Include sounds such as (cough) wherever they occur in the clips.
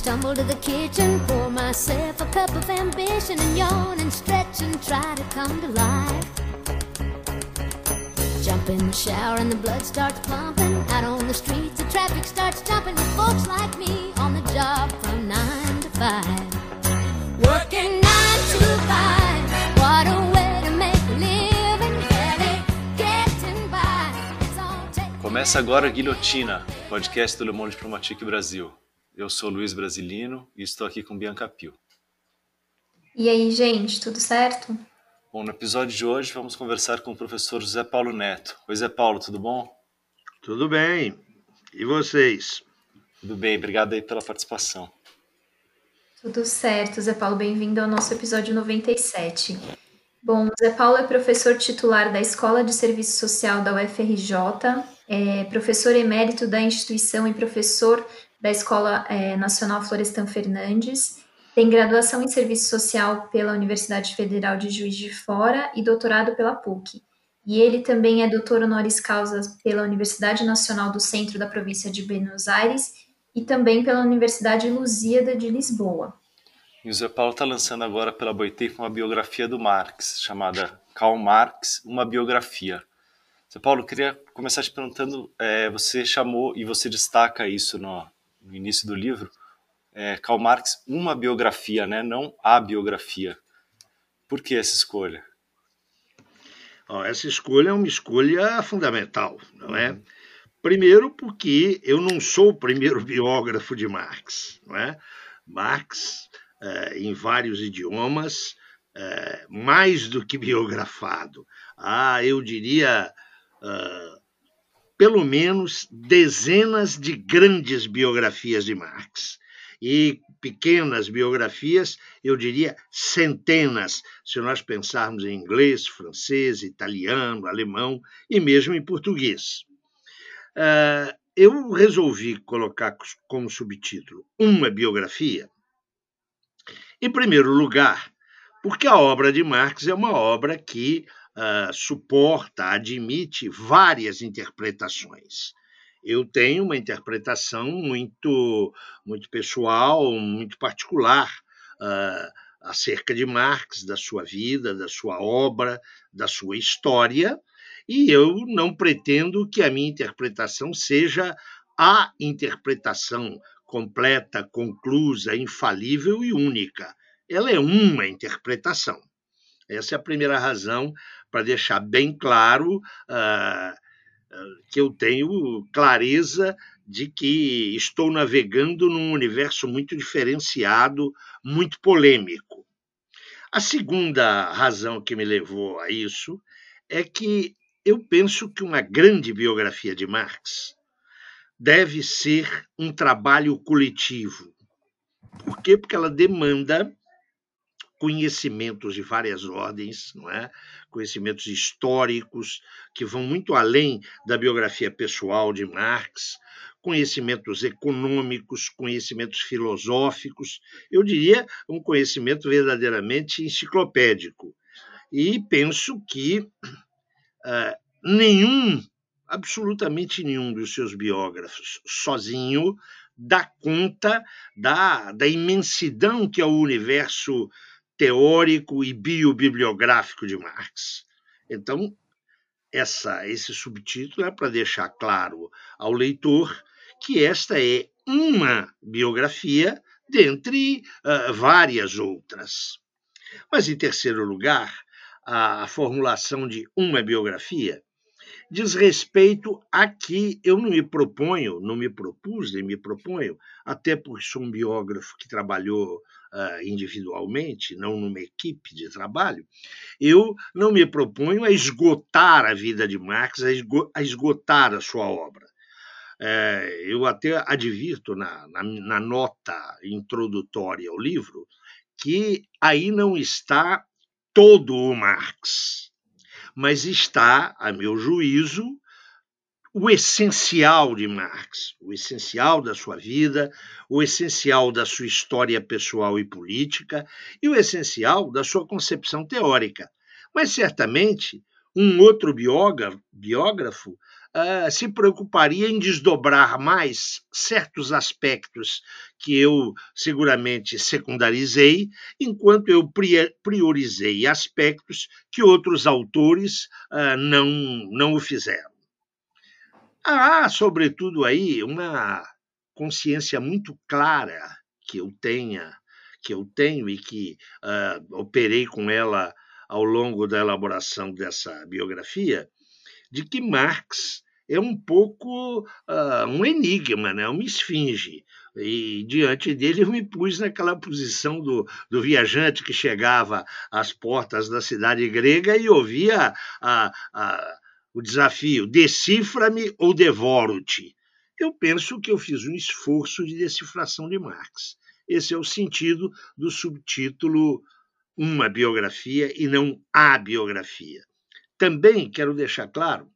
stumble to the kitchen. Pour myself a cup of ambition and yawn and stretch and try to come to life. Jump in the shower and the blood starts pumping. Out on the streets, the traffic starts jumping with folks like me on the job from nine to five. Working nine to five. What a way to make a living. Barely getting by. It's all Começa agora a Guilhotina, podcast do Le Monde Diplomatique Brasil. Eu sou Luiz Brasilino e estou aqui com Bianca Pio. E aí, gente, tudo certo? Bom, no episódio de hoje vamos conversar com o professor José Paulo Neto. Oi, Zé Paulo, tudo bom? Tudo bem. E vocês? Tudo bem, obrigado aí pela participação. Tudo certo, Zé Paulo, bem-vindo ao nosso episódio 97. Bom, Zé Paulo é professor titular da Escola de Serviço Social da UFRJ, é professor emérito da instituição e professor da Escola é, Nacional Florestan Fernandes, tem graduação em Serviço Social pela Universidade Federal de Juiz de Fora e doutorado pela PUC. E ele também é doutor honoris causa pela Universidade Nacional do Centro da Província de Buenos Aires e também pela Universidade Lusíada de Lisboa. E o Zé Paulo está lançando agora pela Boitempo uma biografia do Marx, chamada Karl Marx, uma biografia. Zé Paulo, queria começar te perguntando, é, você chamou e você destaca isso no, no início do livro, é, Karl Marx, uma biografia, né? não a biografia. Por que essa escolha? Ó, essa escolha é uma escolha fundamental, não é? Primeiro, porque eu não sou o primeiro (laughs) biógrafo de Marx, não é? Marx, eh, em vários idiomas, eh, mais do que biografado. Ah, eu diria, ah, pelo menos dezenas de grandes biografias de Marx. E pequenas biografias, eu diria centenas, se nós pensarmos em inglês, francês, italiano, alemão e mesmo em português. Ah, eu resolvi colocar como subtítulo uma biografia, em primeiro lugar, porque a obra de Marx é uma obra que ah, suporta, admite várias interpretações. Eu tenho uma interpretação muito, muito pessoal, muito particular ah, acerca de Marx, da sua vida, da sua obra, da sua história, e eu não pretendo que a minha interpretação seja a interpretação completa, conclusa, infalível e única. Ela é uma interpretação. Essa é a primeira razão para deixar bem claro ah, que eu tenho clareza de que estou navegando num universo muito diferenciado, muito polêmico. A segunda razão que me levou a isso é que eu penso que uma grande biografia de Marx deve ser um trabalho coletivo. Por quê? Porque ela demanda conhecimentos de várias ordens, não é? Conhecimentos históricos que vão muito além da biografia pessoal de Marx, conhecimentos econômicos, conhecimentos filosóficos, eu diria um conhecimento verdadeiramente enciclopédico. E penso que uh, nenhum, absolutamente nenhum dos seus biógrafos sozinho dá conta da, da imensidão que é o universo teórico e biobibliográfico de Marx. Então, essa, esse subtítulo é para deixar claro ao leitor que esta é uma biografia dentre uh, várias outras. Mas, em terceiro lugar, a, a formulação de uma biografia diz respeito a que eu não me proponho, não me propus, nem me proponho, até porque sou um biógrafo que trabalhou uh, individualmente, não numa equipe de trabalho, eu não me proponho a esgotar a vida de Marx, a esgotar a sua obra. É, eu até advirto na, na, na nota introdutória ao livro que aí não está todo o Marx mas está, a meu juízo, o essencial de Marx, o essencial da sua vida, o essencial da sua história pessoal e política e o essencial da sua concepção teórica. Mas certamente um outro biógrafo, uh, se preocuparia em desdobrar mais certos aspectos que eu seguramente secundarizei, enquanto eu priorizei aspectos que outros autores uh, não, não o fizeram. Há, sobretudo, aí uma consciência muito clara que eu tenha, que eu tenho e que uh, operei com ela ao longo da elaboração dessa biografia, de que Marx é um pouco uh, um enigma, né? uma esfinge. E diante dele eu me pus naquela posição do, do viajante que chegava às portas da cidade grega e ouvia a, a, o desafio: decifra-me ou devoro-te. Eu penso que eu fiz um esforço de decifração de Marx. Esse é o sentido do subtítulo Uma biografia e não a biografia. Também quero deixar claro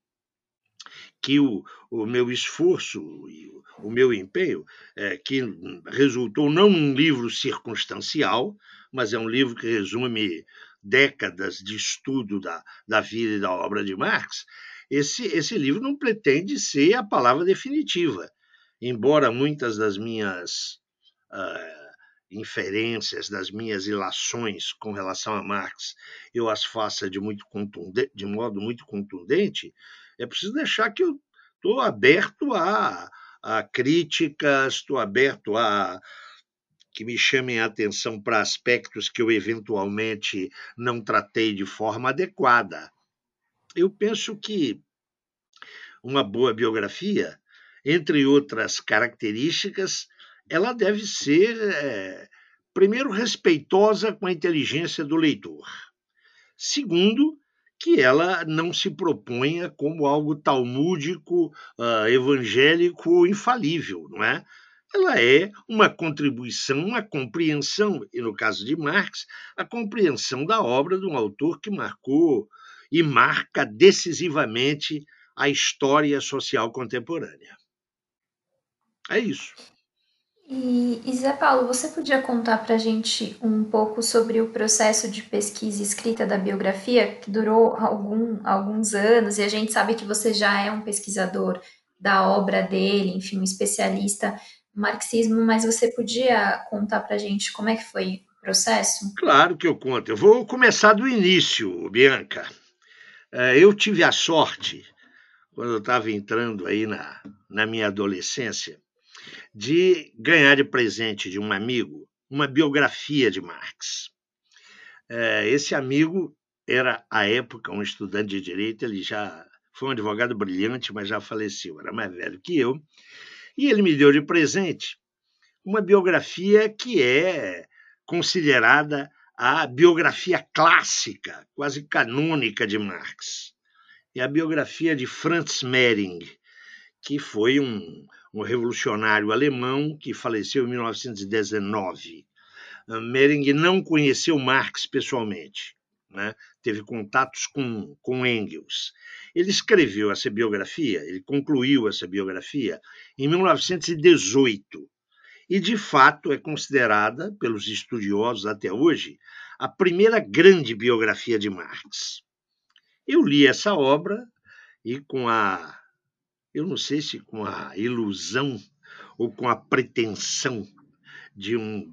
que o, o meu esforço e o, o meu empenho, é, que resultou não num livro circunstancial, mas é um livro que resume décadas de estudo da, da vida e da obra de Marx, esse, esse livro não pretende ser a palavra definitiva, embora muitas das minhas uh, inferências, das minhas ilações com relação a Marx, eu as faça de, muito de modo muito contundente, é preciso deixar que eu estou aberto a, a críticas, estou aberto a que me chamem a atenção para aspectos que eu eventualmente não tratei de forma adequada. Eu penso que uma boa biografia, entre outras características, ela deve ser, é, primeiro, respeitosa com a inteligência do leitor. Segundo, que ela não se proponha como algo talmúdico, uh, evangélico, infalível, não é? Ela é uma contribuição, uma compreensão, e no caso de Marx, a compreensão da obra de um autor que marcou e marca decisivamente a história social contemporânea. É isso. E, e Zé Paulo, você podia contar para a gente um pouco sobre o processo de pesquisa e escrita da biografia, que durou algum, alguns anos, e a gente sabe que você já é um pesquisador da obra dele, enfim, um especialista no marxismo, mas você podia contar para a gente como é que foi o processo? Claro que eu conto. Eu vou começar do início, Bianca. É, eu tive a sorte, quando eu estava entrando aí na, na minha adolescência, de ganhar de presente de um amigo uma biografia de Marx. É, esse amigo era, à época, um estudante de direito, ele já foi um advogado brilhante, mas já faleceu, era mais velho que eu, e ele me deu de presente uma biografia que é considerada a biografia clássica, quase canônica de Marx. É a biografia de Franz Mehring, que foi um, um revolucionário alemão que faleceu em 1919. Ah, Mehring não conheceu Marx pessoalmente, né? teve contatos com, com Engels. Ele escreveu essa biografia, ele concluiu essa biografia em 1918 e, de fato, é considerada, pelos estudiosos até hoje, a primeira grande biografia de Marx. Eu li essa obra e, com a eu não sei se com a ilusão ou com a pretensão de um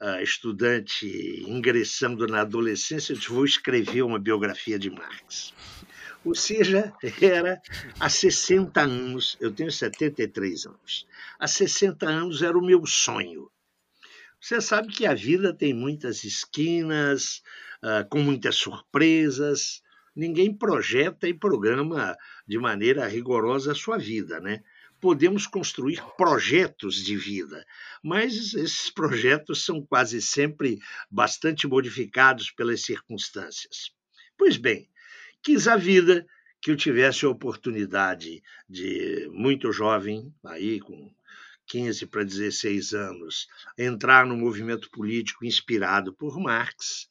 uh, estudante ingressando na adolescência, eu vou escrever uma biografia de Marx. Ou seja, (laughs) era há 60 anos, eu tenho 73 anos, há 60 anos era o meu sonho. Você sabe que a vida tem muitas esquinas, uh, com muitas surpresas, ninguém projeta e programa de maneira rigorosa a sua vida, né? Podemos construir projetos de vida, mas esses projetos são quase sempre bastante modificados pelas circunstâncias. Pois bem, quis a vida que eu tivesse a oportunidade de, muito jovem, aí com 15 para 16 anos, entrar no movimento político inspirado por Marx,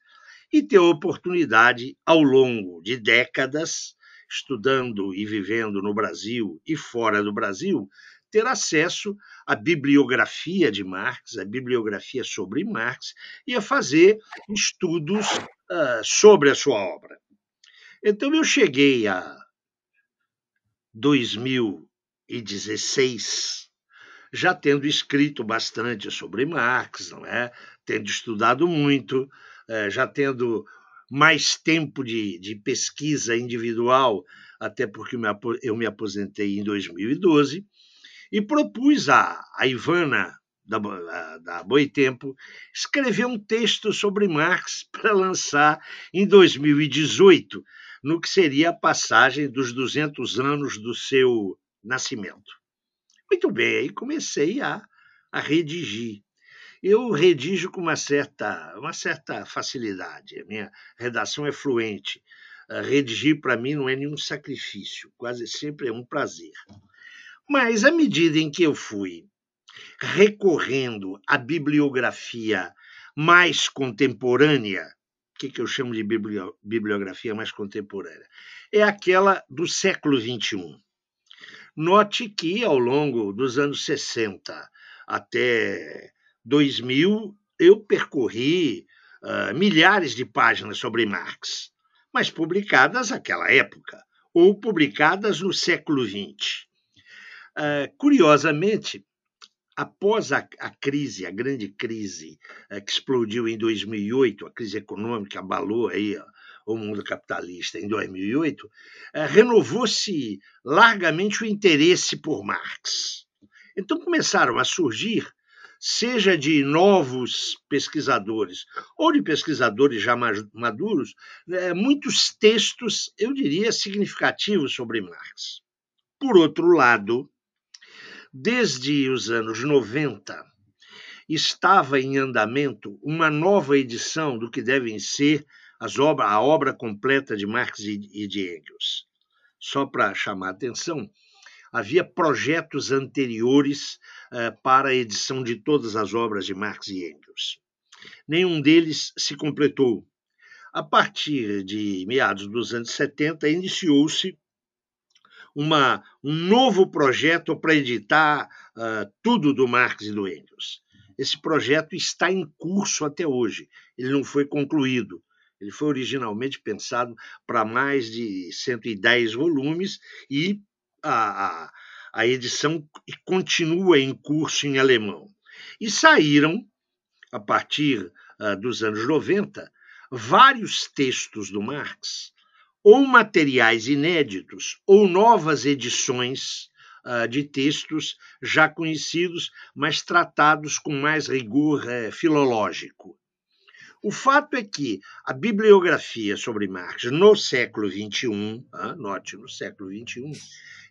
e ter oportunidade, ao longo de décadas, estudando e vivendo no Brasil e fora do Brasil, ter acesso à bibliografia de Marx, à bibliografia sobre Marx, e a fazer estudos uh, sobre a sua obra. Então eu cheguei a 2016, já tendo escrito bastante sobre Marx, não é? Tendo estudado muito, já tendo mais tempo de, de pesquisa individual, até porque eu me aposentei em 2012, e propus a, a Ivana da, da Boitempo escrever um texto sobre Marx (laughs) para lançar em 2018, no que seria a passagem dos 200 anos do seu nascimento. Muito bem, aí comecei a, a redigir. Eu redijo com uma certa, uma certa facilidade, a minha redação é fluente. Redigir para mim não é nenhum sacrifício, quase sempre é um prazer. Mas à medida em que eu fui recorrendo à bibliografia mais contemporânea, o que, que eu chamo de bibliografia mais contemporânea? É aquela do século XXI. Note que, ao longo dos anos 60 até 2000, eu percorri uh, milhares de páginas sobre Marx, mas publicadas naquela época, ou publicadas no século XX. Uh, curiosamente, após a, a, crise, a grande crise uh, que explodiu em 2008, a crise econômica abalou aí o mundo capitalista em 2008, eh, renovou-se largamente o interesse por Marx. Então começaram a surgir, seja de novos pesquisadores ou de pesquisadores já maduros, eh, muitos textos, eu diria, significativos sobre Marx. Por outro lado, desde os anos 90, estava em andamento uma nova edição do que devem ser as obra, a obra completa de Marx e, de Engels. Só para chamar a atenção, havia projetos anteriores uh, para a edição de todas as obras de Marx e Engels. Nenhum deles se completou. A partir de meados dos anos 70, iniciou-se uma, um novo projeto para editar uh, tudo do Marx e do Engels. Esse projeto está em curso até hoje, ele não foi concluído. Ele foi originalmente pensado para mais de 110 volumes e a, a, edição continua em curso em alemão. E saíram, a partir uh, dos anos 90, vários textos do Marx, ou materiais inéditos, ou novas edições uh, de textos já conhecidos, mas tratados com mais rigor uh, filológico. O fato é que a bibliografia sobre Marx no século XXI, note, no século XXI,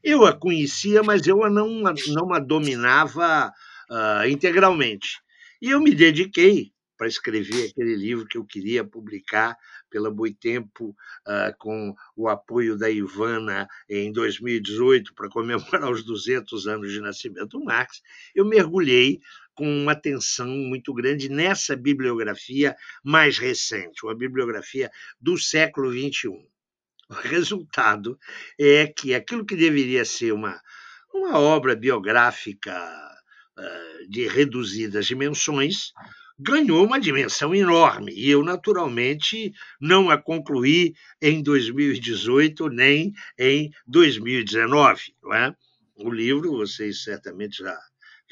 eu a conhecia, mas eu a não, não a dominava uh, integralmente. E eu me dediquei para escrever aquele livro que eu queria publicar pela Boitempo, uh, com o apoio da Ivana em 2018, para comemorar os 200 anos de nascimento do Marx. Eu mergulhei com uma atenção muito grande nessa bibliografia mais recente, uma bibliografia do século XXI. (laughs) O resultado é que aquilo que deveria ser uma, uma obra biográfica uh, de reduzidas dimensões ganhou uma dimensão enorme e eu, naturalmente, não a concluí em 2018 nem em 2019. Não é? O livro, vocês certamente já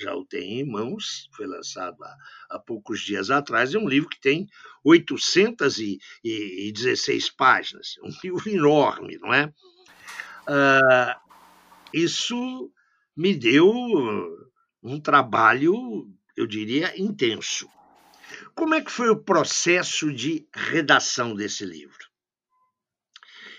já o tem em mãos, foi lançado há, há poucos dias atrás, é um livro que tem 816 páginas, um (laughs) livro enorme, não é? Uh, isso me deu um trabalho, eu diria, intenso. Como é que foi o processo de redação desse livro?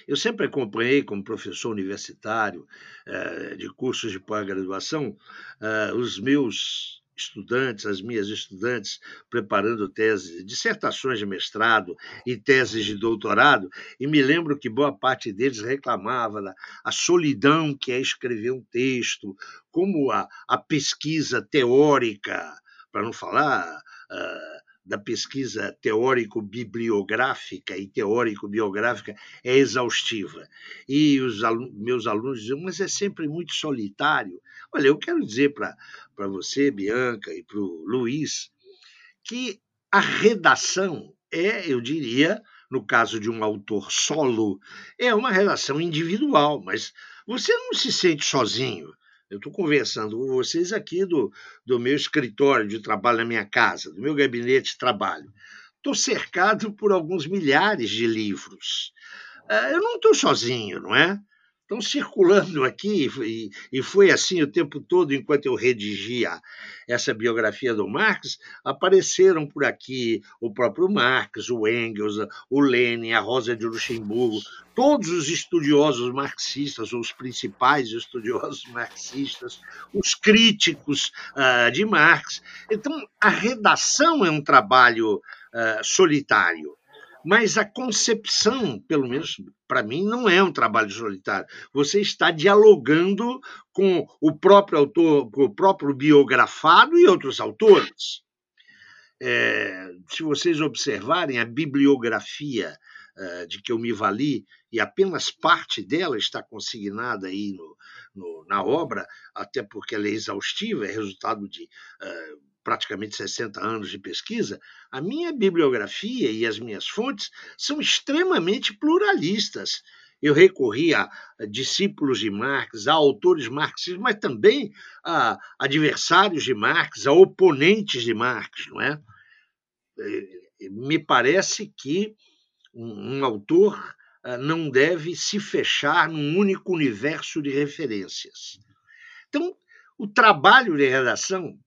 Eu sempre acompanhei, como professor universitário eh, de cursos de pós-graduação, eh, os meus estudantes, as minhas estudantes, preparando teses, dissertações de mestrado e teses de doutorado, e me lembro que boa parte deles reclamava da solidão que é escrever um texto, como a, a pesquisa teórica, para não falar. Uh, da pesquisa teórico-bibliográfica e teórico-biográfica é exaustiva. E os meus alunos diziam, mas é sempre muito solitário. Olha, eu quero dizer para você, Bianca, e para o Luiz, que a redação é, eu diria, no caso de um autor solo, é uma redação individual, mas você não se sente sozinho. Eu estou conversando com vocês aqui do, do meu escritório de trabalho na minha casa, do meu gabinete de trabalho. Estou cercado por alguns milhares de livros. É, eu não estou sozinho, não é? Estão circulando aqui, e, e foi assim o tempo todo enquanto eu redigia essa biografia do Marx, apareceram por aqui o próprio Marx, o Engels, o Lenin, a Rosa de Luxemburgo, todos os estudiosos marxistas, ou os principais estudiosos marxistas, os críticos uh, de Marx. Então, a redação é um trabalho uh, solitário mas a concepção, pelo menos para mim, não é um trabalho solitário. Você está dialogando com o próprio autor, com o próprio biografado e outros autores. É, se vocês observarem a bibliografia uh, de que eu me vali, e apenas parte dela está consignada aí no, no, na obra, até porque ela é exaustiva, é resultado de uh, praticamente 60 anos de pesquisa, a minha bibliografia e as minhas fontes são extremamente pluralistas. Eu recorri a discípulos de Marx, a autores marxistas, mas também a adversários de Marx, a oponentes de Marx, não é? é me parece que um autor ah, não deve se fechar num único universo de referências. Então, o trabalho de redação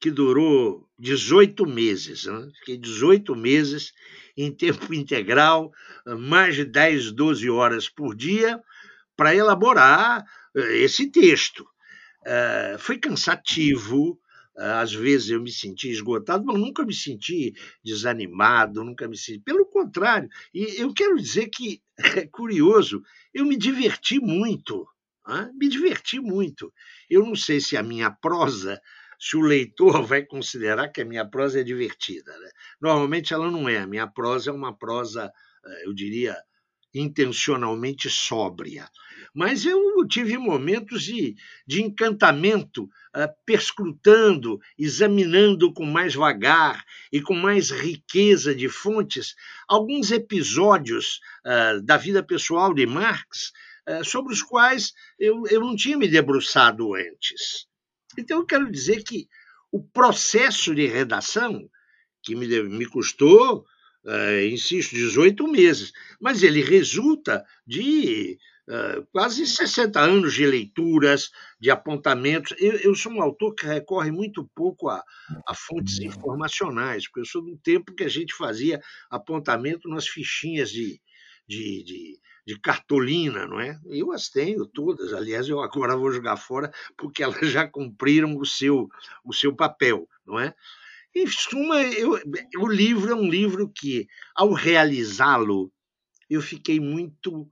que durou 18 meses. Né? Fiquei 18 meses em tempo (laughs) integral, mais de 10, 12 horas por dia, para elaborar eh, esse texto. Uh, foi cansativo, uh, às vezes eu me senti esgotado, mas nunca me senti desanimado, nunca me senti. Pelo contrário, e eu quero dizer que, (laughs) é curioso, eu me diverti muito. Né? Me diverti muito. Eu não sei se a minha prosa se o leitor (laughs) vai considerar que a minha prosa é divertida. Né? Normalmente ela não é. A minha prosa é uma prosa, eh, eu diria, intencionalmente sóbria. Mas eu tive momentos de, de encantamento, uh, perscrutando, examinando com mais vagar e com mais riqueza de fontes alguns episódios uh, da vida pessoal de Marx, sobre os quais eu, eu não tinha me debruçado antes. Então, eu quero dizer que o processo de redação, que me, me custou, uh, insisto, 18 meses, mas ele resulta de uh, quase 60 anos de leituras, de apontamentos. Eu, eu, sou um autor que recorre muito pouco a, a fontes informacionais, porque eu sou do tempo que a gente fazia apontamento nas fichinhas de, de, de de cartolina, não é? Eu as tenho todas. Aliás, eu agora vou jogar fora porque elas já cumpriram o seu, o seu papel, não é? Em suma, eu, o livro é um livro que, ao realizá-lo, eu fiquei muito,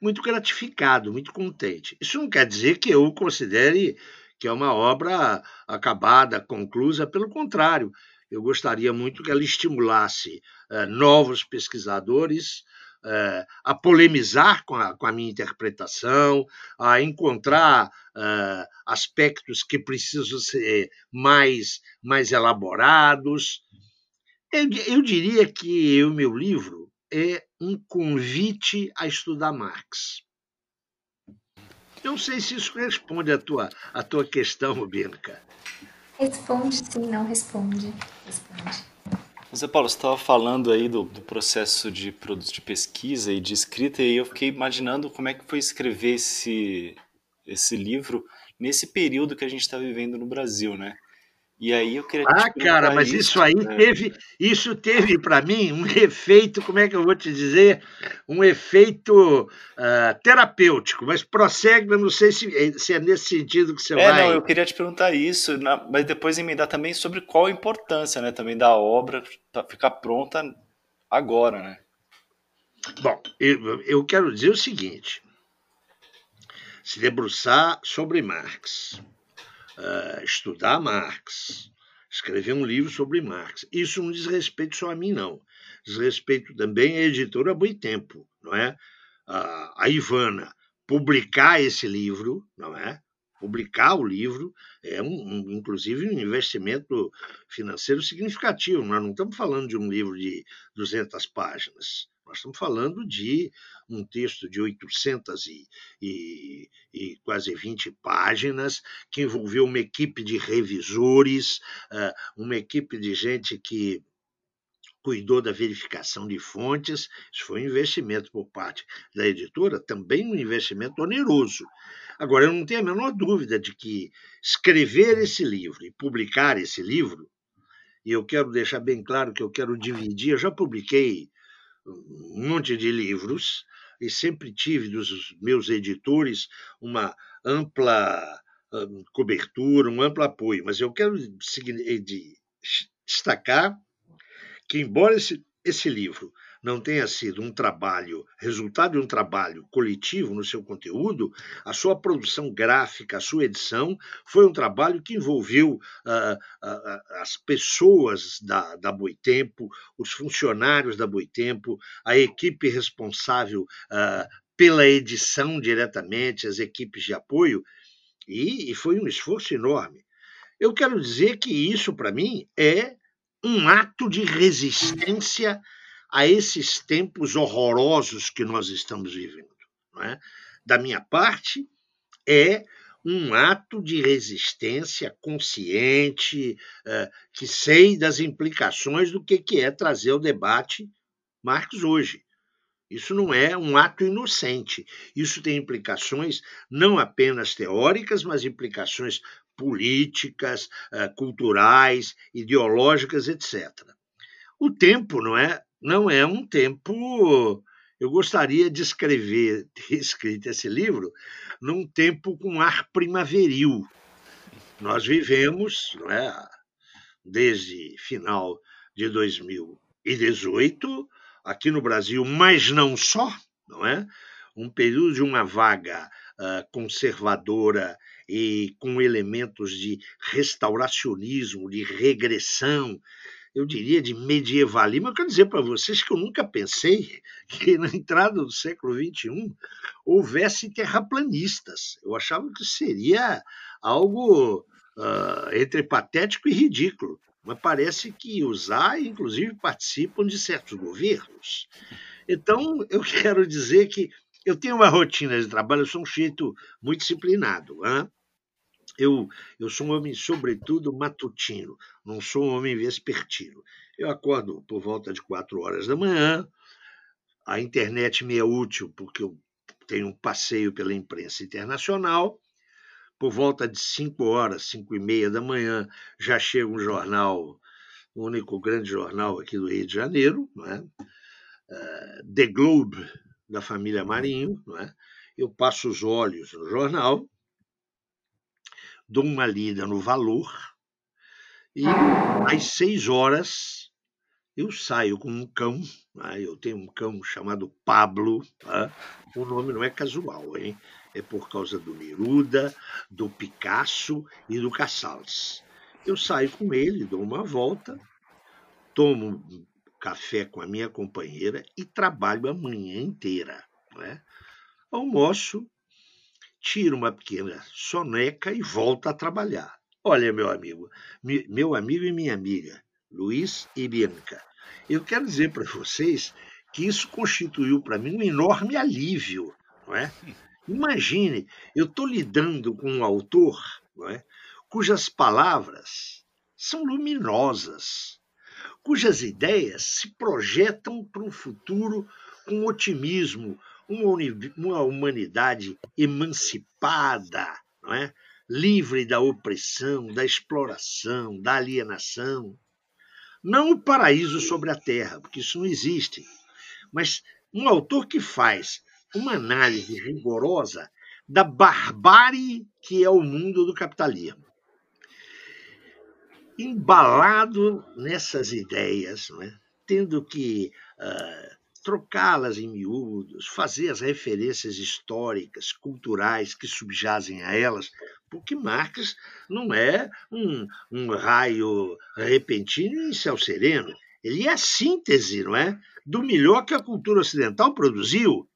muito gratificado, muito contente. Isso não quer dizer que eu considere que é uma obra acabada, conclusa, pelo contrário. Eu gostaria muito que ela estimulasse uh, novos pesquisadores, uh, a polemizar com a, com a, minha interpretação, a encontrar uh, aspectos que precisam ser mais, mais elaborados. Eu, eu diria que o meu livro é um convite a estudar Marx. Não sei se isso responde à tua, à tua questão, Bianca. Responde sim, não responde. Responde. Zé Paulo, você estava falando aí do, do, processo de, de pesquisa e de escrita, e eu fiquei imaginando como é que foi escrever esse, esse livro nesse período que a gente está vivendo no Brasil, né? E aí eu queria Ah, cara, mas isso, isso aí né? teve, isso teve para mim um (laughs) efeito, como é que eu vou te dizer, um efeito uh, terapêutico. Mas prossegue, eu não sei se, se, é nesse sentido que você é, vai. não, eu queria te perguntar isso, na, mas depois emendar também sobre qual a importância, né, também da obra ficar pronta agora, né? Bom, eu, eu quero dizer o seguinte: se debruçar sobre Marx uh, estudar Marx, escrever um livro sobre Marx. Isso não diz respeito só a mim, não. Diz respeito também à editora Boitempo, não é? Uh, a Ivana publicar esse livro, não é? Publicar o livro é, um, um, inclusive, um investimento financeiro significativo. Nós não estamos falando de um livro de 200 páginas. Nós estamos falando de um texto de 800 e, e, e, quase 20 páginas, que envolveu uma equipe de revisores, uma equipe de gente que cuidou da verificação de fontes. Isso foi um investimento por parte da editora, também um investimento oneroso. Agora, eu não tenho a menor dúvida de que escrever esse livro e publicar esse livro, e eu quero deixar bem claro que eu quero dividir, eu já publiquei um monte de livros e sempre tive dos meus editores uma ampla hum, cobertura, um amplo apoio, mas eu quero destacar que, embora esse, esse livro não tenha sido um trabalho, resultado de um trabalho coletivo no seu conteúdo, a sua produção gráfica, a sua edição, foi um trabalho que envolveu uh, uh, as pessoas da, da Boitempo, os funcionários da Boitempo, a equipe responsável pela edição diretamente, as equipes de apoio, e, e foi um esforço enorme. Eu quero dizer que isso, para mim, é um ato de resistência a esses tempos horrorosos que nós estamos vivendo. É? Da minha parte, é um ato de resistência consciente, é, que sei das implicações do que é trazer o debate Marx hoje. Isso não é um ato inocente. Isso tem implicações não apenas teóricas, mas implicações políticas, é, culturais, ideológicas, etc. O tempo não é não é um tempo. Eu gostaria de escrever, (laughs) ter escrito esse livro num tempo com ar primaveril. Nós vivemos, não é, desde final de 2018, aqui no Brasil, mas não só, não é? Um período de uma vaga uh, conservadora e com elementos de restauracionismo, de regressão, eu diria, de medievalismo. Eu quero dizer para vocês que eu nunca pensei que na entrada do século XXI houvesse terraplanistas. Eu achava que seria algo uh, entre patético e ridículo. Mas parece que os há, inclusive, participam de certos governos. Então, eu quero dizer que eu tenho uma rotina de trabalho, eu sou um sujeito muito disciplinado. Hein? Eu, eu sou um homem, sobretudo, matutino, não sou um homem vespertino. Eu acordo por volta de quatro horas da manhã, a internet me é útil porque eu tenho um passeio pela imprensa internacional. Por volta de cinco horas, cinco e meia da manhã, já chega um jornal, o único grande jornal aqui do Rio de Janeiro, não é? Uh, The Globe, da família Marinho. Não é? Eu passo os olhos no jornal, dou uma lida no valor e às seis horas eu saio com um cão. Né? Eu tenho um cão chamado Pablo. Né? O nome não é casual, hein? é por causa do Neruda, do Picasso e do Casals. Eu saio com ele, dou uma volta, tomo café com a minha companheira e trabalho a manhã inteira. Né? Almoço, tira uma pequena soneca e volta a trabalhar. Olha, meu amigo, meu amigo e minha amiga, Luiz e Bianca, eu quero dizer para vocês que isso constituiu para mim um enorme alívio, não é? Imagine, eu estou lidando com um autor não é? cujas palavras são luminosas, cujas ideias se projetam para um futuro com otimismo, uma humanidade emancipada, não é? livre da opressão, da exploração, da alienação. Não o paraíso sobre a terra, porque isso não existe, mas um autor que faz uma análise rigorosa da barbárie que é o mundo do capitalismo. Embalado nessas ideias, é? tendo que uh, trocá-las em miúdos, fazer as referências históricas, culturais que subjazem a elas, porque Marx não é um, um raio repentino em céu sereno. Ele é a síntese, não é, do melhor que a cultura ocidental produziu.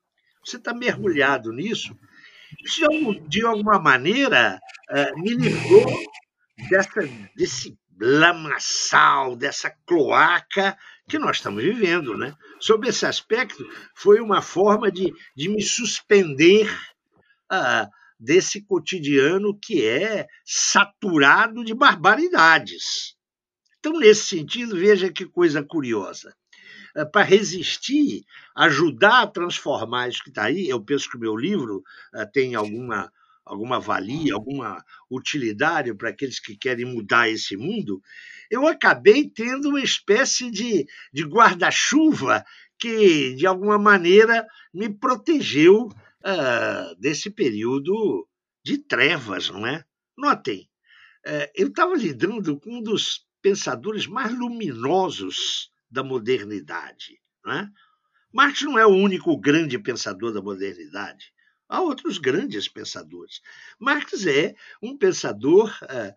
Você está mergulhado nisso. Isso, de alguma maneira, eh, me livrou dessa, desse lamaçal, dessa cloaca que nós estamos vivendo. Né? Sob esse aspecto, foi uma forma de, de me suspender ah, desse cotidiano que é saturado de barbaridades. Então, nesse sentido, veja que coisa curiosa. Ah, para resistir, ajudar a transformar isso que está aí, eu penso que o meu livro ah, tem alguma alguma valia, alguma utilidade para aqueles que querem mudar esse mundo, eu acabei tendo uma espécie de, de guarda-chuva que, de alguma maneira, me protegeu uh, desse período de trevas, não é? Notem, uh, eu estava lidando com um dos pensadores mais luminosos da modernidade. Não é? Marx não é o único grande pensador da modernidade. Há outros grandes pensadores. Marx é um pensador uh,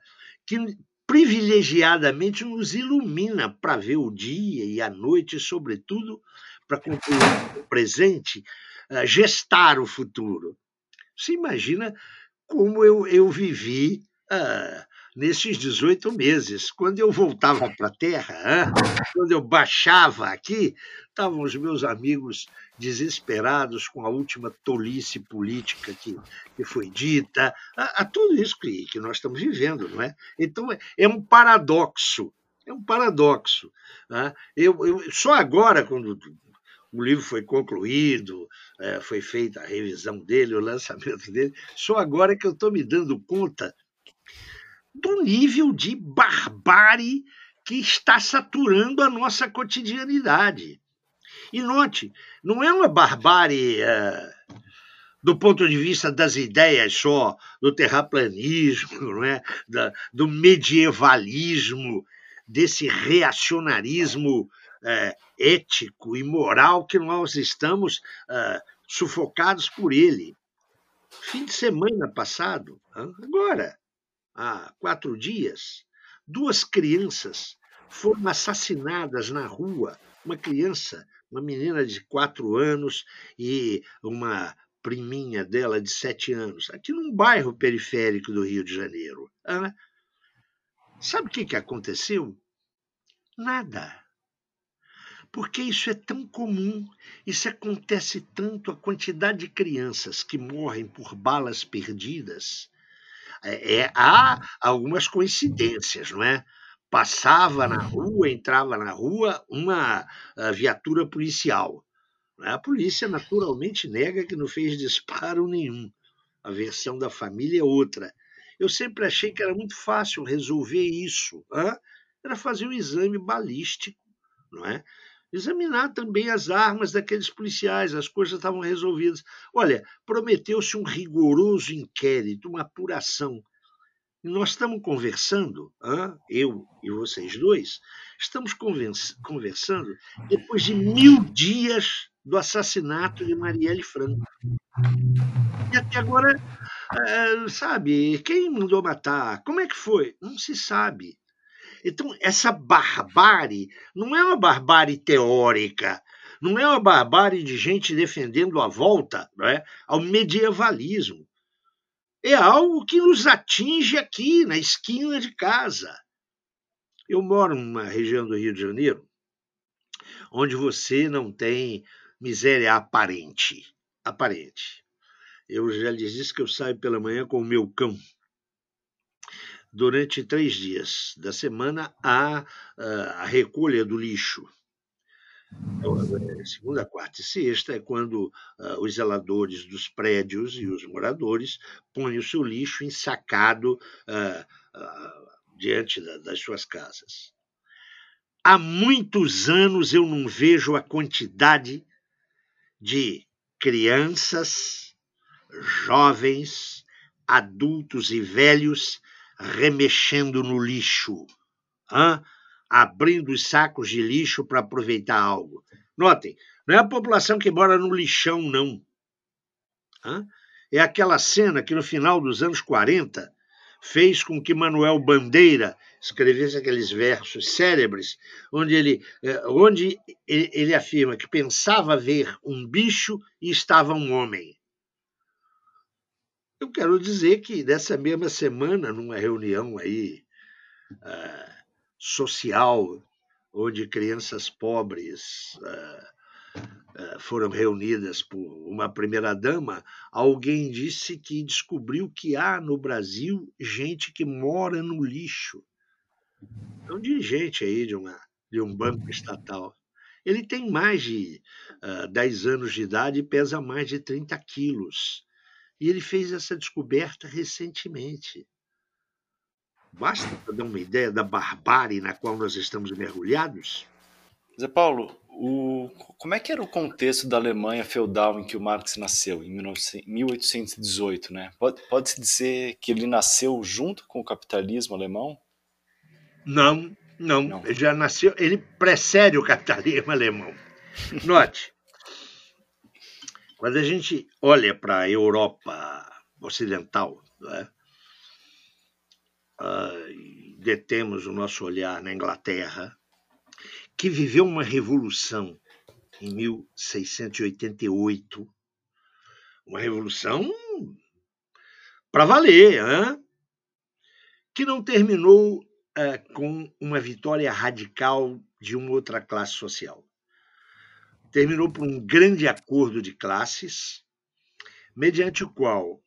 que privilegiadamente nos ilumina para ver o dia e a noite, sobretudo para concluir o presente, uh, gestar o futuro. Você imagina como eu, eu vivi uh, nesses 18 meses. Quando eu voltava para a Terra, quando eu baixava aqui, estavam os meus amigos desesperados com a última tolice política que, que foi dita, a, a tudo isso que, que nós estamos vivendo, não é? Então, é, é um paradoxo. É um paradoxo. Né? Eu, eu, só agora, quando o livro foi concluído, é, foi feita a revisão dele, o lançamento dele, só agora que eu estou me dando conta do nível de barbárie que está saturando a nossa cotidianidade. E note, não é uma barbárie é, do ponto de vista das ideias só, do terraplanismo, (laughs) não é? Da, do medievalismo, desse reacionarismo é, ético e moral que nós estamos é, sufocados por ele. Fim de semana passado, agora, há quatro dias, duas crianças foram assassinadas na rua. Uma criança, uma menina de quatro anos e uma priminha dela de sete anos, aqui num bairro periférico do Rio de Janeiro. Sabe o que, que aconteceu? Nada. Porque isso é tão comum, isso acontece tanto, a quantidade de crianças que morrem por balas perdidas é, é, há algumas coincidências, não é? Passava na rua, entrava na rua uma ah, viatura policial. É? A polícia naturalmente nega que não fez disparo nenhum. A versão da família é outra. Eu sempre achei que era muito fácil resolver isso. Hein? Era fazer um exame balístico, não é? Examinar também as armas daqueles policiais, as coisas estavam resolvidas. Olha, prometeu-se um rigoroso inquérito, uma apuração. Nós estamos conversando, eu e vocês dois, estamos conversando depois de mil dias do assassinato de Marielle Franco. E até agora, eh, sabe, quem mandou matar? Como é que foi? Não se sabe. Então, essa barbárie não é uma barbárie teórica, não é uma barbárie de gente defendendo a volta é, ao medievalismo. É algo que nos atinge aqui, na esquina de casa. Eu moro numa região do Rio de Janeiro onde você não tem miséria aparente. Aparente. Eu já lhes disse que eu saio pela manhã com o meu cão durante três dias da semana a, a recolha do lixo. Então, é, segunda, quarta e sexta é quando uh, os zeladores dos prédios e os moradores põem o seu lixo ensacado uh, uh, diante da, das suas casas. Há muitos anos eu não vejo a quantidade de crianças, jovens, adultos e velhos remexendo no lixo, hein? abrindo os sacos de lixo para aproveitar algo. Notem, não é a população que mora no lixão, não. Hein? É aquela cena que no final dos anos 40 fez com que Manuel Bandeira escrevesse aqueles versos célebres, onde ele, eh, onde ele afirma que pensava ver um bicho e estava um homem. Eu quero dizer que nessa mesma semana, numa reunião aí uh, social, onde crianças pobres uh, uh, foram reunidas por uma primeira-dama, alguém disse que descobriu que há no Brasil gente que mora no lixo. É um dirigente aí de, uma, de um banco estatal. Ele tem mais de uh, 10 anos de idade e pesa mais de 30 quilos. E ele fez essa descoberta recentemente. Basta para dar uma ideia da barbárie na qual nós estamos mergulhados? Zé Paulo, o, como é que era o contexto da Alemanha feudal em que o Marx nasceu, em 1818, né? Pode, pode-se dizer que ele nasceu junto com o capitalismo alemão? Não, não, não. Ele já nasceu, ele precede o capitalismo alemão. Note, quando a gente olha para a Europa ocidental, né, detemos o nosso olhar na Inglaterra, que viveu uma revolução em 1688, uma revolução para valer, hein? que não terminou uh, com uma vitória radical de uma outra classe social terminou por um grande acordo de classes, mediante o qual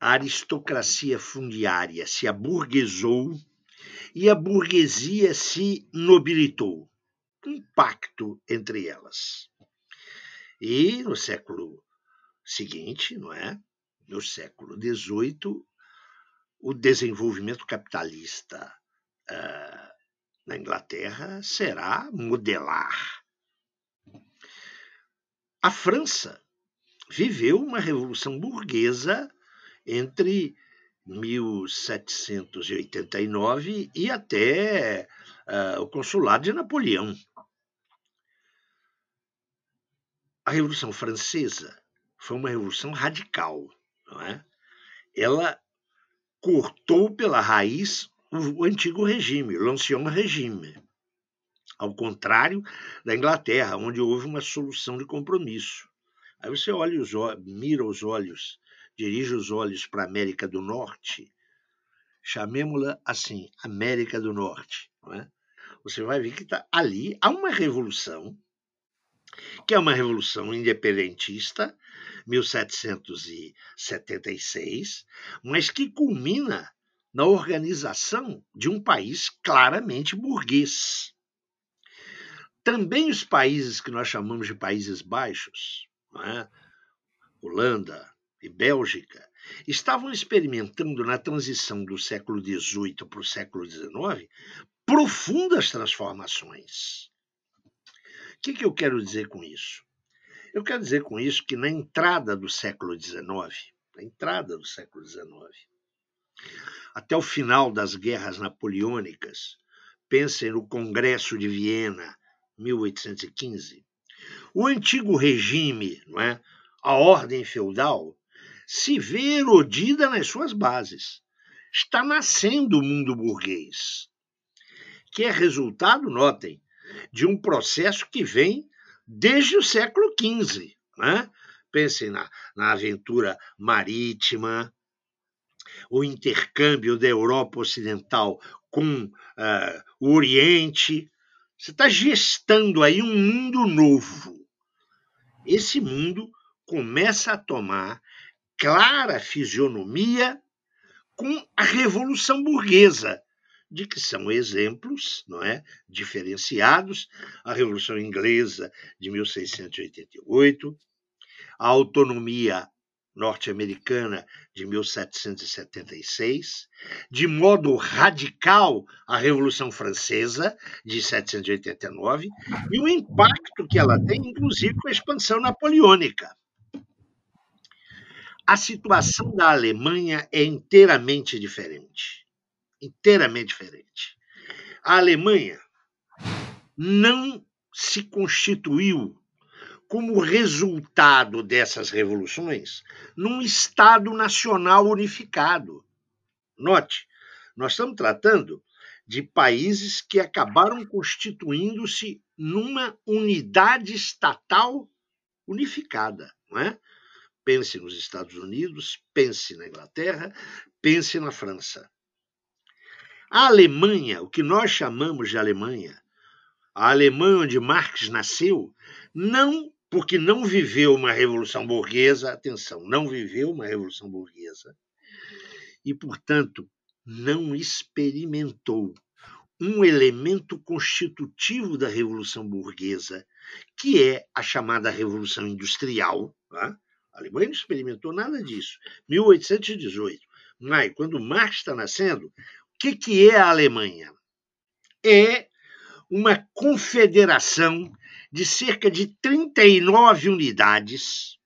a aristocracia fundiária se aburguesou e a burguesia se nobilitou. Um pacto entre elas. E no século seguinte, não é? No século XVIII, o desenvolvimento capitalista uh, na Inglaterra será modelar a França viveu uma revolução burguesa entre 1789 e até uh, o consulado de Napoleão. A Revolução Francesa foi uma revolução radical, não é? Ela cortou pela raiz o antigo regime, l'Ancien Regime ao contrário da Inglaterra, onde houve uma solução de compromisso. Aí você olha os mira os olhos, dirige os olhos para a América do Norte, chamemos-la assim, América do Norte. É? Você vai ver que tá, ali há uma revolução, que é uma revolução independentista, 1776, mas que culmina na organização de um país claramente burguês. Também os países que nós chamamos de Países Baixos, é? Holanda e Bélgica, estavam experimentando na transição do século XVIII para o século XIX profundas transformações. O que, que eu quero dizer com isso? Eu quero dizer com isso que na entrada do século XIX, na entrada do século XIX, até o final das guerras napoleônicas, pensem no Congresso de Viena, 1815, o antigo regime, não é, a ordem feudal, se vê erodida nas suas bases. Está nascendo o mundo burguês, que é resultado, notem, de um processo que vem desde o século XV. Né? Pensem na, na aventura marítima, o intercâmbio da Europa Ocidental com uh, o Oriente, você está gestando aí um mundo novo. Esse mundo começa a tomar clara fisionomia com a Revolução Burguesa, de que são exemplos, não é, diferenciados, a Revolução Inglesa de 1688, a autonomia norte-americana de 1776, de modo radical a Revolução Francesa de 1789 e o impacto que ela tem, inclusive, com a expansão napoleônica. A situação da Alemanha é inteiramente diferente. Inteiramente diferente. A Alemanha não se constituiu como resultado dessas revoluções num Estado nacional unificado. Note, nós estamos tratando de países que acabaram constituindo-se numa unidade estatal unificada. Não é? Pense nos Estados Unidos, pense na Inglaterra, pense na França. A Alemanha, o que nós chamamos de Alemanha, a Alemanha onde Marx nasceu, não porque não viveu uma revolução burguesa, atenção, não viveu uma revolução burguesa, e, portanto, não experimentou um elemento constitutivo da revolução burguesa, que é a chamada revolução industrial. Tá? A Alemanha não experimentou nada disso. 1818. Mas, quando Marx está nascendo, o que, que é a Alemanha? É uma confederação de cerca de 39 unidades,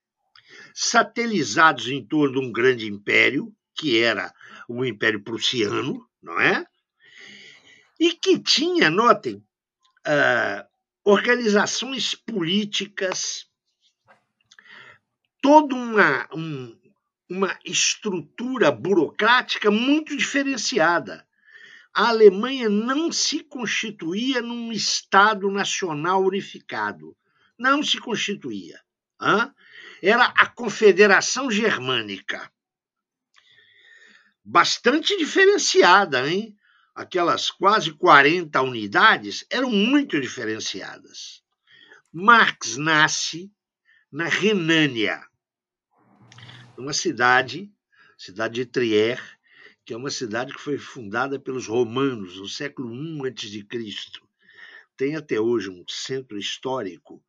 satelizados em torno de um grande império, que era o Império Prussiano, não é? E que tinha, notem, uh, organizações políticas, toda uma, um, uma estrutura burocrática muito diferenciada a Alemanha não se constituía num Estado nacional unificado. Não se constituía. Hã? Era a Confederação Germânica. Bastante diferenciada, hein? Aquelas quase 40 unidades eram muito diferenciadas. Marx nasce na Renânia, uma cidade, cidade de Trier, que é uma cidade que foi fundada pelos romanos no século I a.C. Tem até hoje um centro histórico,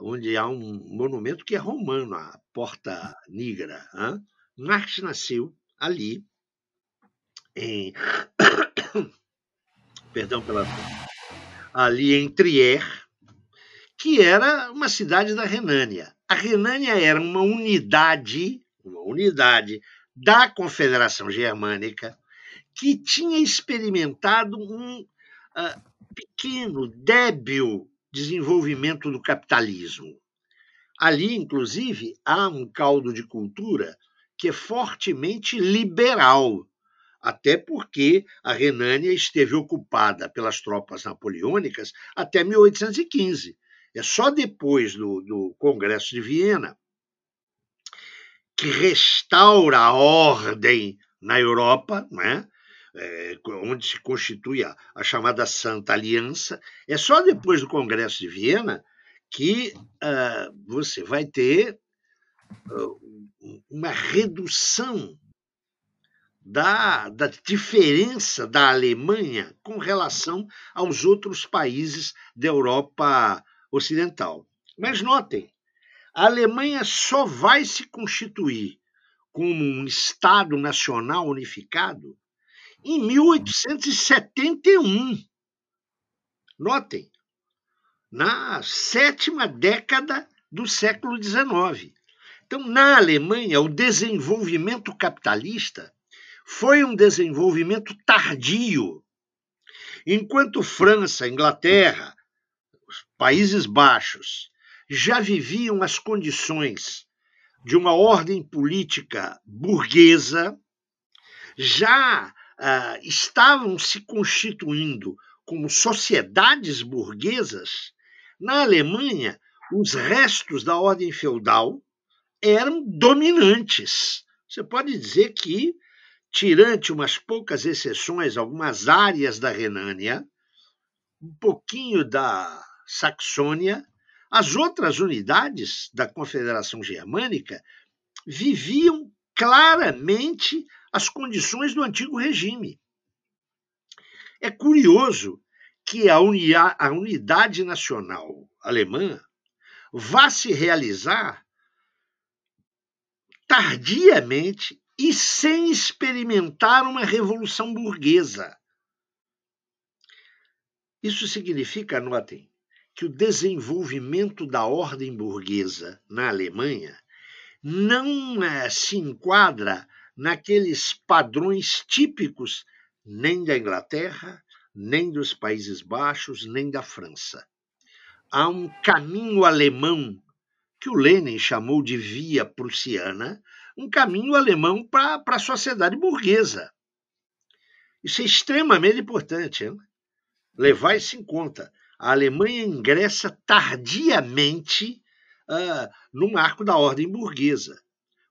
onde há um monumento que é romano, a Porta Nigra. Né? Marx nasceu ali, em. (coughs) Perdão pela. Ali em Trier, que era uma cidade da Renânia. A Renânia era uma unidade, uma unidade da Confederação Germânica, que tinha experimentado um uh, pequeno, débil desenvolvimento do capitalismo. Ali, inclusive, há um caldo de cultura que é fortemente liberal, até porque a Renânia esteve ocupada pelas tropas napoleônicas até 1815. É só depois do, do Congresso de Viena que restaura a ordem na Europa, né? É, onde se constitui a, a, chamada Santa Aliança. É só depois do Congresso de Viena que uh, você vai ter uh, uma redução da, da diferença da Alemanha com relação aos outros países da Europa Ocidental. Mas notem, a Alemanha só vai se constituir como um Estado nacional unificado em 1871. Notem, na sétima década do século XIX. Então, na Alemanha, o desenvolvimento capitalista foi um desenvolvimento tardio. Enquanto França, Inglaterra, Países Baixos já viviam as condições de uma ordem política burguesa, já uh, estavam se constituindo como sociedades burguesas, na Alemanha, os restos da ordem feudal eram dominantes. Você pode dizer que, tirante umas poucas exceções, algumas áreas da Renânia, um pouquinho da Saxônia, as outras unidades da Confederação Germânica viviam claramente as condições do antigo regime. É curioso que a, a unidade nacional alemã vá se realizar tardiamente e sem experimentar uma revolução burguesa. Isso significa, notem, que o desenvolvimento da ordem burguesa na Alemanha não é, se enquadra naqueles padrões típicos nem da Inglaterra, nem dos Países Baixos, nem da França. Há um caminho alemão que o Lenin chamou de via prussiana, um caminho alemão para a sociedade burguesa. Isso é extremamente importante, hein? levar isso em conta a Alemanha ingressa tardiamente uh, no marco da ordem burguesa.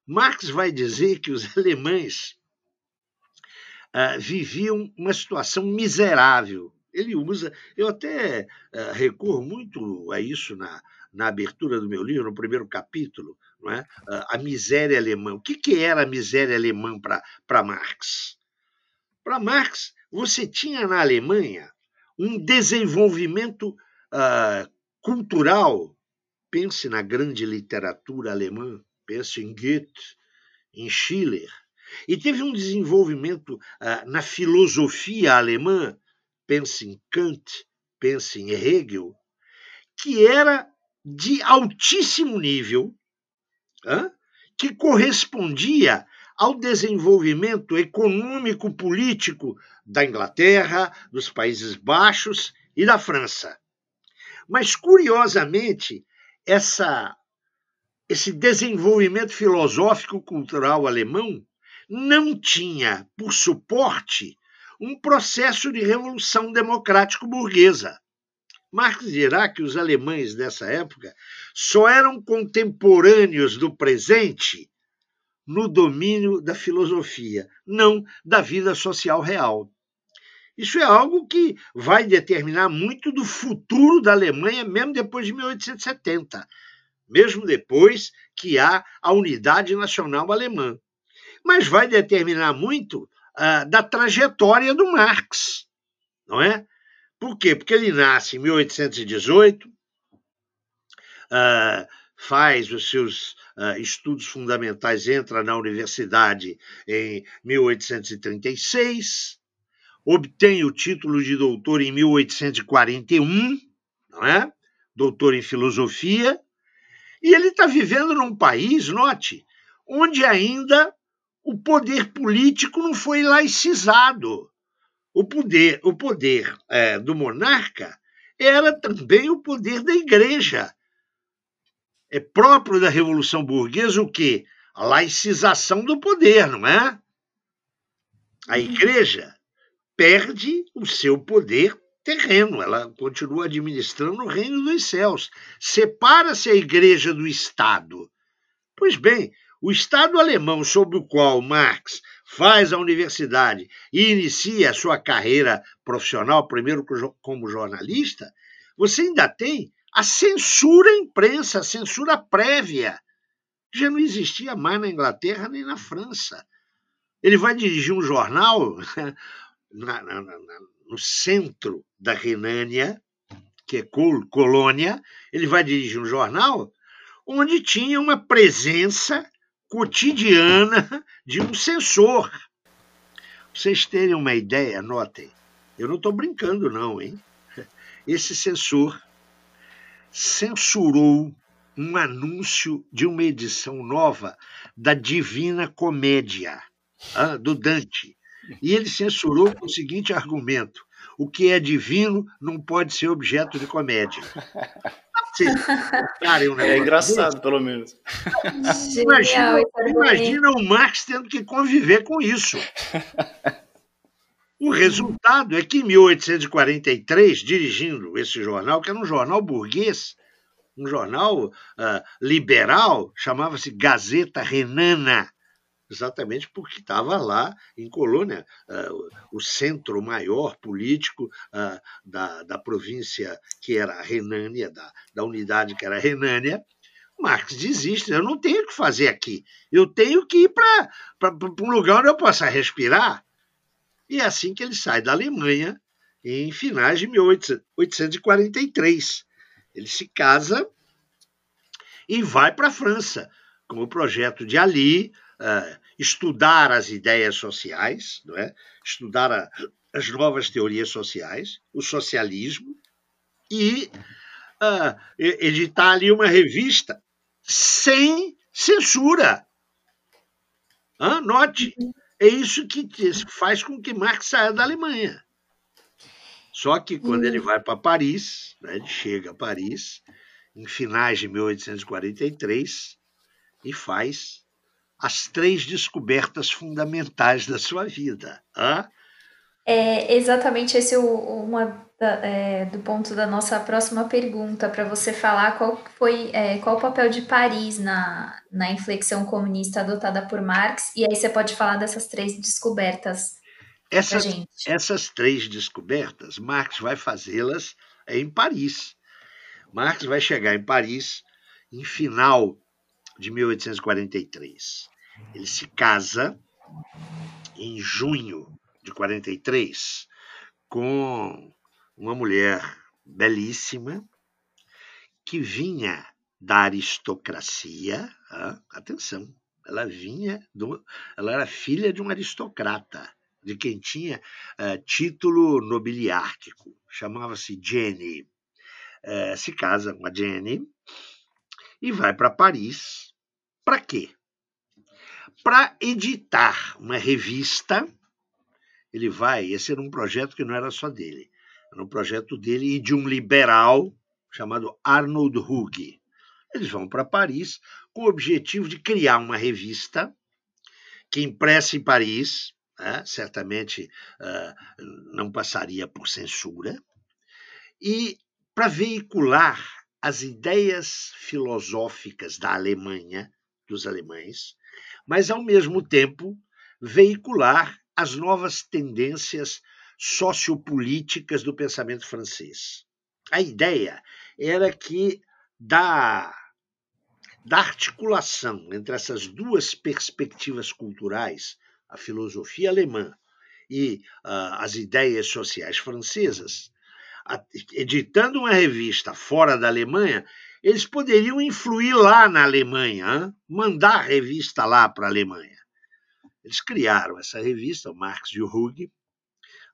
Marx vai dizer que os alemães uh, viviam uma situação miserável. Ele usa, eu até uh, recorro muito a isso na, na abertura do meu livro, no primeiro capítulo, não é? A miséria alemã. O que, que era a miséria alemã para Marx? Para Marx, você tinha na Alemanha um desenvolvimento cultural. Pense na grande literatura alemã, pense em Goethe, em Schiller, e teve um desenvolvimento uh, na filosofia alemã, pense em Kant, pense em Hegel, que era de altíssimo nível, uh, que correspondia ao desenvolvimento econômico político da Inglaterra, dos Países Baixos e da França. Mas, curiosamente, essa, esse desenvolvimento filosófico cultural alemão não tinha por suporte um processo de revolução democrático-burguesa. Marx dirá que os alemães dessa época só eram contemporâneos do presente no domínio da filosofia, não da vida social real. Isso é algo que vai determinar muito do futuro da Alemanha, mesmo depois de 1870, mesmo depois que há a unidade nacional alemã mas vai determinar muito uh, da trajetória do Marx, não é? Por quê? Porque ele nasce em 1818, uh, ah, faz os seus uh, estudos fundamentais, entra na universidade em 1836, obtém o título de doutor em 1841, não é? Doutor em filosofia, e ele está vivendo num país, note, onde ainda o poder político não foi laicizado. O poder, o poder é, do monarca era também o poder da igreja. É próprio da Revolução Burguesa o quê? A laicização do poder, não é? A igreja perde o seu poder terreno, ela continua administrando o reino dos céus. Separa-se a igreja do Estado. Pois bem, o Estado alemão sob o qual Marx faz a universidade e inicia a sua carreira profissional, primeiro como jornalista, você ainda tem a censura à imprensa, a censura prévia, já não existia mais na Inglaterra nem na França. Ele vai dirigir um jornal (laughs) na, na, na, no centro da Renânia, que é colônia, ele vai dirigir um jornal onde tinha uma presença cotidiana de um censor. Vocês terem uma ideia, notem, eu não estou brincando, não, hein? (laughs) Esse censor censurou um anúncio de uma edição nova da Divina Comédia, do Dante. E ele censurou com o seguinte argumento: o que é divino não pode ser objeto de comédia. um é engraçado, desse. pelo menos. Imagina, imagina o Marx tendo que conviver com isso. O resultado é que em 1843, dirigindo esse jornal, que era um jornal burguês, um jornal uh, liberal, chamava-se Gazeta Renana, exatamente porque estava lá em Colônia, uh, o centro maior político uh, da, da província que era a Renânia, da, da unidade que era a Renânia. Marx desiste, eu não tenho o que fazer aqui, eu tenho que ir para um lugar onde eu possa respirar. E é assim que ele sai da Alemanha em finais de 1843. Ele se casa e vai para a França, com o projeto de Ali, uh, estudar as ideias sociais, não é? estudar a, as novas teorias sociais, o socialismo, e uh, editar ali uma revista sem censura. Ah, note, é isso que faz com que Marx saia da Alemanha. Só que quando ele vai para Paris, né, ele chega a Paris, em finais de 1843, e faz as três descobertas fundamentais da sua vida. Hã? É exatamente esse o, uma é, do ponto da nossa próxima pergunta para você falar qual foi é, qual o papel de Paris na, na inflexão comunista adotada por Marx e aí você pode falar dessas três descobertas. Essas, essas três descobertas, Marx vai fazê-las em Paris. Marx vai chegar em Paris em final de 1843. Ele se casa em junho de 43 com uma mulher belíssima que vinha da aristocracia. atenção, ela vinha, do, ela era filha de um aristocrata, de quem tinha uh, título nobiliárquico, chamava-se Jenny. Uh, se casa com a Jenny e vai para Paris. Para quê? Para editar uma revista. Ele vai, esse era um projeto que não era só dele, era um projeto dele e de um liberal chamado Arnold Hugh. Eles vão para Paris com o objetivo de criar uma revista que impressa em Paris, né, certamente uh, não passaria por censura, e para veicular as ideias filosóficas da Alemanha, dos alemães, mas ao mesmo tempo veicular as novas tendências sociopolíticas do pensamento francês. A ideia era que da, da articulação entre essas duas perspectivas culturais, a filosofia alemã e uh, as ideias sociais francesas, editando uma revista fora da Alemanha, eles poderiam influir lá na Alemanha, hein? mandar a revista lá para a Alemanha. Eles criaram essa revista, o Marx e o Hug,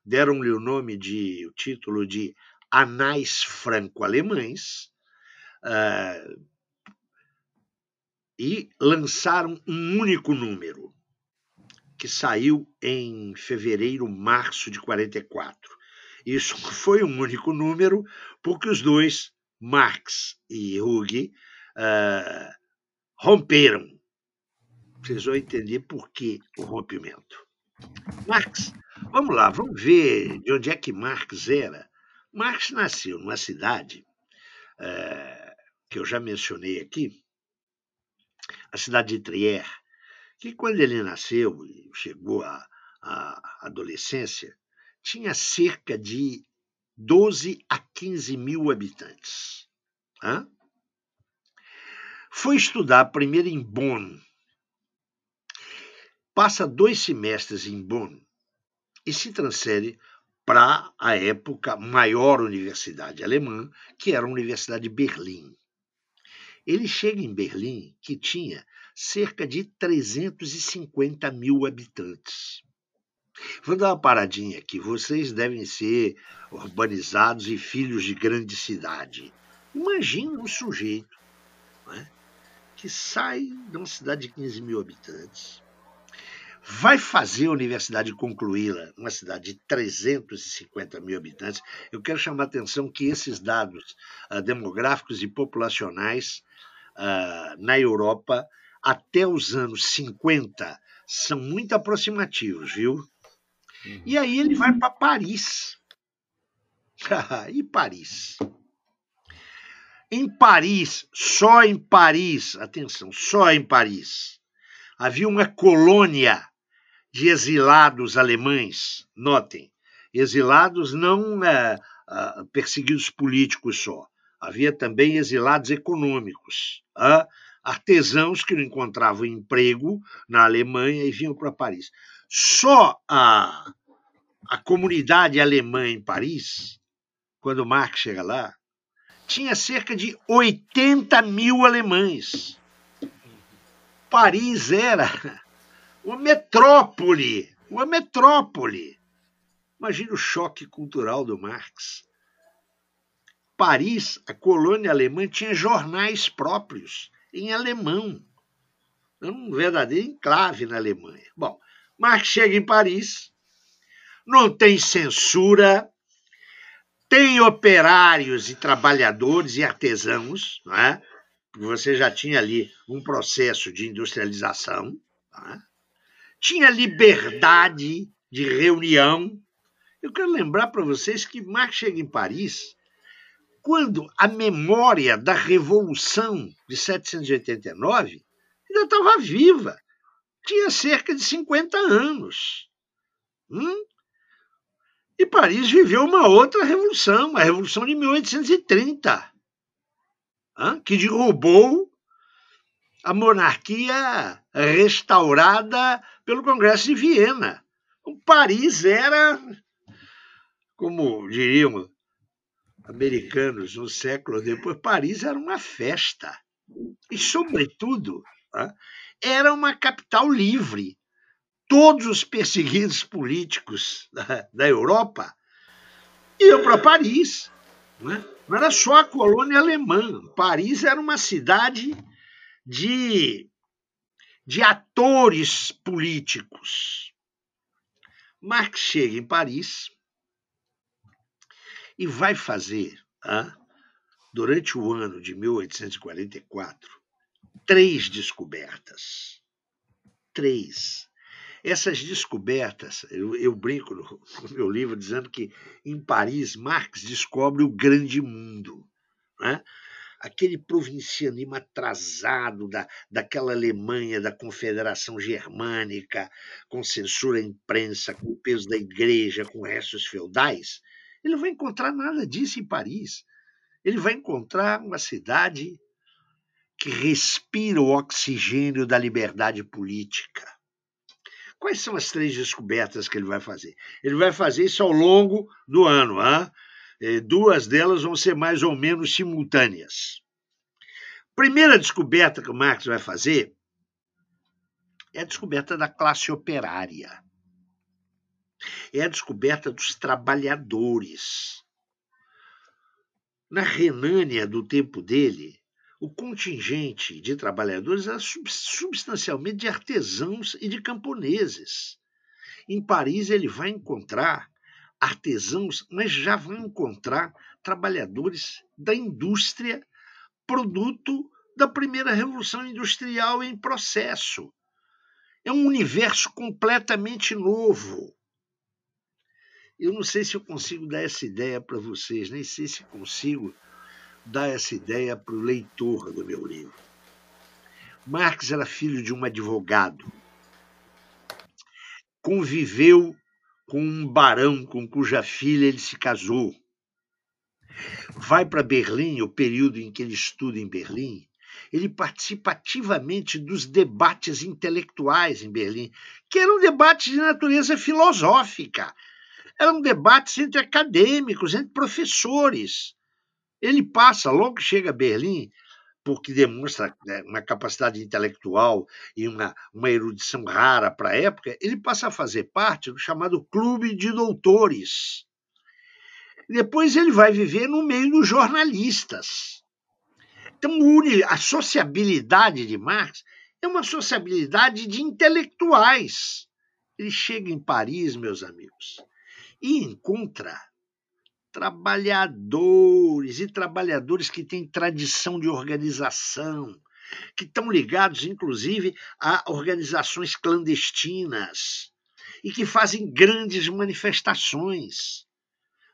deram-lhe o nome de, o título de Anais Franco-Alemães, uh, e lançaram um único número, que saiu em fevereiro, março de 44. Isso (laughs) foi um único número, porque os dois, Marx e Hugh, uh, romperam. Vocês vão entender por que o rompimento. Marx, vamos lá, vamos ver de onde é que Marx era. Marx nasceu numa cidade uh, que eu já mencionei aqui, a cidade de Trier, que quando ele nasceu e chegou à, à adolescência, tinha cerca de 12 a 15 mil habitantes. Hã? Foi estudar primeiro em Bonn. Passa dois semestres em Bonn e se transfere para a época maior universidade alemã, que era a Universidade de Berlim. Ele chega em Berlim, que tinha cerca de 350 mil habitantes. Vou dar uma paradinha aqui. Vocês devem ser urbanizados e filhos de grande cidade. Imagine um sujeito né, que sai de uma cidade de 15 mil habitantes, vai fazer a universidade concluí-la, uma cidade de 350 mil habitantes. Eu quero chamar a atenção que esses dados uh, demográficos e populacionais uh, na Europa até os anos 50 são muito aproximativos, viu? Uhum. E aí ele vai para Paris. (laughs) e Paris? Em Paris, só em Paris, atenção, só em Paris, havia uma colônia de exilados alemães. Notem, exilados não é, é, perseguidos políticos só. Havia também exilados econômicos, é, artesãos que não encontravam emprego na Alemanha e vinham para Paris. Só a, a comunidade alemã em Paris, quando Marx chega lá, tinha cerca de 80 mil alemães. Paris era uma metrópole, uma metrópole. Imagina o choque cultural do Marx. Paris, a colônia alemã, tinha jornais próprios em alemão. Um verdadeiro enclave na Alemanha. Bom, Marx chega em Paris, não tem censura, tem operários e trabalhadores e artesãos, não é? você já tinha ali um processo de industrialização, é? Tinha liberdade de reunião. Eu quero lembrar para vocês que Marx chega em Paris quando a memória da Revolução de 789 ainda estava viva tinha cerca de 50 anos. Hum? E Paris viveu uma outra revolução, a Revolução de 1830, que derrubou a monarquia restaurada pelo Congresso de Viena. O Paris era, como diriam americanos um século depois, Paris era uma festa. E, sobretudo, era uma capital livre. Todos os perseguidos políticos da, Europa iam para Paris. Não, é? não era só a colônia alemã. Paris era uma cidade de, de atores políticos. Marx chega em Paris e vai fazer, durante o ano de 1844, três descobertas. Três. Essas descobertas, eu, eu brinco no, no, meu livro dizendo que em Paris Marx descobre o grande mundo. Né? Aquele provincianismo atrasado da, daquela Alemanha, da Confederação Germânica, com censura à imprensa, com o peso da igreja, com restos feudais, ele não vai encontrar nada disso em Paris. Ele vai encontrar uma cidade que respira o oxigênio da liberdade política. Quais são as três descobertas que ele vai fazer? Ele vai fazer isso ao longo do ano. Hein? É, duas delas vão ser mais ou menos simultâneas. Primeira descoberta que o Marx vai fazer é a descoberta da classe operária. É a descoberta dos trabalhadores. Na Renânia do tempo dele, o contingente de trabalhadores era substancialmente de artesãos e de camponeses. Em Paris, ele vai encontrar artesãos, mas já vão encontrar trabalhadores da indústria, produto da primeira revolução industrial em processo. É um universo completamente novo. Eu não sei se eu consigo dar essa ideia para vocês, nem sei se consigo dar essa ideia para o leitor do meu livro. Marx era filho de um advogado. Conviveu com um barão com cuja filha ele se casou. Vai para Berlim, o período em que ele estuda em Berlim, ele participa ativamente dos debates intelectuais em Berlim, que eram debates de natureza filosófica, eram debates entre acadêmicos, entre professores. Ele passa, logo que chega a Berlim, porque demonstra né, uma capacidade intelectual e uma, uma erudição rara para a época, ele passa a fazer parte do chamado Clube de Doutores. Depois ele vai viver no meio dos jornalistas. Então, a sociabilidade de Marx é uma sociabilidade de intelectuais. Ele chega em Paris, meus amigos, e encontra trabalhadores e trabalhadores que têm tradição de organização, que estão ligados, inclusive, a organizações clandestinas e que fazem grandes manifestações.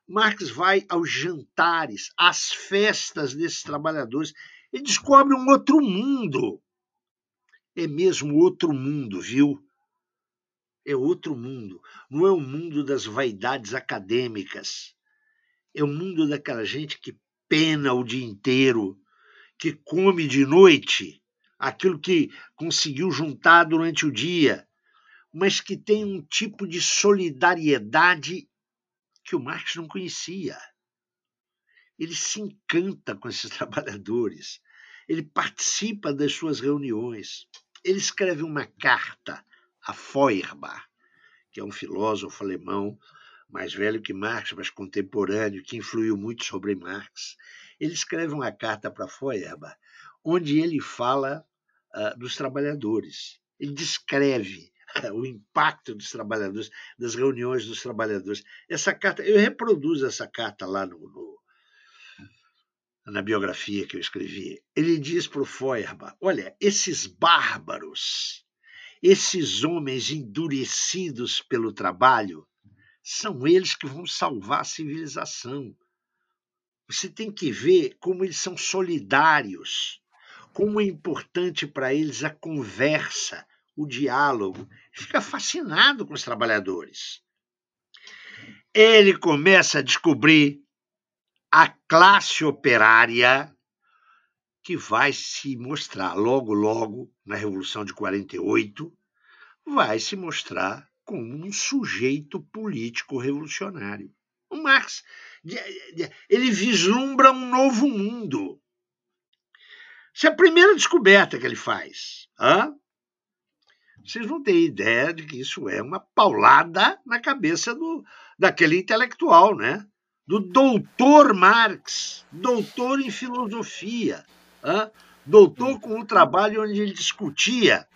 Marx vai aos jantares, às festas desses trabalhadores e descobre um outro mundo. É mesmo outro mundo, viu? É outro mundo. Não é o mundo das vaidades acadêmicas é o mundo daquela gente que pena o dia inteiro, que come de noite aquilo que conseguiu juntar durante o dia, mas que tem um tipo de solidariedade que o Marx não conhecia. Ele se encanta com esses (laughs) trabalhadores, ele participa das suas reuniões, ele escreve uma carta a Feuerbach, que é um filósofo alemão mais velho que Marx, mas contemporâneo, que influiu muito sobre Marx, ele escreve uma carta para Feuerbach, onde ele fala uh, dos trabalhadores. Ele descreve uh, (laughs) o impacto dos trabalhadores, das reuniões dos trabalhadores. Essa carta, eu reproduzo essa carta lá no, no na biografia que eu escrevi. Ele diz para o Feuerbach: olha, esses bárbaros, esses homens endurecidos pelo trabalho, são eles que vão salvar a civilização. Você tem que ver como eles são solidários, como é importante para eles a conversa, o diálogo. Fica fascinado com os trabalhadores. ele começa a descobrir a classe operária que vai se mostrar logo, logo, na Revolução de 48, vai se mostrar como um sujeito político revolucionário. O Marx ele vislumbra um novo mundo. Essa é a primeira descoberta que ele faz. Hã? Vocês não têm ideia de que isso é uma paulada na cabeça do, daquele intelectual, né? Do doutor Marx, doutor em filosofia, hã? doutor com um trabalho onde ele discutia,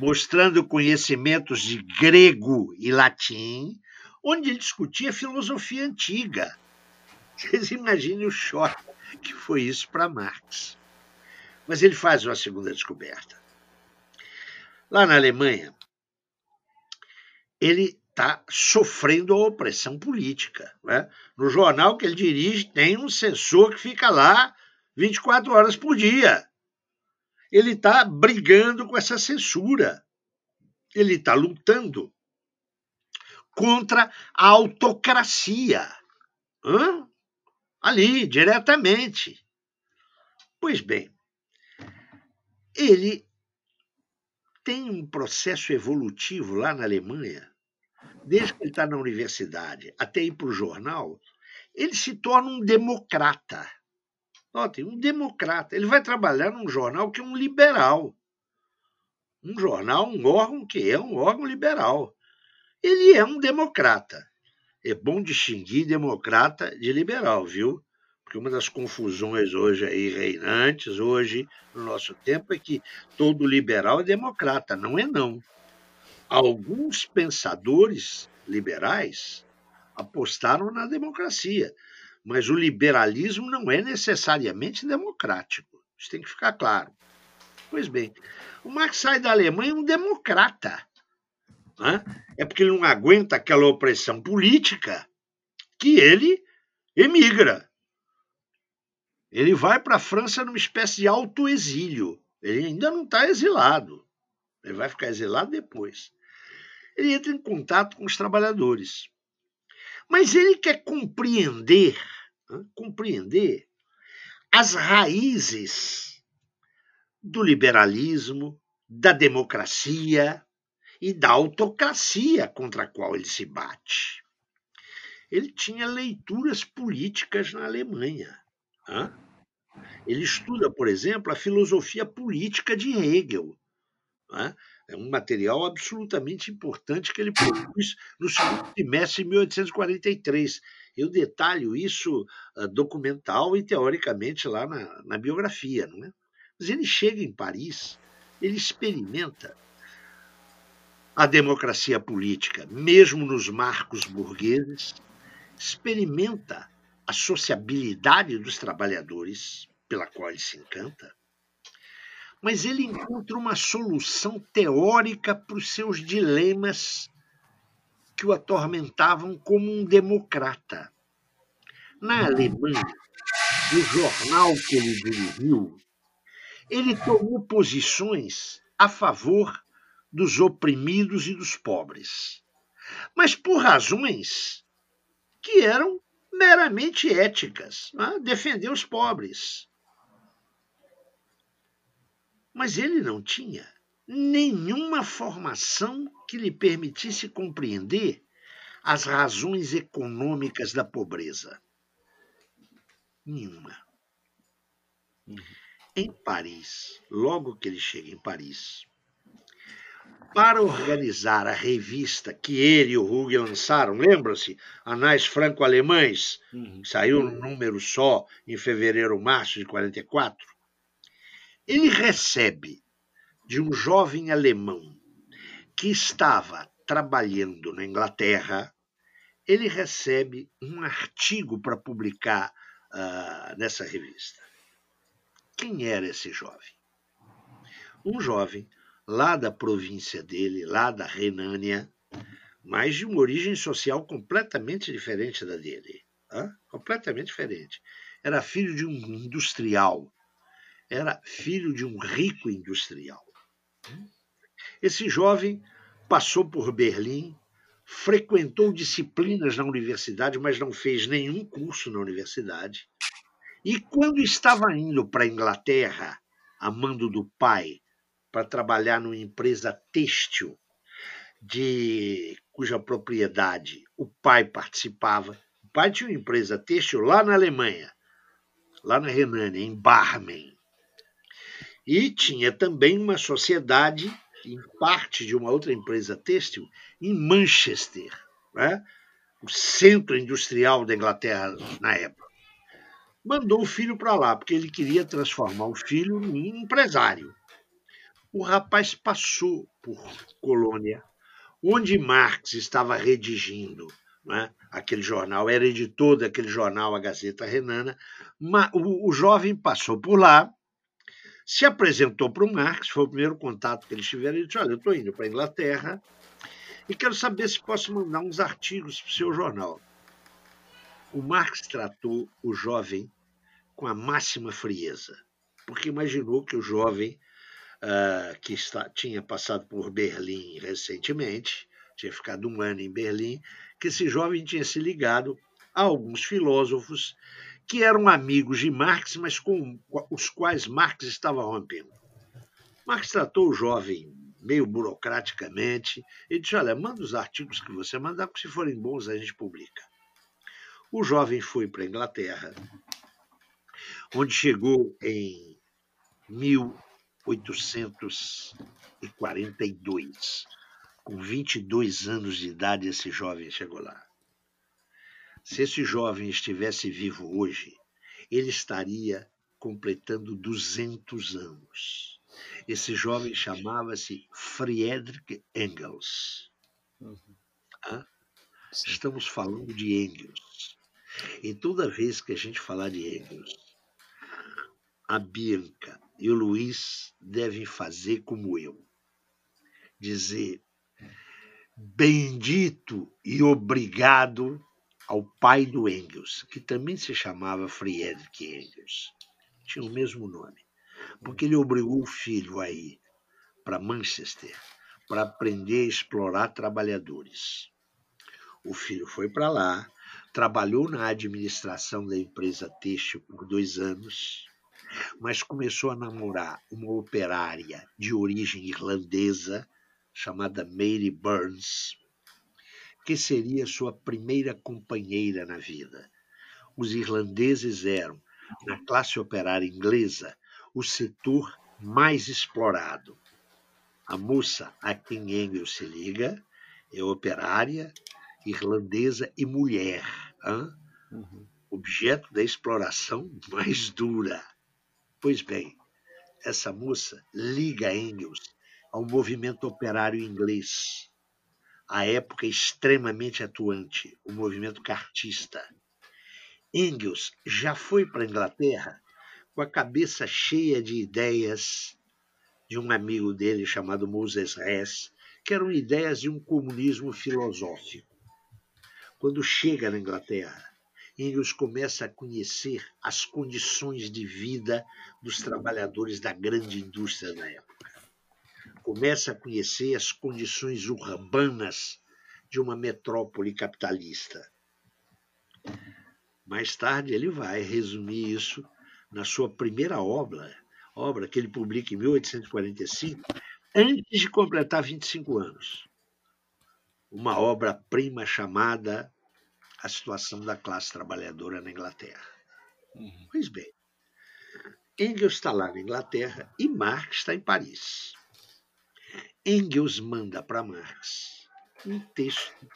mostrando conhecimentos de grego e latim, onde ele discutia filosofia antiga. Vocês imaginem o choque que foi isso para Marx. Mas ele faz uma segunda descoberta. Lá na Alemanha, ele está sofrendo a opressão política. Né? No jornal que ele dirige, tem um censor que fica lá 24 horas por dia. Ele está brigando com essa censura. Ele está lutando contra a autocracia. Hã? Ali, diretamente. Pois bem, ele tem um processo evolutivo lá na Alemanha, desde que ele está na universidade até ir para o jornal, ele se torna um democrata. Notem, um democrata. Ele vai trabalhar num jornal que é um liberal. Um jornal, um órgão que é um órgão liberal ele é um democrata. É bom distinguir democrata de liberal, viu? Porque uma das confusões hoje aí reinantes, hoje, no nosso tempo, é que todo liberal é democrata. Não é não. Alguns pensadores liberais apostaram na democracia, mas o liberalismo não é necessariamente democrático. Isso tem que ficar claro. Pois bem, o Marx sai da Alemanha um democrata né? é porque ele não aguenta aquela opressão política que ele emigra. Ele vai para a França numa espécie de autoexílio. Ele ainda não está exilado. Ele vai ficar exilado depois. Ele entra em contato com os trabalhadores. Mas ele quer compreender, né? compreender as raízes do liberalismo, da democracia, e da autocracia contra a qual ele se bate. Ele tinha leituras políticas na Alemanha. Ele estuda, por exemplo, a filosofia política de Hegel. É um material absolutamente importante que ele produz no segundo trimestre de 1843. Eu detalho isso uh, documental e teoricamente lá na, na biografia. Não é? Mas ele chega em Paris, ele experimenta a democracia política, mesmo nos marcos burgueses, experimenta a sociabilidade dos trabalhadores, pela qual ele se encanta, mas ele encontra uma solução teórica para os seus dilemas que o atormentavam como um democrata. Na Alemanha, no jornal que ele dirigiu, ele tomou posições a favor dos oprimidos e dos pobres, mas por razões que eram meramente éticas, né? defender os pobres. Mas ele não tinha nenhuma formação que lhe permitisse compreender as razões econômicas da pobreza. Nenhuma. Uhum. Em Paris, logo que ele chega em Paris, para organizar a revista que ele e o Hug lançaram, lembram-se? Anais Franco-Alemães, uhum. saiu num número só em fevereiro, março de 44. Ele recebe de um jovem alemão que estava trabalhando na Inglaterra, ele recebe um artigo para publicar uh, nessa revista. Quem era esse jovem? Um jovem lá da província dele, lá da Renânia, mas de uma origem social completamente diferente da dele. Completamente diferente. Era filho de um industrial. Era filho de um rico industrial. Esse jovem passou por Berlim, frequentou disciplinas na universidade, mas não fez nenhum curso na universidade. E quando estava indo para a Inglaterra, a mando do pai, para trabalhar numa empresa têxtil, de cuja propriedade o pai participava. O pai tinha uma empresa têxtil lá na Alemanha, lá na Renânia, em Barmen. E tinha também uma sociedade, em parte de uma outra empresa têxtil, em Manchester, né? o centro industrial da Inglaterra na época. Mandou o filho para lá, porque ele queria transformar o filho em empresário. O rapaz passou por Colônia, onde Marx estava redigindo né, aquele jornal, era editor daquele jornal, a Gazeta Renana. O, o jovem passou por lá, se apresentou para o Marx, foi o primeiro contato que eles tiveram. Ele disse: Olha, eu estou indo para a Inglaterra e quero saber se posso mandar uns artigos para o seu jornal. O Marx tratou o jovem com a máxima frieza, porque imaginou que o jovem uh, que está, tinha passado por Berlim recentemente, tinha ficado um ano em Berlim, que esse jovem tinha se ligado a alguns filósofos que eram amigos de Marx, mas com os quais Marx estava rompendo. Marx tratou o jovem meio burocraticamente e disse: Olha, manda os artigos que você mandar, porque se forem bons a gente publica. O jovem foi para a Inglaterra, onde chegou em 1842. Com 22 anos de idade, esse jovem chegou lá. Se esse jovem estivesse vivo hoje, ele estaria completando 200 anos. Esse jovem chamava-se Friedrich Engels. Uhum. Estamos falando de Engels. E toda vez que a gente falar de Engels, a Bianca e o Luiz devem fazer como eu. Dizer bendito e obrigado ao pai do Engels, que também se chamava Friedrich Engels. Tinha o mesmo nome, porque ele obrigou o filho a ir para Manchester para aprender a explorar trabalhadores. O filho foi para lá, trabalhou na administração da empresa têxtil por dois anos, mas começou a namorar uma operária de origem irlandesa chamada Mary Burns, que seria sua primeira companheira na vida. Os irlandeses eram, na classe operária inglesa, o setor mais explorado. A moça a quem Engels se liga é operária, irlandesa e mulher, uhum. objeto da exploração mais dura. Pois bem, essa moça liga Engels ao movimento operário inglês, à época extremamente atuante, o movimento cartista. Engels já foi para a Inglaterra com a cabeça cheia de ideias de um amigo dele chamado Moses Hess, que eram ideias de um comunismo filosófico. Quando chega na Inglaterra, Engels começa a conhecer as condições de vida dos trabalhadores da grande indústria da época. Começa a conhecer as condições urbanas de uma metrópole capitalista. Mais tarde, ele vai resumir isso na sua primeira obra, obra que ele publica em 1845, antes de completar 25 anos. Uma obra-prima chamada a situação da classe trabalhadora na Inglaterra. Uhum. Pois bem, Engels está lá na Inglaterra e Marx está em Paris. Engels manda para Marx um texto,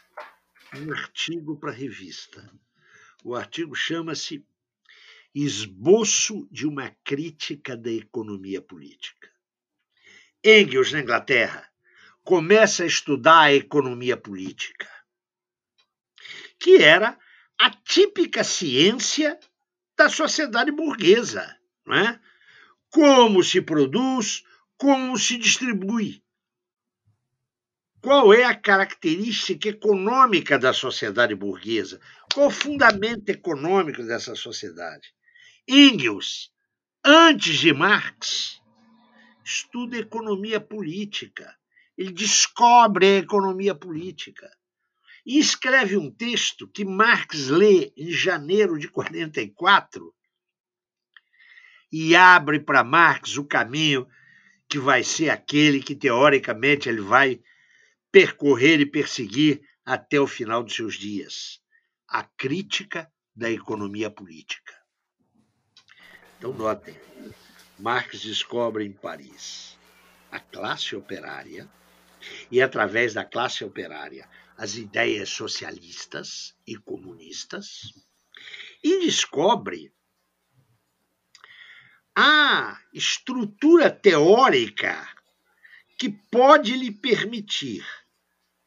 um artigo para a revista. O artigo chama-se Esboço de uma Crítica da Economia Política. Engels, na Inglaterra, começa a estudar a economia política que era a típica ciência da sociedade burguesa. Não é? Como se produz, como se distribui. Qual é a característica econômica da sociedade burguesa? Qual o fundamento econômico dessa sociedade? Engels, antes de Marx, estuda economia política. Ele descobre a economia política e escreve um texto que Marx lê em janeiro de 44 e abre para Marx o caminho que vai ser aquele que teoricamente ele vai percorrer e perseguir até o final dos seus dias, a crítica da economia política. Então notem, Marx descobre em Paris a classe operária e através da classe operária as ideias socialistas e comunistas e descobre a estrutura teórica que pode lhe permitir,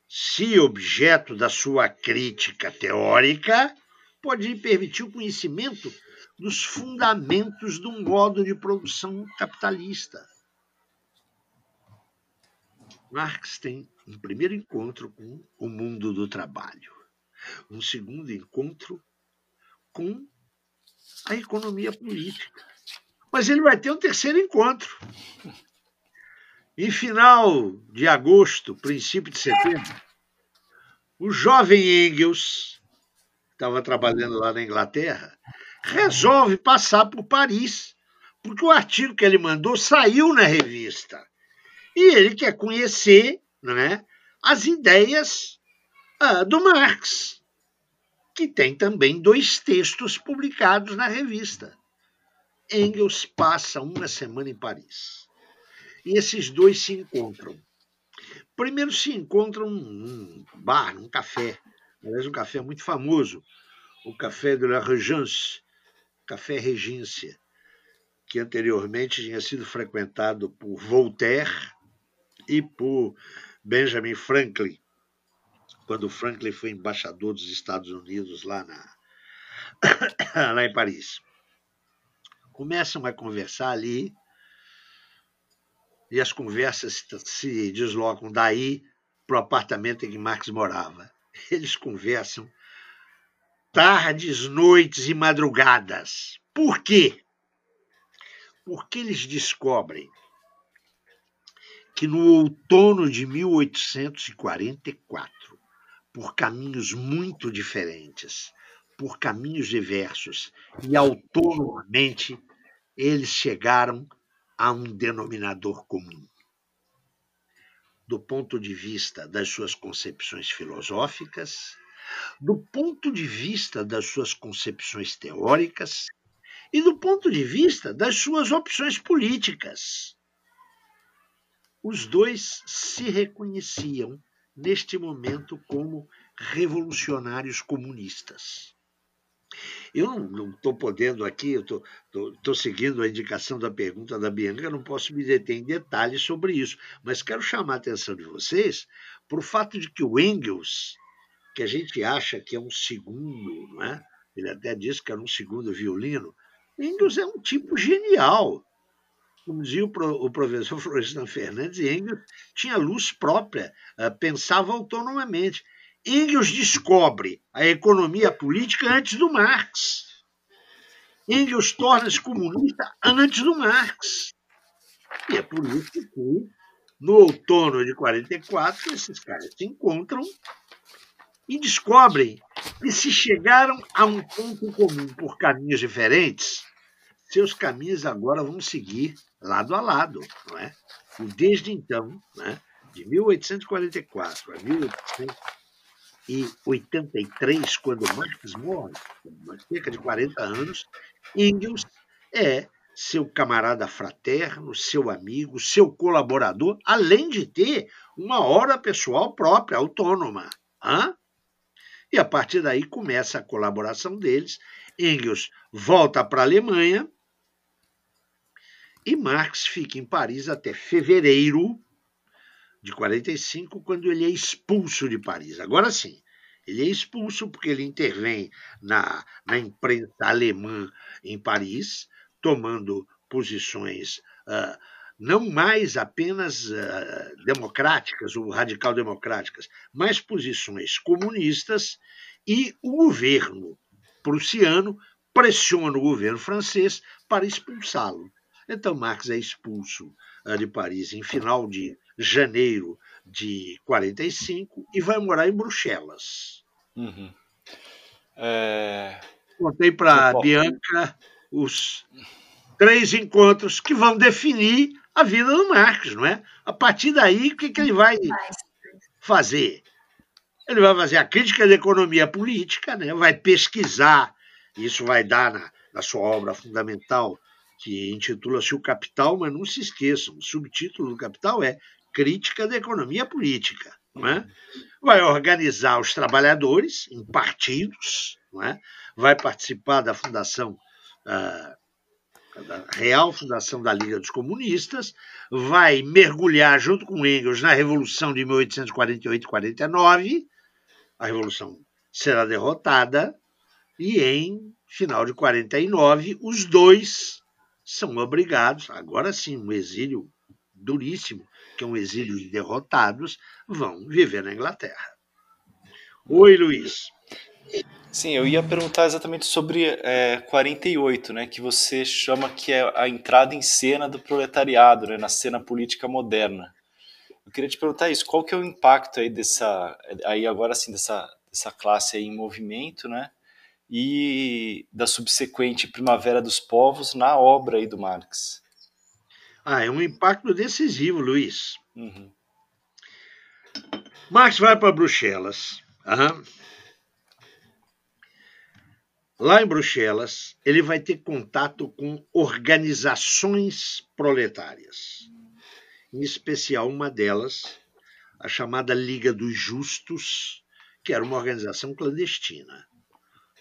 se objeto da sua crítica teórica, pode permitir o conhecimento dos fundamentos do modo de produção capitalista. Marx tem um primeiro encontro com o mundo do trabalho, um segundo encontro com a economia política. Mas ele vai ter um terceiro encontro. Em final de agosto, princípio de setembro, o jovem Engels, que estava trabalhando lá na Inglaterra, resolve passar por Paris, porque o artigo que ele mandou saiu na revista. E ele quer conhecer né, as ideias ah, do Marx, que tem também dois textos publicados na revista. Engels passa uma semana em Paris. E esses dois se encontram. Primeiro se encontram num bar, num café. Aliás, um café muito famoso, o Café de la Regence, Café Regência, que anteriormente tinha sido frequentado por Voltaire e por Benjamin Franklin, quando Franklin foi embaixador dos Estados Unidos lá, na, (coughs) lá em Paris. Começam a conversar ali e as conversas se deslocam daí para o apartamento em que Marx morava. Eles conversam tardes, noites e madrugadas. Por quê? Porque eles descobrem que no outono de 1844, por caminhos muito diferentes, por caminhos diversos e autonomamente, eles chegaram a um denominador comum. Do ponto de vista das suas concepções filosóficas, do ponto de vista das suas concepções teóricas e do ponto de vista das suas opções políticas os dois se reconheciam neste momento como revolucionários comunistas. Eu não estou podendo aqui, eu estou seguindo a indicação da pergunta da Bianca, não posso me deter em detalhes sobre isso, mas quero chamar a atenção de vocês para o fato de que o Engels, que a gente acha que é um segundo, não é? ele até disse que era um segundo violino, Engels é um tipo genial como dizia o professor (laughs) Florestan Fernandes, Engels tinha luz própria, eh, pensava autonomamente. Engels descobre a economia política antes do Marx. Engels torna-se comunista antes do Marx. E é por isso que, no outono de 44, esses caras se encontram e descobrem que se chegaram a um ponto comum por caminhos diferentes, seus caminhos agora vão seguir lado a lado, não é? E desde então, né, de 1844 a 1883, quando Marx morre, cerca de 40 anos, Engels é seu camarada fraterno, seu amigo, seu colaborador, além de ter uma hora pessoal própria, autônoma. Hã? E a partir daí começa a colaboração deles. Engels volta para a Alemanha, e Marx fica em Paris até fevereiro de 45, quando ele é expulso de Paris. Agora sim, ele é expulso porque ele intervém na, na imprensa alemã em Paris, tomando posições uh, não mais apenas uh, democráticas ou radical-democráticas, mas posições comunistas, e o governo prussiano pressiona o governo francês para expulsá-lo. Então, Marx é expulso eh, de Paris em final de janeiro de 45 e vai morar em Bruxelas. Uhum. É... Contei para a Bianca os três encontros que vão definir a vida do Marx, não é? A partir daí, o que, que ele vai fazer? Ele vai fazer a crítica da economia política, né? vai pesquisar, isso vai dar na, na sua obra fundamental, que intitula-se O Capital, mas não se esqueçam, o subtítulo do Capital é Crítica da Economia Política. Não é? Vai organizar os trabalhadores em partidos, não é? vai participar da fundação uh, da Real Fundação da Liga dos Comunistas, vai mergulhar junto com Engels na Revolução de 1848-49. A Revolução será derrotada e em final de 49 os dois são obrigados, agora sim, um exílio duríssimo, que é um exílio de derrotados, vão viver na Inglaterra. Oi, Luiz. Sim, eu ia perguntar exatamente sobre é, 48, né, que você chama que é a entrada em cena do proletariado, né, na cena política moderna. Eu queria te perguntar isso, qual que é o impacto aí dessa, aí agora assim, dessa, dessa classe aí em movimento, né, e da subsequente Primavera dos Povos na obra aí do Marx? Ah, é um impacto decisivo, Luiz. Uhum. Marx vai para Bruxelas. Uhum Lá em Bruxelas, ele vai ter contato com organizações proletárias, em especial uma delas, a chamada Liga dos Justos, que era uma organização clandestina.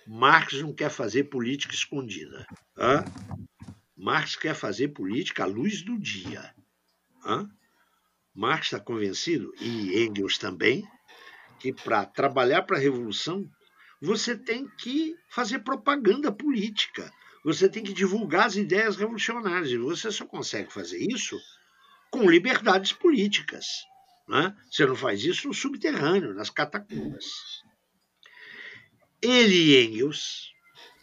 Marx não quer fazer política escondida. Hã? Marx quer fazer política à luz do dia. Hã? Marx está convencido, e Engels também, que para trabalhar para a revolução você tem que fazer propaganda política. Você tem que divulgar as ideias revolucionárias. E você só consegue fazer isso com liberdades políticas. Né? Você não faz isso no subterrâneo, nas catacumbas. Ele e Engels,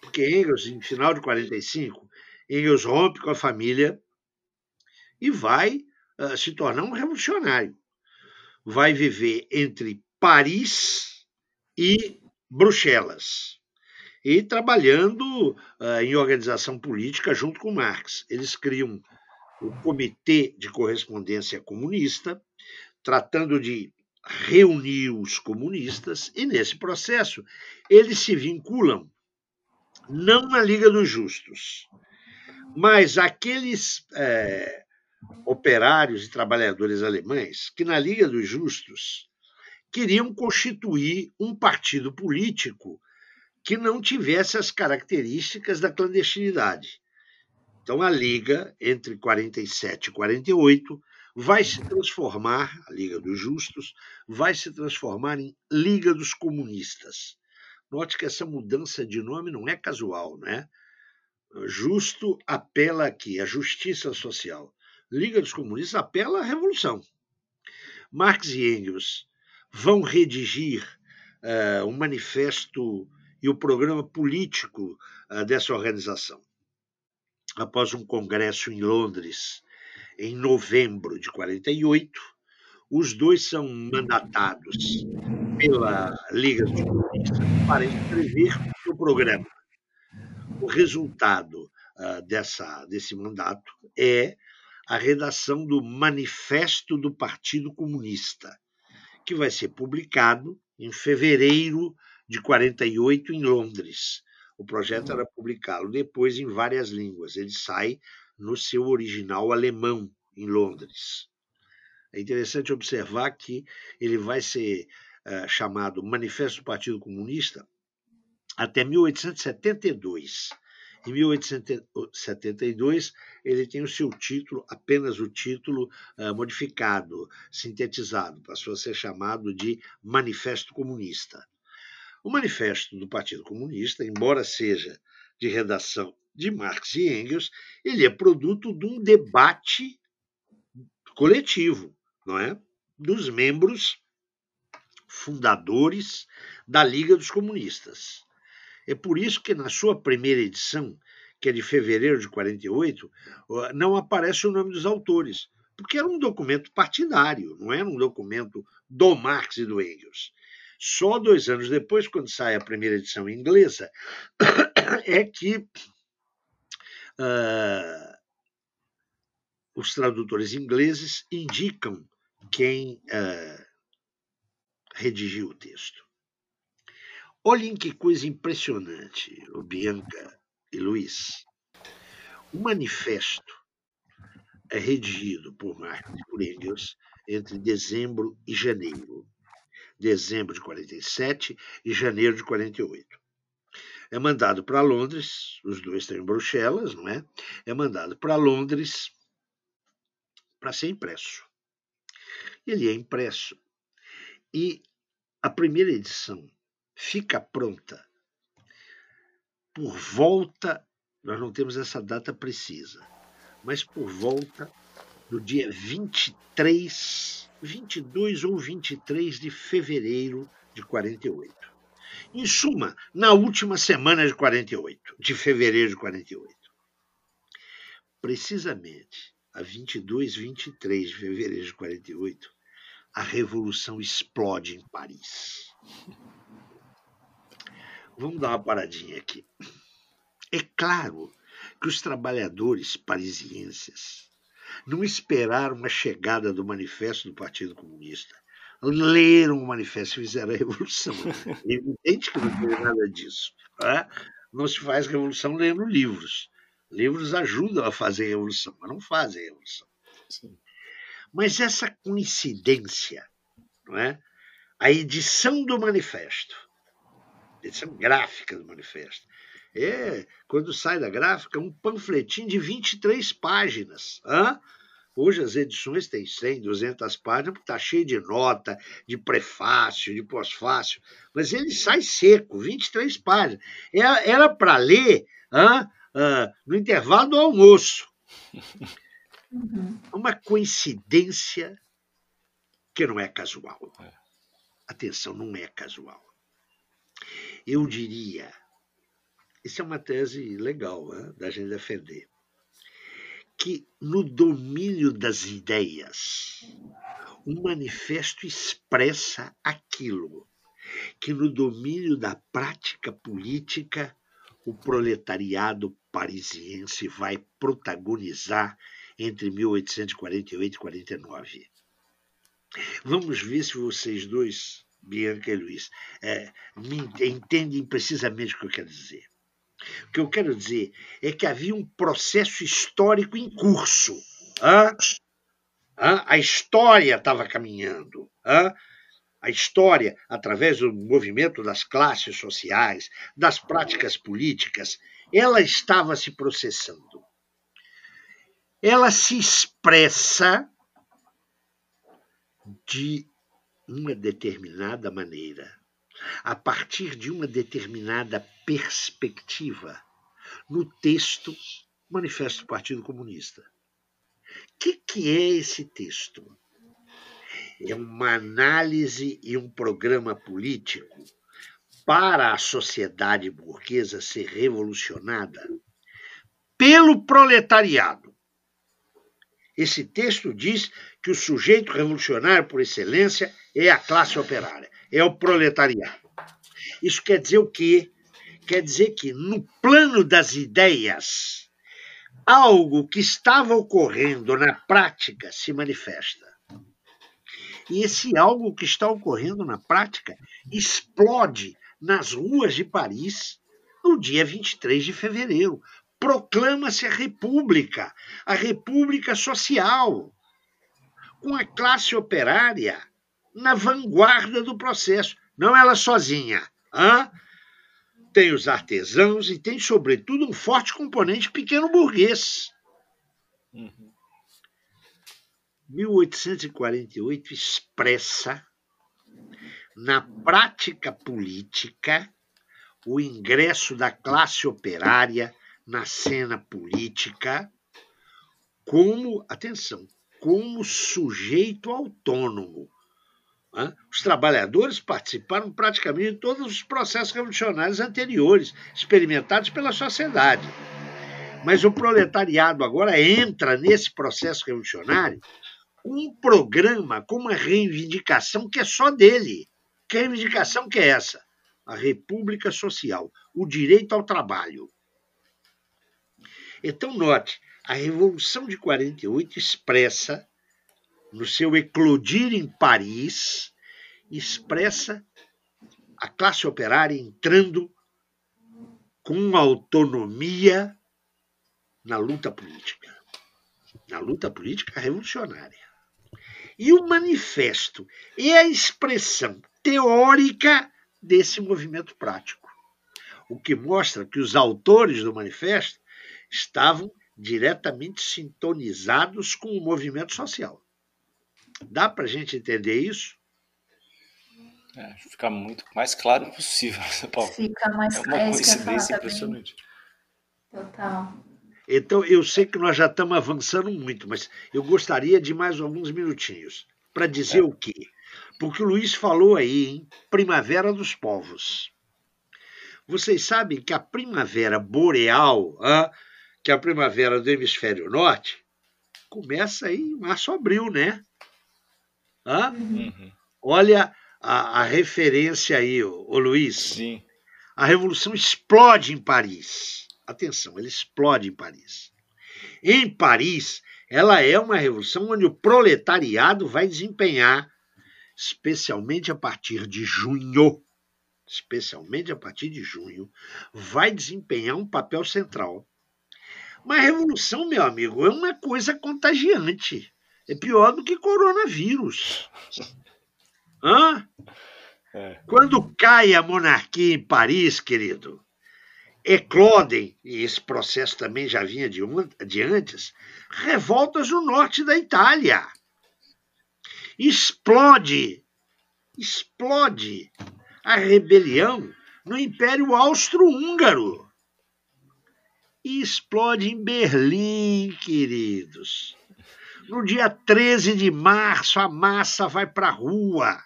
porque Engels, em final de 45, Engels rompe com a família e vai uh, se tornar um revolucionário. Vai viver entre Paris e Bruxelas e trabalhando uh, em organização política junto com Marx. Eles criam o Comitê de Correspondência Comunista, tratando de reunir os comunistas, e nesse processo eles se vinculam não na Liga dos Justos, mas aqueles é, operários e trabalhadores alemães que na Liga dos Justos queriam constituir um partido político que não tivesse as características da clandestinidade. Então, a Liga, entre 47 e 48, vai se transformar, a Liga dos Justos, vai se transformar em Liga dos Comunistas. Note que essa mudança de nome não é casual, né? Justo apela aqui à justiça social. Liga dos Comunistas apela à revolução. Marx e Engels vão redigir uh, um manifesto e o programa político uh, dessa organização. Após um congresso em Londres, em novembro de 48, os dois são mandatados pela Liga dos Comunistas para escrever o programa. O resultado uh, dessa, desse mandato é a redação do Manifesto do Partido Comunista, que vai ser publicado em fevereiro de 48 em Londres. O projeto era publicá-lo depois em várias línguas. Ele sai no seu original alemão em Londres. É interessante observar que ele vai ser uh, chamado Manifesto do Partido Comunista até 1872. Em 1872, ele tem o seu título, apenas o título uh, modificado, sintetizado, passou a ser chamado de Manifesto Comunista. O Manifesto do Partido Comunista, embora seja de redação de Marx e Engels, ele é produto de um debate coletivo, não é? Dos membros fundadores da Liga dos Comunistas. É por isso que na sua primeira edição, que é de fevereiro de 48, não aparece o nome dos autores, porque era um documento partidário, não era um documento do Marx e do Engels. Só dois anos depois, quando sai a primeira edição inglesa, (coughs) é que uh, os tradutores ingleses indicam quem uh, redigiu o texto. Olhem que coisa impressionante, Bianca e Luiz. O manifesto é redigido por Marx e por Engels entre dezembro e janeiro. Dezembro de 47 e janeiro de 48. É mandado para Londres, os dois estão em Bruxelas, não é? É mandado para Londres para ser impresso. Ele é impresso e a primeira edição fica pronta por volta, nós não temos essa data precisa, mas por volta do dia 23, 22 ou 23 de fevereiro de 48. Em suma, na última semana de 48, de fevereiro de 48. Precisamente a 22, 23 de fevereiro de 48, a revolução explode em Paris. Vamos dar uma paradinha aqui. É claro que os trabalhadores parisienses não esperaram a chegada do manifesto do Partido Comunista. Leram o manifesto e fizeram a revolução. (laughs) É evidente que não tem nada disso. Né? Não se faz revolução lendo livros. Livros ajudam a fazer revolução, mas não fazem revolução. Sim. Mas essa coincidência, não é? a edição do manifesto, edição gráfica do manifesto, é, quando sai da gráfica, um panfletinho de 23 páginas. Hã? Hoje as edições têm 100, 200 páginas, porque está cheio de nota, de prefácio, de pós-fácio, mas ele sai seco, 23 páginas. Era para ler hã, hã, no intervalo do almoço. Uhum. Uma coincidência que não é casual. É. Atenção, não é casual. Eu diria, isso é uma tese legal né, da gente defender, que no domínio das ideias, o manifesto expressa aquilo que no domínio da prática política o proletariado parisiense vai protagonizar entre 1848 e 49. Vamos ver se vocês dois, Bianca e Luiz, é, entendem precisamente o que eu quero dizer. O que eu quero dizer é que havia um processo histórico em curso. Hã? A história estava caminhando. A história, através do movimento das classes sociais, das práticas políticas, ela estava se processando ela se expressa de uma determinada maneira, a partir de uma determinada perspectiva, no texto Manifesto do Partido Comunista. O que, que é esse texto? É uma análise e um programa político para a sociedade burguesa ser revolucionada pelo proletariado esse texto diz que o sujeito revolucionário por excelência é a classe operária, é o proletariado. Isso quer dizer o quê? Quer dizer que no plano das ideias, algo que estava ocorrendo na prática se manifesta. E esse algo que está ocorrendo na prática explode nas ruas de Paris no dia 23 de fevereiro, proclama-se a República, a República Social, com a classe operária na vanguarda do processo, não ela sozinha. Hã? Tem os artesãos e tem, sobretudo, um forte componente pequeno burguês. Uhum. 1848 expressa, na prática política, o ingresso da classe operária na cena política como, atenção, como sujeito autônomo. Os trabalhadores participaram praticamente de todos os processos revolucionários anteriores, experimentados pela sociedade. Mas o proletariado agora entra nesse processo revolucionário com um programa, com uma reivindicação que é só dele. Que reivindicação que é essa? A República Social, o direito ao trabalho. Então, note, a Revolução de 48 expressa, no seu eclodir em Paris, expressa a classe operária entrando com autonomia na luta política. Na luta política revolucionária. E o manifesto é a expressão teórica desse movimento prático. O que mostra que os autores do manifesto estavam diretamente sintonizados com o movimento social. Dá para a gente entender isso? É, fica muito mais claro possível, (laughs) Paulo. Fica mais é uma é coincidência impressionante. Total. Então, eu sei que nós já estamos avançando muito, mas eu gostaria de mais alguns minutinhos para dizer é. o quê? Porque o Luiz falou aí em Primavera dos Povos. Vocês sabem que a primavera boreal, ah, que é a primavera do hemisfério norte, começa aí em março, abril, né? Uhum. Olha a, a, referência aí, ô, ô Luiz. Sim. A revolução explode em Paris. Atenção, ela explode em Paris. Em Paris, ela é uma revolução onde o proletariado vai desempenhar, especialmente a partir de junho, especialmente a partir de junho, vai desempenhar um papel central mas revolução, meu amigo, é uma coisa contagiante. É pior do que coronavírus. Hã? É. Quando cai a monarquia em Paris, querido, eclodem, e esse processo também já vinha de, de antes, revoltas no norte da Itália. Explode, explode a rebelião no Império Austro-Húngaro e explode em Berlim, queridos. No dia 13 de março, a massa vai para a rua.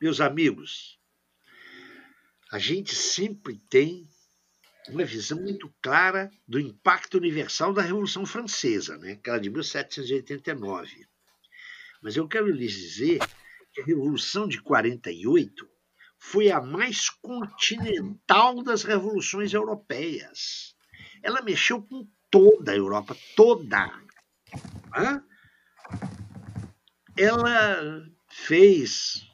Meus amigos, a gente sempre tem uma visão muito clara do impacto universal da Revolução Francesa, né? aquela de 1789. Mas eu quero lhes dizer que a Revolução de 48 foi a mais continental das revoluções europeias. Ela mexeu com toda a Europa, toda. Ela fez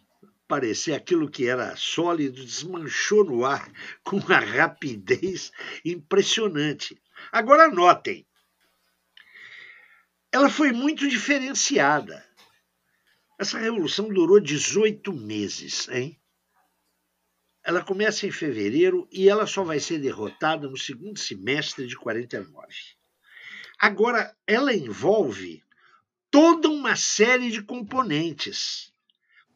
parecer aquilo que era sólido, desmanchou no ar (laughs) com uma rapidez impressionante. Agora notem, ela foi muito diferenciada. Essa revolução durou 18 meses, hein? Ela começa em fevereiro e ela só vai ser derrotada no segundo semestre de 49. Agora, ela envolve toda uma série de componentes.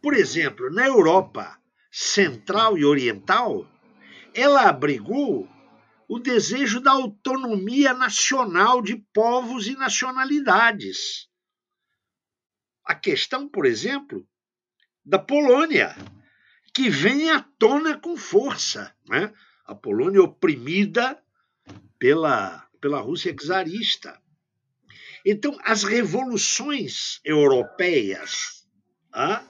Por exemplo, na Europa Central e Oriental, ela abrigou o desejo da autonomia nacional de povos e nacionalidades. A questão, por exemplo, da Polônia, que vem à tona com força. Né? A Polônia oprimida pela, pela Rússia czarista. Então, as revoluções europeias ah,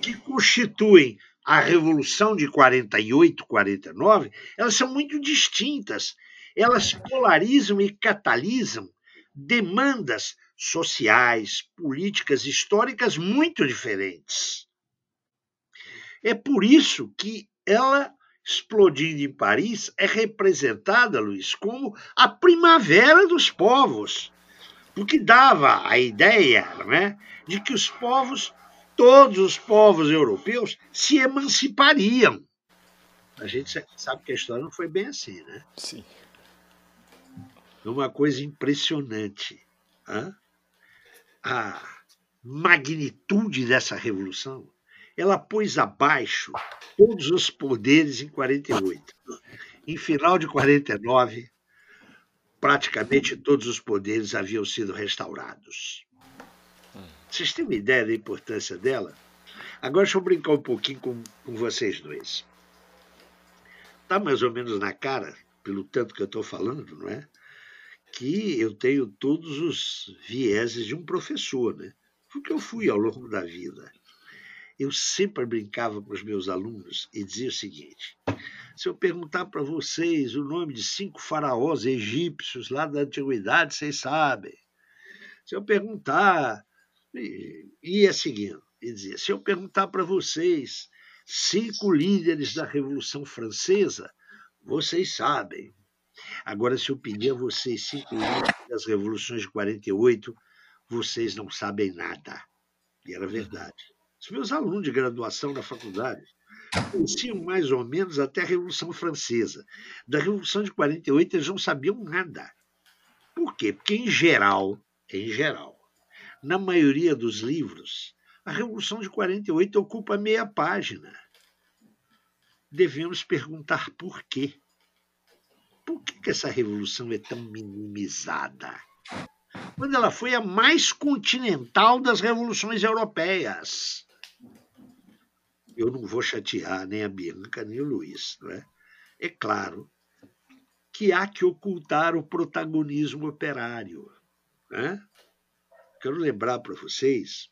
que constituem a Revolução de 48, 49, elas são muito distintas. Elas polarizam e catalisam demandas sociais, políticas, históricas muito diferentes. É por isso que ela, explodindo em Paris, é representada, Luiz, como a primavera dos povos, porque dava a ideia né, de que os povos, todos os povos europeus, se emancipariam. A gente sabe que a história não foi bem assim, né? Sim. É uma coisa impressionante. Hein? A magnitude dessa revolução ela pôs abaixo todos os poderes em 48. Em final de 49, praticamente todos os poderes haviam sido restaurados. Vocês têm uma ideia da importância dela? Agora deixa eu brincar um pouquinho com, com vocês dois. Está mais ou menos na cara pelo tanto que eu estou falando, não é? Que eu tenho todos os vieses de um professor, né? Porque eu fui ao longo da vida. Eu sempre brincava com os meus alunos e dizia o seguinte: se eu perguntar para vocês o nome de cinco faraós egípcios lá da antiguidade, vocês sabem. Se eu perguntar, ia seguindo, e dizia: se eu perguntar para vocês cinco líderes da Revolução Francesa, vocês sabem. Agora, se eu pedir a vocês cinco líderes das revoluções de 48, vocês não sabem nada. E era verdade. Os meus alunos de graduação na faculdade conheciam mais ou menos até a Revolução Francesa. Da Revolução de 48 eles não sabiam nada. Por quê? Porque, em geral, em geral, na maioria dos livros, a Revolução de 48 ocupa meia página. Devemos perguntar por quê. Por que, que essa revolução é tão minimizada? Quando ela foi a mais continental das revoluções europeias eu não vou chatear nem a Bianca nem o Luiz. Não é? é claro que há que ocultar o protagonismo operário. Né? Quero lembrar para vocês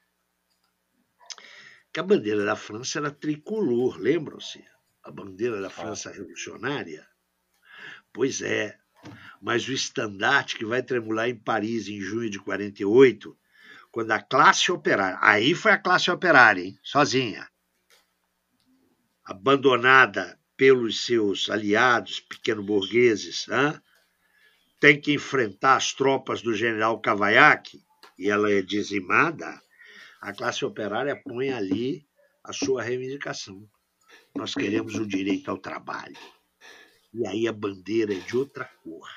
que a bandeira da França era tricolor, lembram-se? A bandeira da França revolucionária? Pois é, mas o estandarte que vai tremular em Paris em junho de 48, quando a classe operária, aí foi a classe operária, hein? sozinha, abandonada pelos seus aliados pequeno-burgueses, tem que enfrentar as tropas do general Cavaiaque, e ela é dizimada, a classe operária põe ali a sua reivindicação. Nós queremos o direito ao trabalho. E aí a bandeira é de outra cor.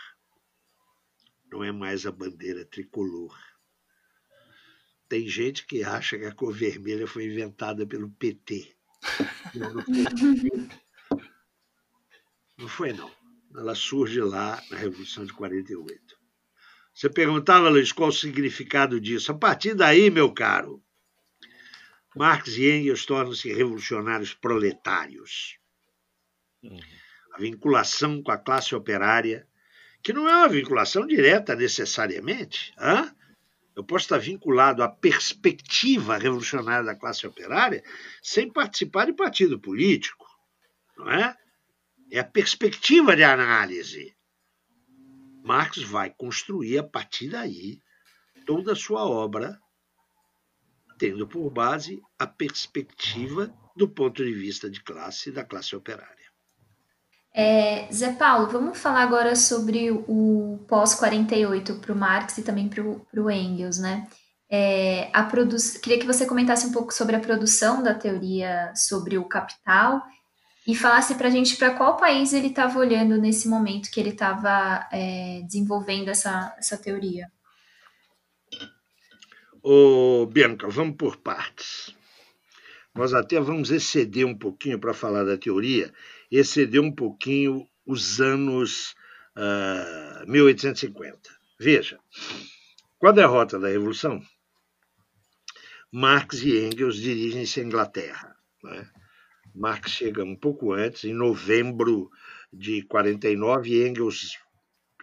Não é mais a bandeira tricolor. Tem gente que acha que a cor vermelha foi inventada pelo PT. (laughs) Não, foi. não. Ela surge lá na Revolução de 48. Você perguntava, Luiz, qual o significado disso? A partir daí, meu caro, Marx e Engels tornam-se revolucionários proletários. A vinculação com a classe operária, que não é uma vinculação direta necessariamente, hein? Eu posso estar vinculado à perspectiva revolucionária da classe operária sem participar de partido político, não é? É a perspectiva de análise. Marx vai construir a partir daí toda a sua obra, tendo por base a perspectiva do ponto de vista de classe da classe operária. É, Zé Paulo, vamos falar agora sobre o pós-48 para o Marx e também para o Engels, né? É, a produ... Queria que você comentasse um pouco sobre a produção da teoria sobre o capital e falasse para a gente para qual país ele estava olhando nesse momento que ele estava é, desenvolvendo essa, essa teoria. Ô, Bianca, vamos por partes. Nós até vamos exceder um pouquinho para falar da teoria excedeu um pouquinho os anos uh, ah, 1850. Veja, com a derrota da Revolução, Marx e Engels dirigem-se à Inglaterra. Né? Marx chega um pouco antes, em novembro de 49, e Engels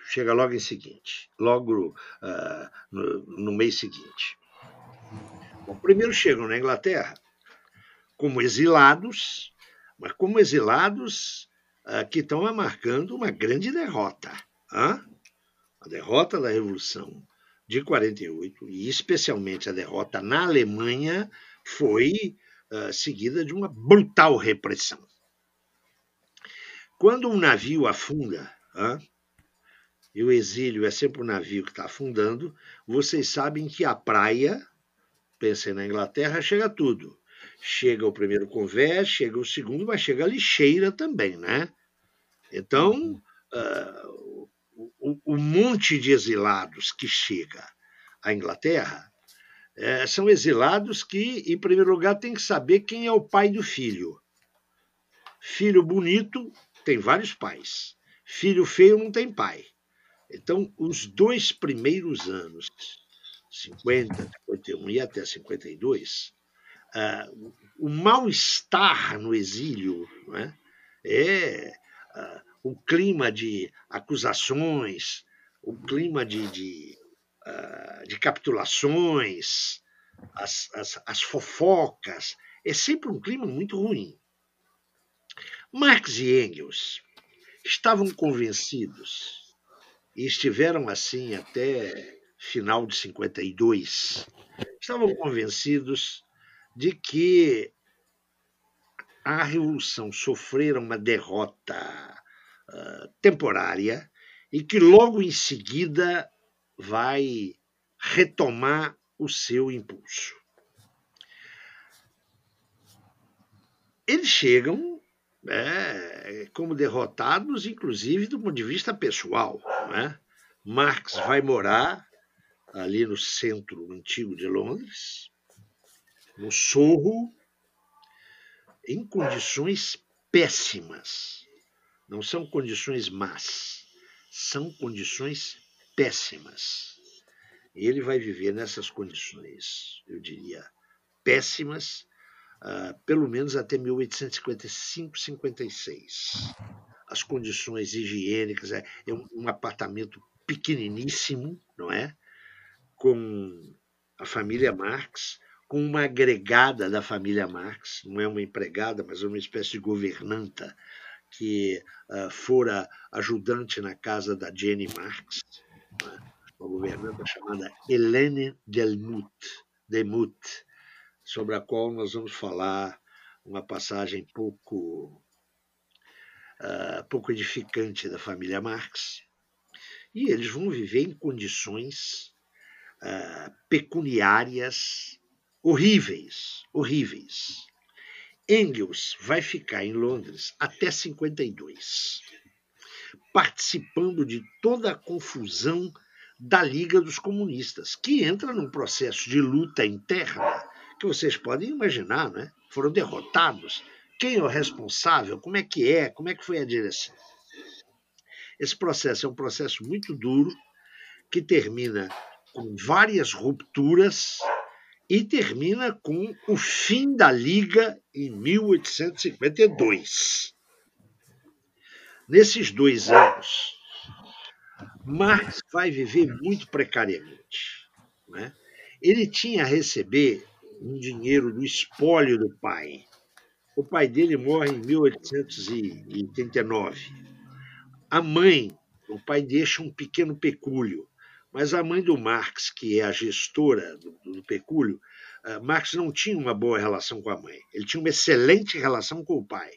chega logo em seguinte, logo uh, no, no, mês seguinte. Bom, primeiro chegam na Inglaterra como exilados mas como exilados uh, que estão marcando uma grande derrota. A derrota da Revolução de 48, e especialmente a derrota na Alemanha, foi uh, seguida de uma brutal repressão. Quando um navio afunda, e o exílio é sempre um navio que está afundando, vocês sabem que a praia, pensem na Inglaterra, chega tudo chega o primeiro convés, chega o segundo, mas chega a lixeira também, né? Então, uh, o, o, monte de exilados que chega à Inglaterra é, são exilados que, em primeiro lugar, tem que saber quem é o pai do filho. Filho bonito tem vários pais. Filho feio não tem pai. Então, os dois primeiros anos, 50, 51 e até 52, uh, o mal-estar no exílio é, é uh, o clima de acusações, o clima de, de, uh, de capitulações, as, as, as fofocas, é sempre um clima muito ruim. Marx e Engels estavam convencidos, e estiveram assim até final de 52, estavam convencidos de que a Revolução sofrera uma derrota uh, temporária e que logo em seguida vai retomar o seu impulso. Eles chegam né, como derrotados, inclusive do ponto de vista pessoal. Né? Marx vai morar ali no centro antigo de Londres, no Sorro, em condições péssimas. Não são condições más, são condições péssimas. Ele vai viver nessas condições, eu diria, péssimas, uh, pelo menos até 1855, 56. As condições higiênicas, é, é um, um apartamento pequeniníssimo, não é? Com a família Marx, com uma agregada da família Marx, não é uma empregada, mas uma espécie de governanta que uh, fora ajudante na casa da Jenny Marx, né? uma governanta chamada Helene Delmut, Demut, sobre a qual nós vamos falar uma passagem pouco, uh, pouco edificante da família Marx. E eles vão viver em condições uh, pecuniárias horríveis, horríveis. Engels vai ficar em Londres até 52, participando de toda a confusão da Liga dos Comunistas, que entra num processo de luta interna que vocês podem imaginar, né? Foram derrotados. Quem é o responsável? Como é que é? Como é que foi a direção? Esse processo é um processo muito duro que termina com várias rupturas e termina com o fim da Liga em 1852. Nesses dois anos, Marx vai viver muito precariamente. Né? Ele tinha a receber um dinheiro do espólio do pai. O pai dele morre em 1889. A mãe, o pai deixa um pequeno pecúlio. Mas a mãe do Marx, que é a gestora do, do pecúlio, uh, Marx não tinha uma boa relação com a mãe. Ele tinha uma excelente relação com o pai.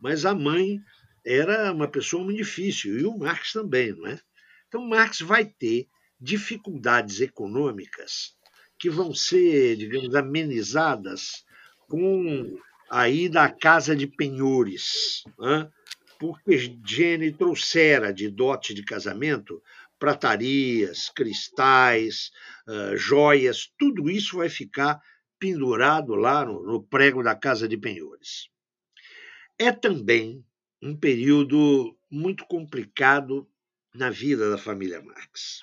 Mas a mãe era uma pessoa muito difícil, e o Marx também, não é? Então, Marx vai ter dificuldades econômicas que vão ser, digamos, amenizadas com a ida à casa de penhores, né? porque Jenny trouxera de dote de casamento pratarias, cristais, uh, joias, tudo isso vai ficar pendurado lá no, no prego da Casa de Penhores. É também um período muito complicado na vida da família Marx.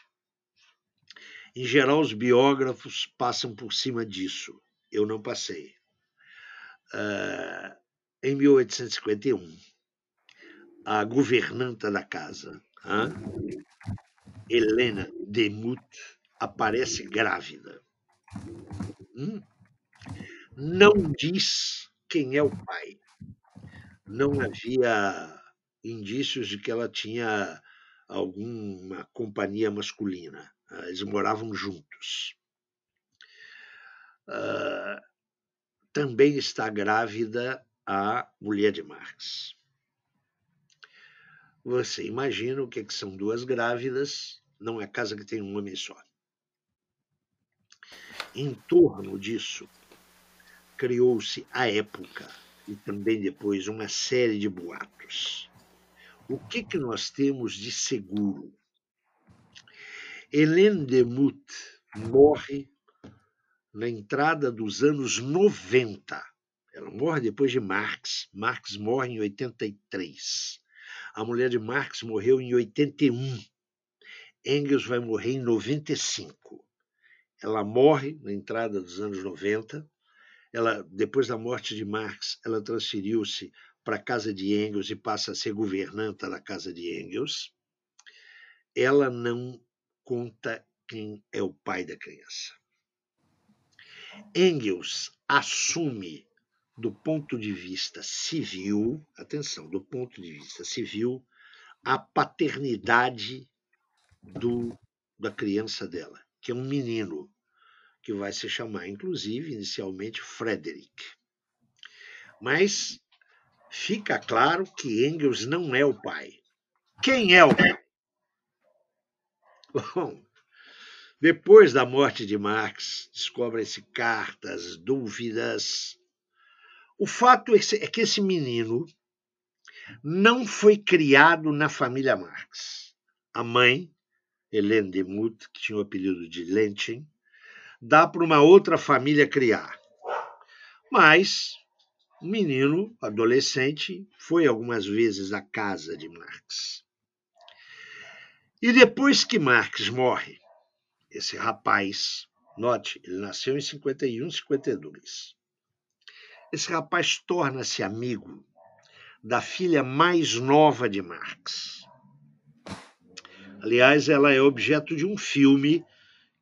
Em geral, os biógrafos passam por cima disso. Eu não passei. Uh, em 1851, a governanta da casa, Helena Demut aparece grávida. Hum? Não diz quem é o pai. Não havia indícios de que ela tinha alguma companhia masculina. Eles moravam juntos. Uh, também está grávida a mulher de Marx. Você imagina o que, é que são duas grávidas, não é casa que tem um homem só. Em torno disso, criou-se a época e também depois uma série de boatos. O que, que nós temos de seguro? Hélène Demuth morre na entrada dos anos 90. Ela morre depois de Marx. Marx morre em 83. A mulher de Marx morreu em 81. Engels vai morrer em 95. Ela morre na entrada dos anos 90. Ela, depois da morte de Marx, ela transferiu-se para a casa de Engels e passa a ser governanta da casa de Engels, ela não conta quem é o pai da criança. Engels assume, do ponto de vista civil, atenção, do ponto de vista civil, a paternidade do, da criança dela, que é um menino, que vai se chamar, inclusive, inicialmente Frederick. Mas fica claro que Engels não é o pai. Quem é o pai? (laughs) Bom, depois da morte de Marx, descobrem-se cartas, dúvidas. O fato é, é que esse menino não foi criado na família Marx. A mãe, Helene de Muth, que tinha o apelido de Lentin, dá para uma outra família criar. Mas o menino, adolescente, foi algumas vezes à casa de Marx. E depois que Marx morre, esse rapaz, note, ele nasceu em 51, 52. Esse rapaz torna-se amigo da filha mais nova de Marx. Aliás, ela é objeto de um filme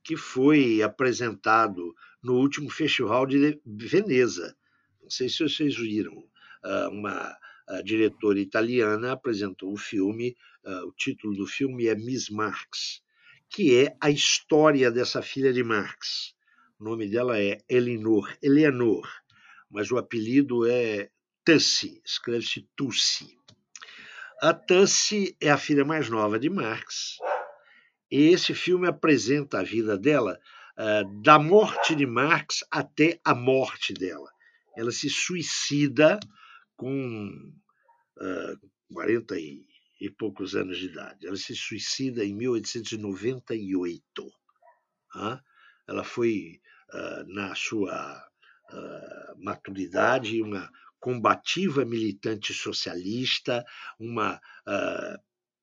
que foi apresentado no último Festival de Veneza. Não sei se vocês viram. Ah, uma diretora italiana apresentou o filme, ah, o título do filme é Miss Marx, que é a história dessa filha de Marx. O nome dela é Elinor, Eleanor, mas o apelido é Tussi, escreve-se Tussi. A Tussi é a filha mais nova de Marx, e esse filme apresenta a vida dela uh, da morte de Marx até a morte dela. Ela se suicida com uh, 40 e, e poucos anos de idade. Ela se suicida em 1898. Uh, ela foi, uh, na sua maturidade, uma combativa militante socialista, uma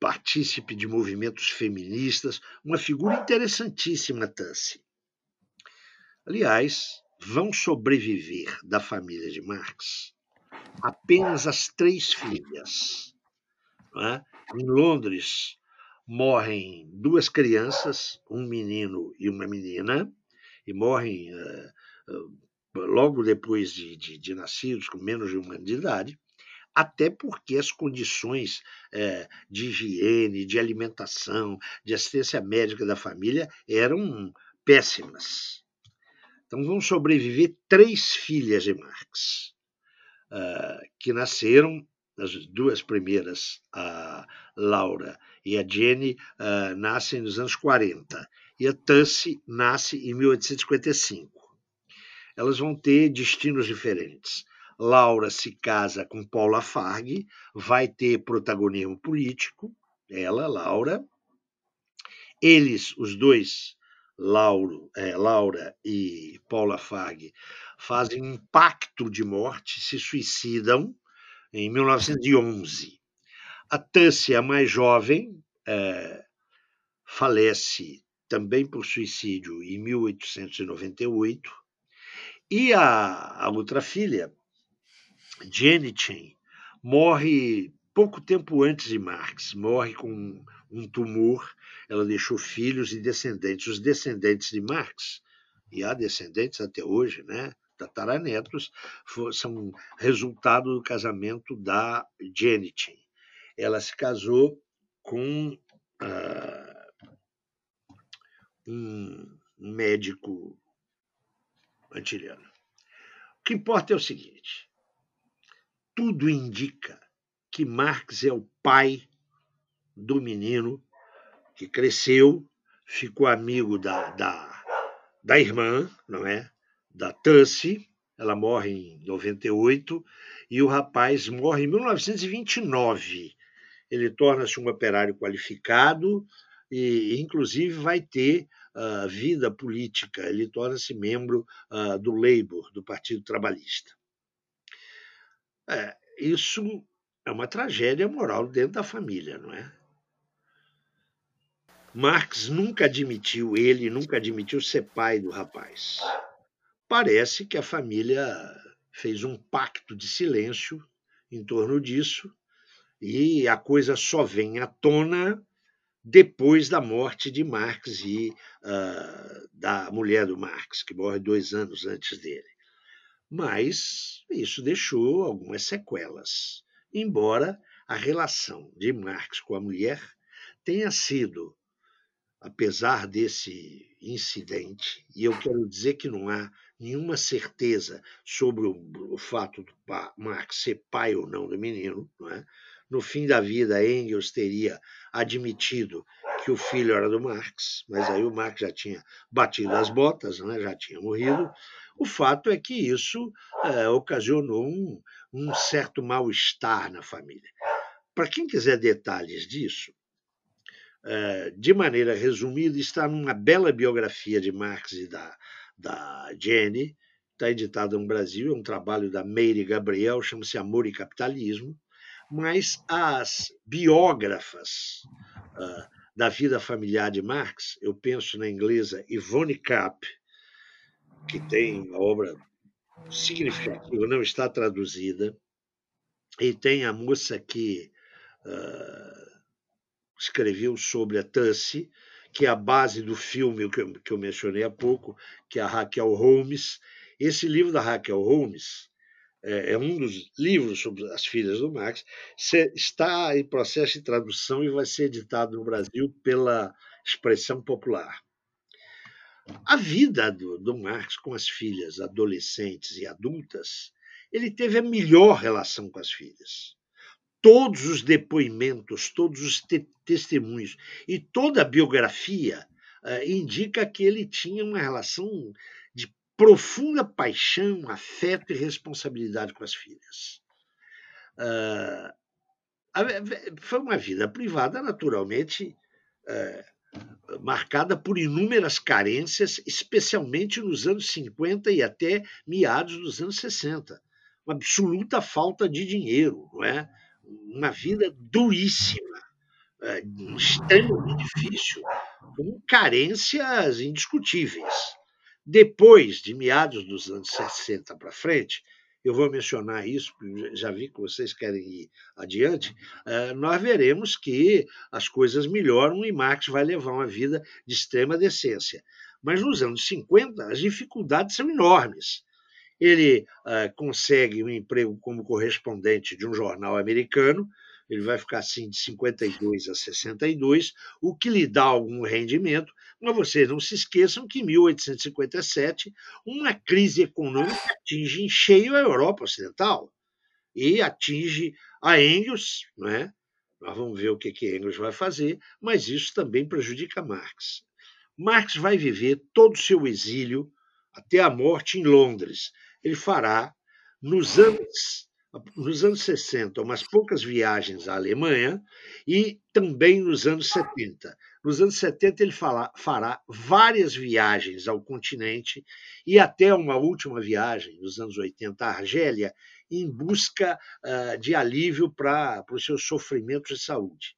partícipe de movimentos feministas, uma figura interessantíssima, Tansy. Aliás, vão sobreviver da família de Marx apenas as três filhas. É? Em Londres morrem duas crianças, um menino e uma menina, e morrem uh, uh, logo depois de, de, de nascidos, com menos de um ano de idade até porque as condições é, de higiene, de alimentação, de assistência médica da família eram péssimas. Então vão sobreviver três filhas de Marx, uh, que nasceram, as duas primeiras, a Laura e a Jenny, uh, nascem nos anos 40, e a Tussie nasce em 1855. Elas vão ter destinos diferentes. Laura se casa com Paula Farg, vai ter protagonismo político, ela, Laura. Eles, os dois, Lauro, é, Laura e Paula Farg, fazem um pacto de morte, se suicidam em 1911. A Tância, a mais jovem, é, falece também por suicídio em 1898. E a, a outra filha, Jenichen morre pouco tempo antes de Marx, morre com um tumor. Ela deixou filhos e descendentes. Os descendentes de Marx, e há descendentes até hoje, né? tataranetos, são resultado do casamento da Jenichen. Ela se casou com uh, um médico antiliano. O que importa é o seguinte: tudo indica que Marx é o pai do menino que cresceu, ficou amigo da, da, da irmã, não é? Da Tussie, ela morre em 98, e o rapaz morre em 1929. Ele torna-se um operário qualificado e, inclusive, vai ter vida política. Ele torna-se membro uh, do Labour, do Partido Trabalhista. É, isso é uma tragédia moral dentro da família, não é? Marx nunca admitiu, ele nunca admitiu ser pai do rapaz. Parece que a família fez um pacto de silêncio em torno disso, e a coisa só vem à tona depois da morte de Marx e uh, da mulher do Marx, que morre dois anos antes dele. Mas isso deixou algumas sequelas, embora a relação de Marx com a mulher tenha sido, apesar desse incidente, e eu quero dizer que não há nenhuma certeza sobre o, o fato do Marx ser pai ou não do menino, não é? No fim da vida, Engels teria admitido que o filho era do Marx, mas aí o Marx já tinha batido as botas, né? já tinha morrido. O fato é que isso é, ocasionou um, um certo mal-estar na família. Para quem quiser detalhes disso, é, de maneira resumida, está numa bela biografia de Marx e da, da Jenny, está editada no Brasil, é um trabalho da Meire Gabriel, chama-se Amor e Capitalismo mas as biógrafas uh, da vida familiar de Marx, eu penso na inglesa Yvonne Kapp, que tem uma obra significativa, não está traduzida, e tem a moça que uh, escreveu sobre a Tussie, que é a base do filme que eu, que eu mencionei há pouco, que é a Raquel Holmes. Esse livro da Raquel Holmes é, é, um dos livros sobre as filhas do Marx, está em processo de tradução e vai ser editado no Brasil pela Expressão Popular. A vida do, do Marx com as filhas adolescentes e adultas, ele teve a melhor relação com as filhas. Todos os depoimentos, todos os te testemunhos e toda a biografia uh, indica que ele tinha uma relação profunda paixão, afeto e responsabilidade com as filhas. Uh, foi uma vida privada, naturalmente, uh, marcada por inúmeras carências, especialmente nos anos 50 e até meados dos anos 60. Uma absoluta falta de dinheiro, não é? uma vida duríssima, uh, extremamente difícil, com carências indiscutíveis. Depois de meados dos anos 60 para frente, eu vou mencionar isso, já vi que vocês querem ir adiante, eh, nós veremos que as coisas melhoram e Marx vai levar uma vida de extrema decência. Mas nos anos 50, as dificuldades são enormes. Ele uh, consegue um emprego como correspondente de um jornal americano, ele vai ficar assim de 52 a 62, o que lhe dá algum rendimento, mas vocês não se esqueçam que em 1857 uma crise econômica atinge em cheio a Europa Ocidental e atinge a Engels, né? Nós vamos ver o que, que Engels vai fazer, mas isso também prejudica Marx. Marx vai viver todo o seu exílio até a morte em Londres. Ele fará, nos anos nos anos 60, umas poucas viagens à Alemanha e também nos anos 70. Nos anos 70, ele fala, fará várias viagens ao continente e até uma última viagem, nos anos 80, à Argélia, em busca uh, de alívio para os seus sofrimentos de saúde.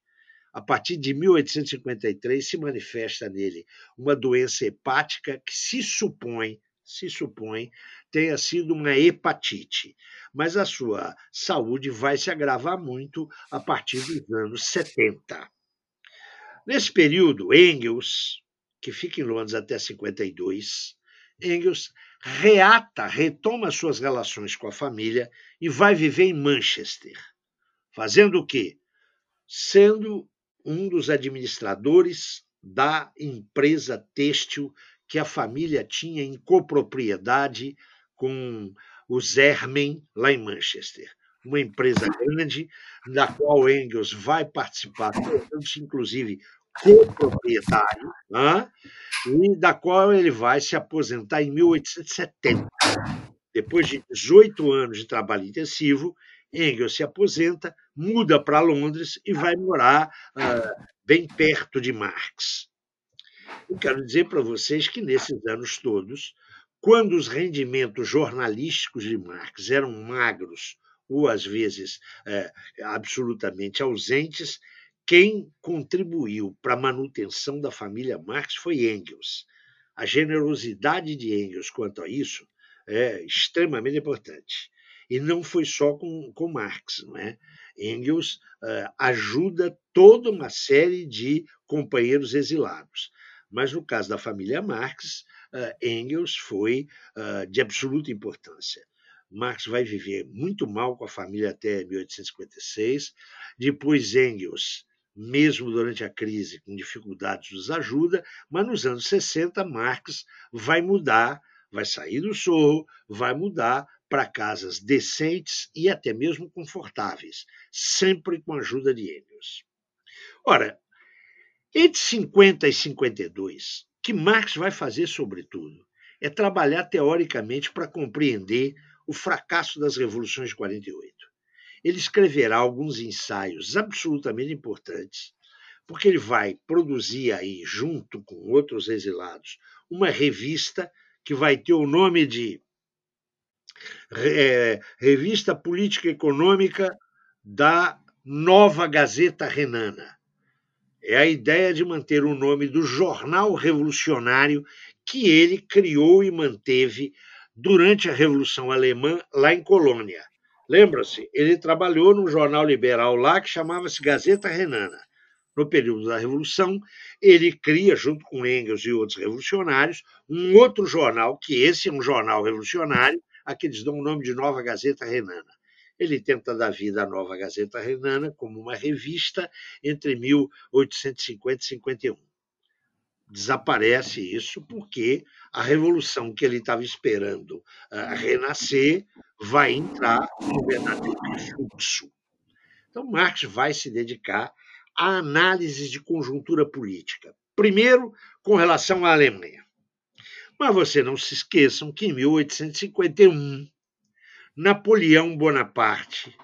A partir de 1853, se manifesta nele uma doença hepática que se supõe se supõe, tenha sido uma hepatite, mas a sua saúde vai se agravar muito a partir dos anos 70. Nesse período, Engels, que fica em Londres até 52, Engels reata, retoma suas relações com a família e vai viver em Manchester. Fazendo o quê? Sendo um dos administradores da empresa têxtil que a família tinha em copropriedade com o Zermen, lá em Manchester. Uma empresa grande, da qual Engels vai participar, inclusive coproprietário, e da qual ele vai se aposentar em 1870. Depois de 18 anos de trabalho intensivo, Engels se aposenta, muda para Londres e vai morar uh, bem perto de Marx. Eu quero dizer para vocês que nesses anos todos, quando os rendimentos jornalísticos de Marx eram magros ou às vezes é, absolutamente ausentes, quem contribuiu para a manutenção da família Marx foi Engels. A generosidade de Engels quanto a isso é extremamente importante. E não foi só com, com Marx. Não é? Engels uh, ajuda toda uma série de companheiros exilados. Mas no caso da família Marx, Engels foi uh, de absoluta importância. Marx vai viver muito mal com a família até 1856. Depois, Engels, mesmo durante a crise, com dificuldades, nos ajuda, mas nos anos 60, Marx vai mudar, vai sair do sorro, vai mudar para casas decentes e até mesmo confortáveis, sempre com a ajuda de Engels. Ora, entre 50 e 52, que Marx vai fazer, sobretudo, é trabalhar teoricamente para compreender o fracasso das revoluções de 48. Ele escreverá alguns ensaios absolutamente importantes, porque ele vai produzir aí, junto com outros exilados, uma revista que vai ter o nome de é, Revista Política Econômica da Nova Gazeta Renana é a ideia de manter o nome do jornal revolucionário que ele criou e manteve durante a Revolução Alemã lá em Colônia. Lembra-se, ele trabalhou num jornal liberal lá que chamava-se Gazeta Renana. No período da Revolução, ele cria, junto com Engels e outros revolucionários, um outro jornal, que esse é um jornal revolucionário, a que eles dão o nome de Nova Gazeta Renana. Ele tenta dar vida à nova Gazeta Renana como uma revista entre 1850 e 51. Desaparece isso porque a revolução que ele estava esperando uh, renascer vai entrar no verdadeiro refluxo. Então, Marx vai se dedicar à análise de conjuntura política. Primeiro, com relação à Alemanha. Mas você não se esqueçam que em 1851 Napoleão Bonaparte,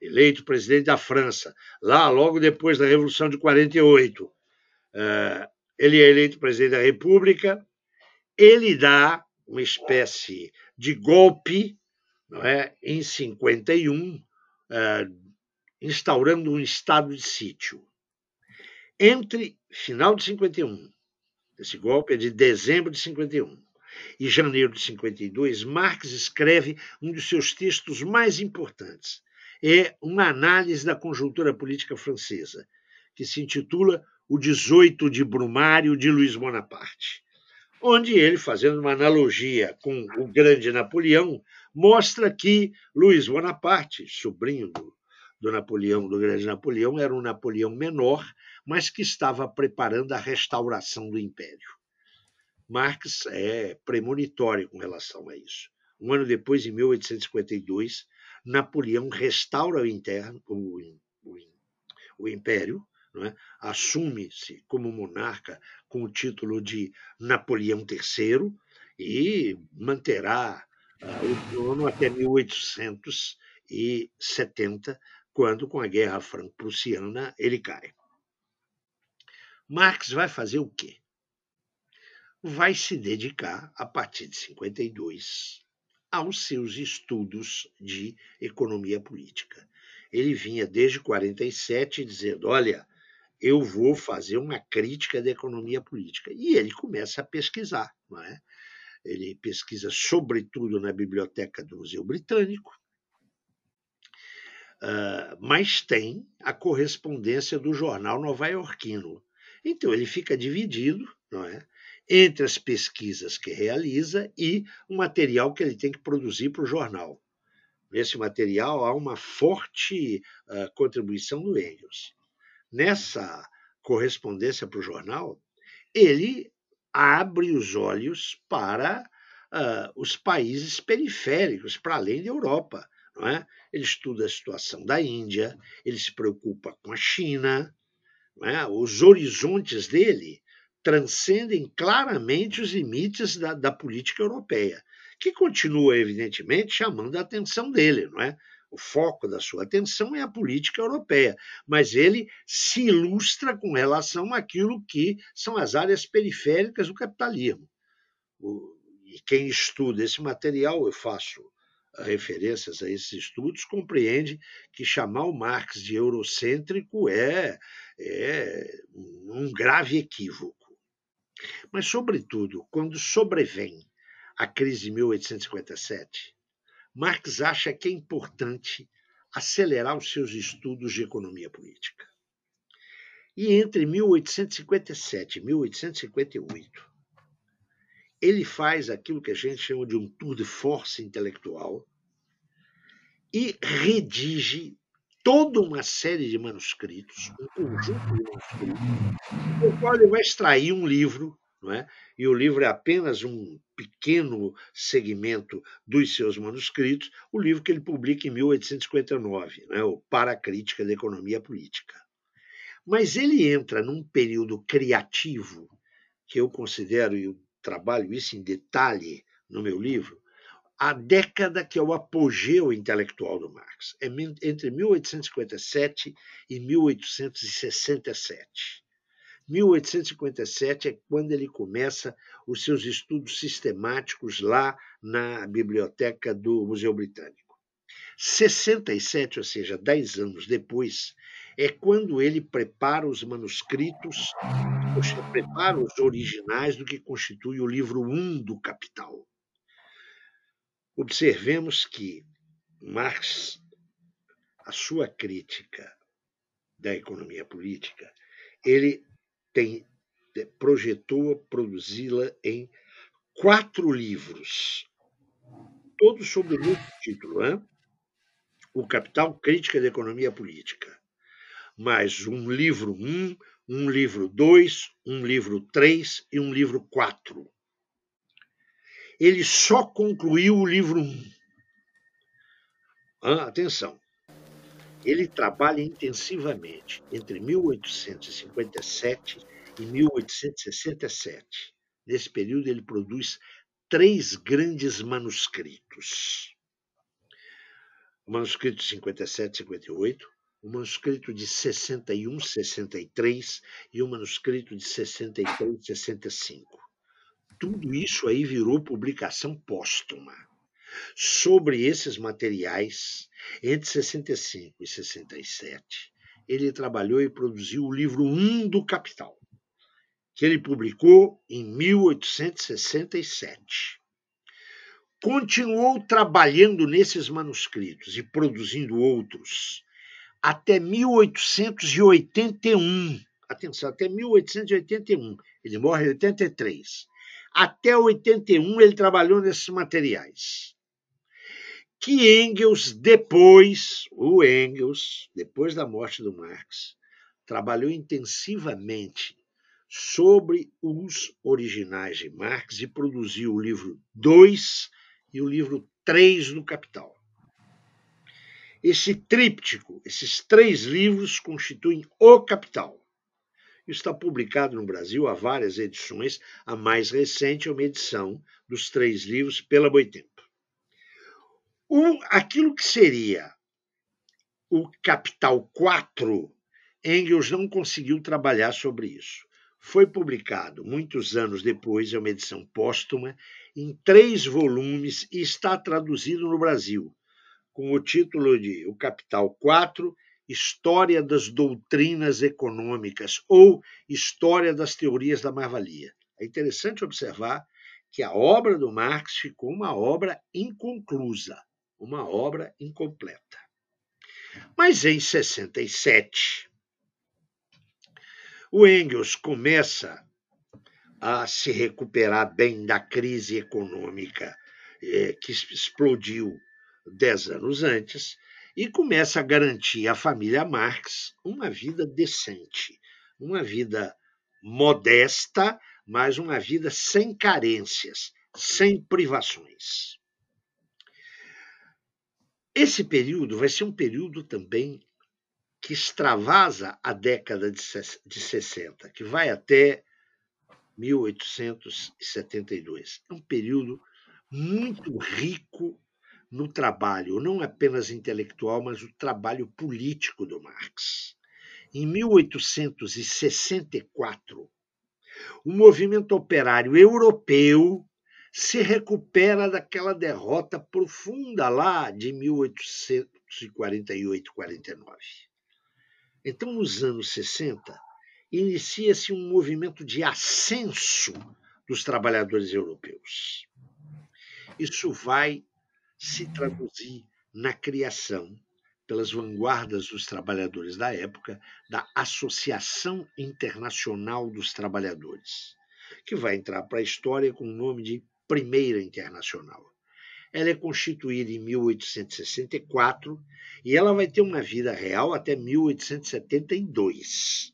eleito presidente da França, lá logo depois da Revolução de 48. Eh, ele é eleito presidente da República, ele dá uma espécie de golpe não é, em 51, eh, instaurando um estado de sítio. Entre final de 51, esse golpe é de dezembro de 51, e janeiro de 52, Marx escreve um dos seus textos mais importantes. É uma análise da conjuntura política francesa, que se intitula O 18 de Brumário de Luiz Bonaparte, onde ele, fazendo uma analogia com o grande Napoleão, mostra que Luiz Bonaparte, sobrinho do, do Napoleão, do grande Napoleão, era um Napoleão menor, mas que estava preparando a restauração do império. Marx é premonitório com relação a isso. Um ano depois, em 1852, Napoleão restaura o, interno, o, o, o império, é? assume-se como monarca com o título de Napoleão III e manterá uh, o trono até 1870, quando, com a Guerra Franco-Prussiana, ele cai. Marx vai fazer o quê? Vai se dedicar, a partir de 52, aos seus estudos de economia política. Ele vinha desde 47 dizendo: olha, eu vou fazer uma crítica da economia política. E ele começa a pesquisar, não é? Ele pesquisa sobretudo na biblioteca do Museu Britânico, uh, mas tem a correspondência do jornal nova-iorquino. Então ele fica dividido, não é? Entre as pesquisas que realiza e o material que ele tem que produzir para o jornal. Nesse material há uma forte uh, contribuição do Engels. Nessa correspondência para o jornal, ele abre os olhos para uh, os países periféricos, para além da Europa. Não é? Ele estuda a situação da Índia, ele se preocupa com a China, é? os horizontes dele transcendem claramente os limites da, da política europeia, que continua, evidentemente, chamando a atenção dele, não é? O foco da sua atenção é a política europeia, mas ele se ilustra com relação àquilo que são as áreas periféricas do capitalismo. O, e quem estuda esse material, eu faço referências a esses estudos, compreende que chamar o Marx de eurocêntrico é, é um grave equívoco. Mas, sobretudo, quando sobrevém a crise de 1857, Marx acha que é importante acelerar os seus estudos de economia política. E entre 1857 e 1858, ele faz aquilo que a gente chama de um tour de force intelectual e redige toda uma série de manuscritos, um conjunto de manuscritos, do qual ele vai extrair um livro, não é? e o livro é apenas um pequeno segmento dos seus manuscritos, o livro que ele publica em 1859, é? o Para a Crítica da Economia Política. Mas ele entra num período criativo, que eu considero, e eu trabalho isso em detalhe no meu livro, a década que é o apogeu intelectual do Marx, é entre 1857 e 1867. 1857 é quando ele começa os seus estudos sistemáticos lá na biblioteca do Museu Britânico. 67, ou seja, dez anos depois, é quando ele prepara os manuscritos, prepara os originais do que constitui o livro 1 um do Capital. Observemos que Marx, a sua crítica da economia política, ele tem, projetou produzi-la em quatro livros, todos sob o mesmo título, hein? O Capital Crítica da Economia Política. Mais um livro 1, um, um livro 2, um livro 3 e um livro 4 ele só concluiu o livro 1. Ah, atenção. Ele trabalha intensivamente entre 1857 e 1867. Nesse período, ele produz três grandes manuscritos. O manuscrito de 57 e 58, o manuscrito de 61, 63 e o manuscrito de 63, 65 tudo isso aí virou publicação póstuma. Sobre esses materiais, entre 65 e 67, ele trabalhou e produziu o livro 1 do Capital, que ele publicou em 1867. Continuou trabalhando nesses manuscritos e produzindo outros até 1881. Atenção, até 1881. Ele morre em 83. Até 81 ele trabalhou nesses materiais. Que Engels depois, o Engels, depois da morte do Marx, trabalhou intensivamente sobre os originais de Marx e produziu o livro 2 e o livro 3 do Capital. Esse tríptico, esses três livros constituem o Capital está publicado no Brasil há várias edições. A mais recente é uma edição dos três livros pela Boitempo. O, aquilo que seria o Capital 4, Engels não conseguiu trabalhar sobre isso. Foi publicado muitos anos depois, é uma edição póstuma, em três volumes e está traduzido no Brasil, com o título de O Capital 4 História das Doutrinas Econômicas ou História das Teorias da Mais-Valia. É interessante observar que a obra do Marx ficou uma obra inconclusa, uma obra incompleta. Mas em 67, o Engels começa a se recuperar bem da crise econômica eh, que explodiu dez anos antes e começa a garantir à família Marx uma vida decente, uma vida modesta, mas uma vida sem carências, sem privações. Esse período vai ser um período também que extravasa a década de 60, que vai até 1872. É um período muito rico no trabalho, não apenas intelectual, mas o trabalho político do Marx. Em 1864, o movimento operário europeu se recupera daquela derrota profunda lá de 1848-49. Então, nos anos 60, inicia-se um movimento de ascenso dos trabalhadores europeus. Isso vai se traduzir na criação, pelas vanguardas dos trabalhadores da época, da Associação Internacional dos Trabalhadores, que vai entrar para a história com o nome de Primeira Internacional. Ela é constituída em 1864 e ela vai ter uma vida real até 1872.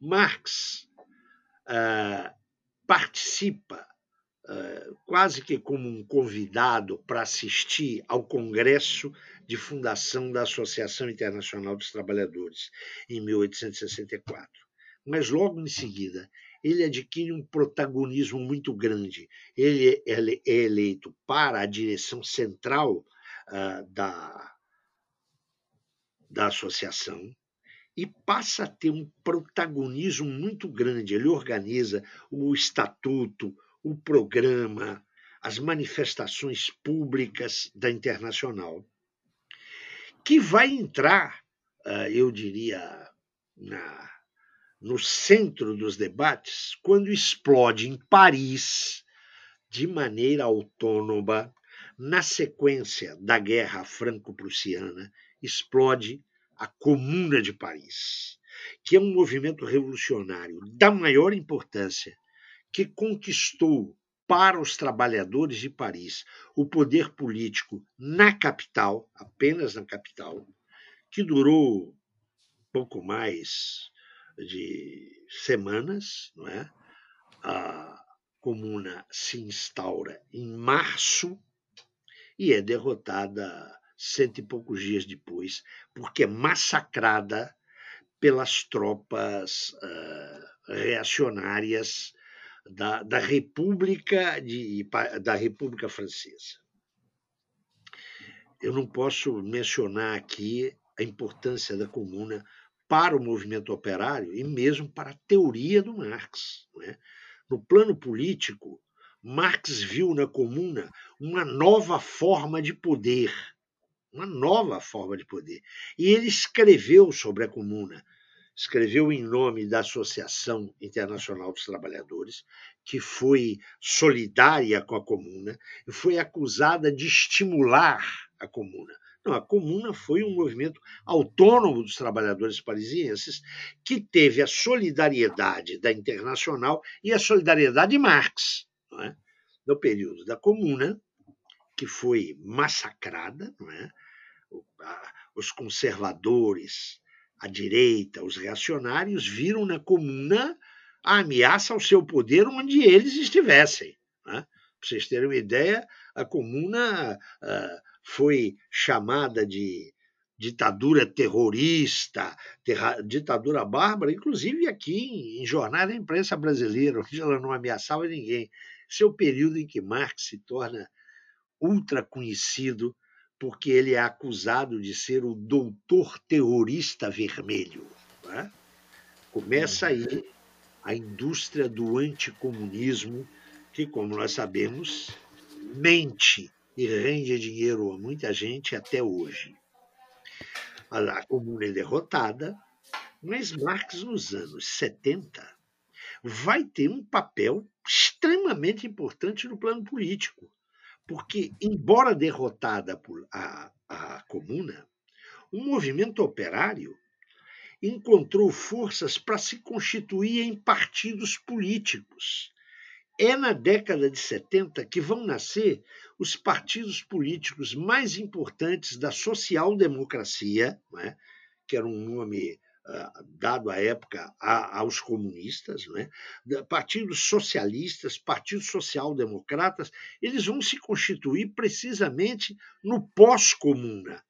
Marx uh, participa quase que como um convidado para assistir ao Congresso de Fundação da Associação Internacional dos Trabalhadores, em 1864. Mas logo em seguida, ele adquire um protagonismo muito grande. Ele é eleito para a direção central uh, da, da associação e passa a ter um protagonismo muito grande. Ele organiza o estatuto, o programa, as manifestações públicas da Internacional, que vai entrar, ah, eu diria, na, no centro dos debates quando explode em Paris, de maneira autônoma, na sequência da Guerra Franco-Prussiana, explode a Comuna de Paris, que é um movimento revolucionário da maior importância que conquistou para os trabalhadores de Paris o poder político na capital, apenas na capital, que durou pouco mais de semanas, não é? A comuna se instaura em março e é derrotada cento e poucos dias depois, porque é massacrada pelas tropas uh, reacionárias da, da República de, da República Francesa. Eu não posso mencionar aqui a importância da comuna para o movimento operário e mesmo para a teoria do Marx. É? No plano político, Marx viu na comuna uma nova forma de poder, uma nova forma de poder. E ele escreveu sobre a comuna, escreveu em nome da Associação Internacional dos Trabalhadores, que foi solidária com a comuna e foi acusada de estimular a comuna. Não, a comuna foi um movimento autônomo dos trabalhadores parisienses que teve a solidariedade da Internacional e a solidariedade de Marx. É? No período da comuna, que foi massacrada, é? os conservadores a direita, os reacionários, viram na comuna a ameaça ao seu poder onde eles estivessem. Né? Para vocês terem uma ideia, a comuna uh, foi chamada de ditadura terrorista, terra, ditadura bárbara, inclusive aqui em, em jornais da imprensa brasileira, onde ela não ameaçava ninguém. Esse é o período em que Marx se torna ultra conhecido porque ele é acusado de ser o doutor terrorista vermelho. Né? Começa aí a indústria do anticomunismo, que, como nós sabemos, mente e rende dinheiro a muita gente até hoje. A comuna é derrotada, mas Marx, nos anos 70, vai ter um papel extremamente importante no plano político porque, embora derrotada por a, a Comuna, o movimento operário encontrou forças para se constituir em partidos políticos. É na década de 70 que vão nascer os partidos políticos mais importantes da social-democracia, né, que era um nome dado à época aos comunistas, né? partidos socialistas, partidos social-democratas, eles vão se constituir precisamente no pós-comuna.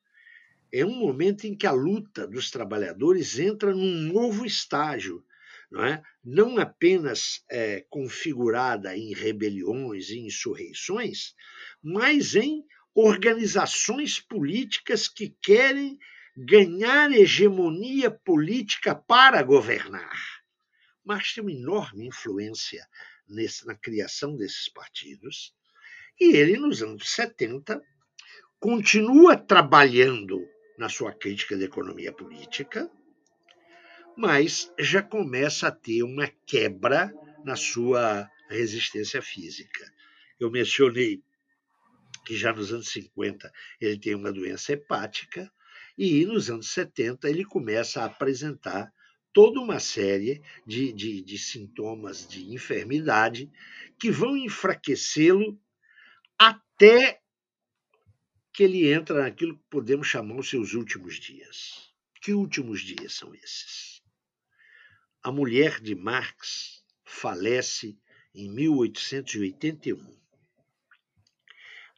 É um momento em que a luta dos trabalhadores entra num novo estágio, não, é? não apenas é, configurada em rebeliões e insurreições, mas em organizações políticas que querem ganhar hegemonia política para governar. Mas tem uma enorme influência nesse, na criação desses partidos. E ele, nos anos 70, continua trabalhando na sua crítica da economia política, mas já começa a ter uma quebra na sua resistência física. Eu mencionei que já nos anos 50 ele tem uma doença hepática, e nos anos 70 ele começa a apresentar toda uma série de, de, de sintomas de enfermidade que vão enfraquecê-lo até que ele entra naquilo que podemos chamar os seus últimos dias. Que últimos dias são esses? A mulher de Marx falece em 1881.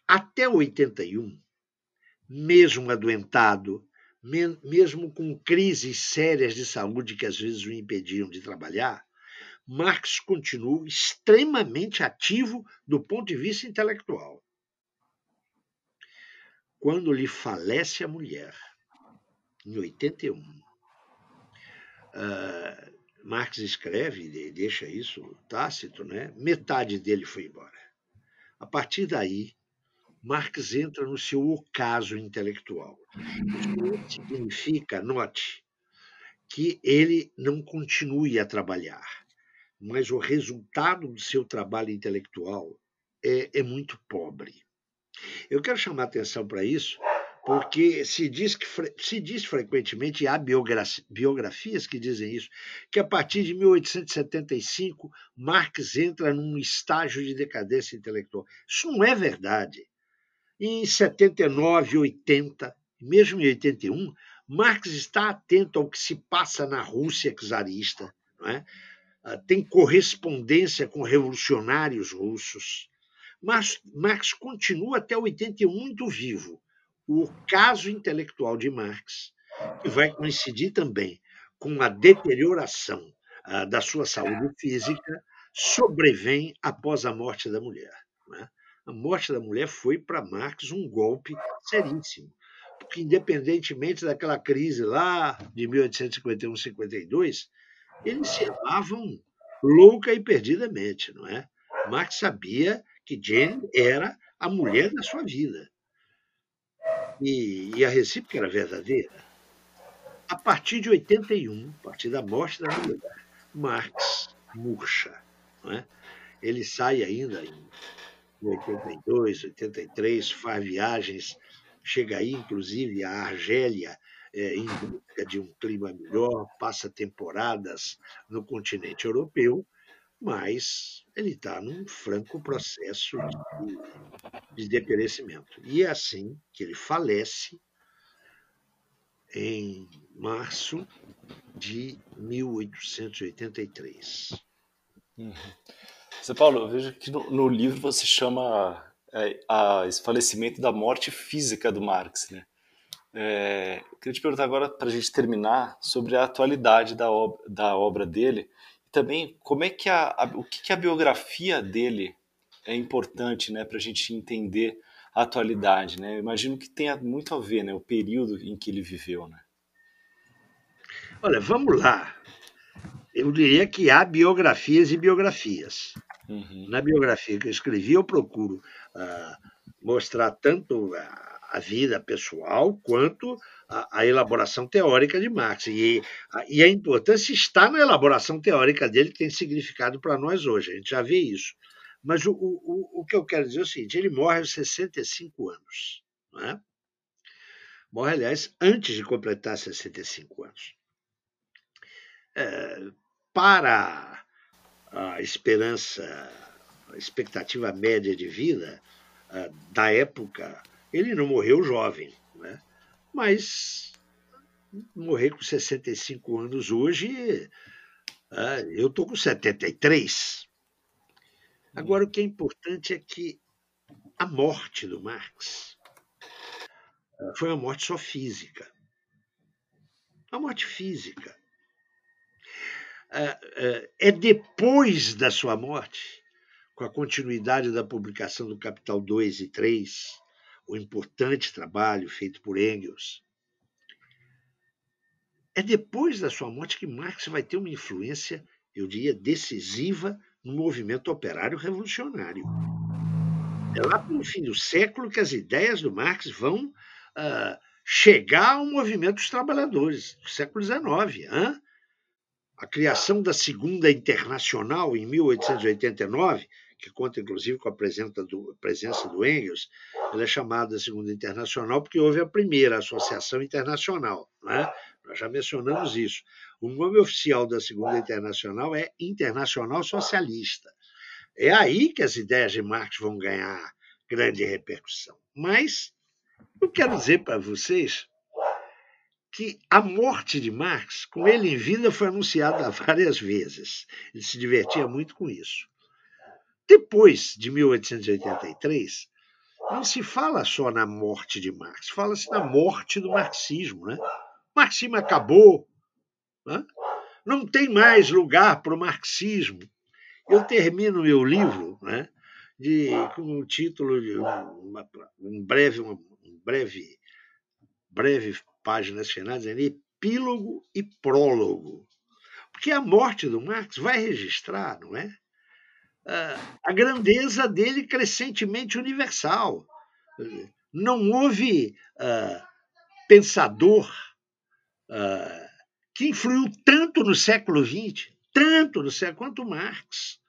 Até 81, mesmo adoentado, mesmo com crises sérias de saúde que às vezes o impediam de trabalhar, Marx continuou extremamente ativo do ponto de vista intelectual. Quando lhe falece a mulher, em 81, uh, ah, Marx escreve, e deixa isso tácito, né? metade dele foi embora. A partir daí, Marx entra no seu ocaso intelectual. Isso significa, note, que ele não continue a trabalhar, mas o resultado do seu trabalho intelectual é, é muito pobre. Eu quero chamar atenção para isso, porque se diz, que, se diz frequentemente, e há biografias que dizem isso, que a partir de 1875 Marx entra num estágio de decadência intelectual. Isso não é verdade. Em 79, 80, mesmo em 81, Marx está atento ao que se passa na Rússia czarista, é? Ah, tem correspondência com revolucionários russos. Mas Marx continua até 81 muito vivo. O caso intelectual de Marx, que vai coincidir também com a deterioração uh, da sua saúde física, sobrevém após a morte da mulher. Né? A morte da mulher foi para Marx um golpe seríssimo, porque independentemente daquela crise lá de 1851-52, eles se amavam louca e perdidamente, não é? Marx sabia que Jane era a mulher da sua vida. E, e a recíproca era verdadeira. A partir de 81, a partir da morte da mulher, Marx murcha. Não é? Ele sai ainda em 82, 83, faz viagens, chega aí, inclusive, à Argélia, é, em busca de um clima melhor, passa temporadas no continente europeu, mas ele está num franco processo de, de deperecimento. E é assim que ele falece em março de 1883. Uhum. Você, Paulo, eu vejo que no, no livro você chama é, a, esse da morte física do Marx, né? É, queria te perguntar agora, para a gente terminar, sobre a atualidade da, ob da obra dele e também como é que a, a, o que, que a biografia dele é importante né, para a gente entender a atualidade. Né? Eu imagino que tenha muito a ver né, o período em que ele viveu. Né? Olha, vamos lá. Eu diria que há biografias e biografias. Uhum. Na biografia que eu escrevi, eu procuro uh, mostrar tanto a a vida pessoal quanto a, a, elaboração teórica de Marx. E a, e a importância está na elaboração teórica dele, que tem significado para nós hoje. A gente já vê isso. Mas o, o, o que eu quero dizer é o seguinte: ele morre aos 65 anos. Não é? Morre, aliás, antes de completar 65 anos. É, para a esperança, a expectativa média de vida é, da época ele não morreu jovem, né? mas morrer com 65 anos hoje, ah, eu estou com 73. Agora, o que é importante é que a morte do Marx ah, foi uma morte só física. Uma morte física. Ah, é depois da sua morte, com a continuidade da publicação do Capital 2 e 3, o importante trabalho feito por Engels. É depois da sua morte que Marx vai ter uma influência, eu diria, decisiva no movimento operário revolucionário. É lá no fim do século que as ideias do Marx vão uh, chegar ao movimento dos trabalhadores, do século XIX. Hein? A criação da Segunda Internacional, em 1889, que conta inclusive com a presença do, Engels, ela é chamada Segunda Internacional porque houve a primeira associação internacional. Né? Nós já mencionamos isso. O nome oficial da Segunda Internacional é Internacional Socialista. É aí que as ideias de Marx vão ganhar grande repercussão. Mas eu quero dizer para vocês que a morte de Marx, com ele em vida, foi anunciada (laughs) várias vezes. Ele se divertia muito com isso. Depois de 1883, não se fala só na morte de Marx, fala-se na morte do marxismo. Né? Marxismo acabou, né? não tem mais lugar para o marxismo. Eu termino meu livro né, de, com o título de uma, um breve, um breve, breve páginas finais, dizendo epílogo e prólogo. Porque a morte do Marx vai registrar, não é? A grandeza dele crescentemente universal. Não houve uh, pensador uh, que influiu tanto no século XX, tanto no século quanto Marx.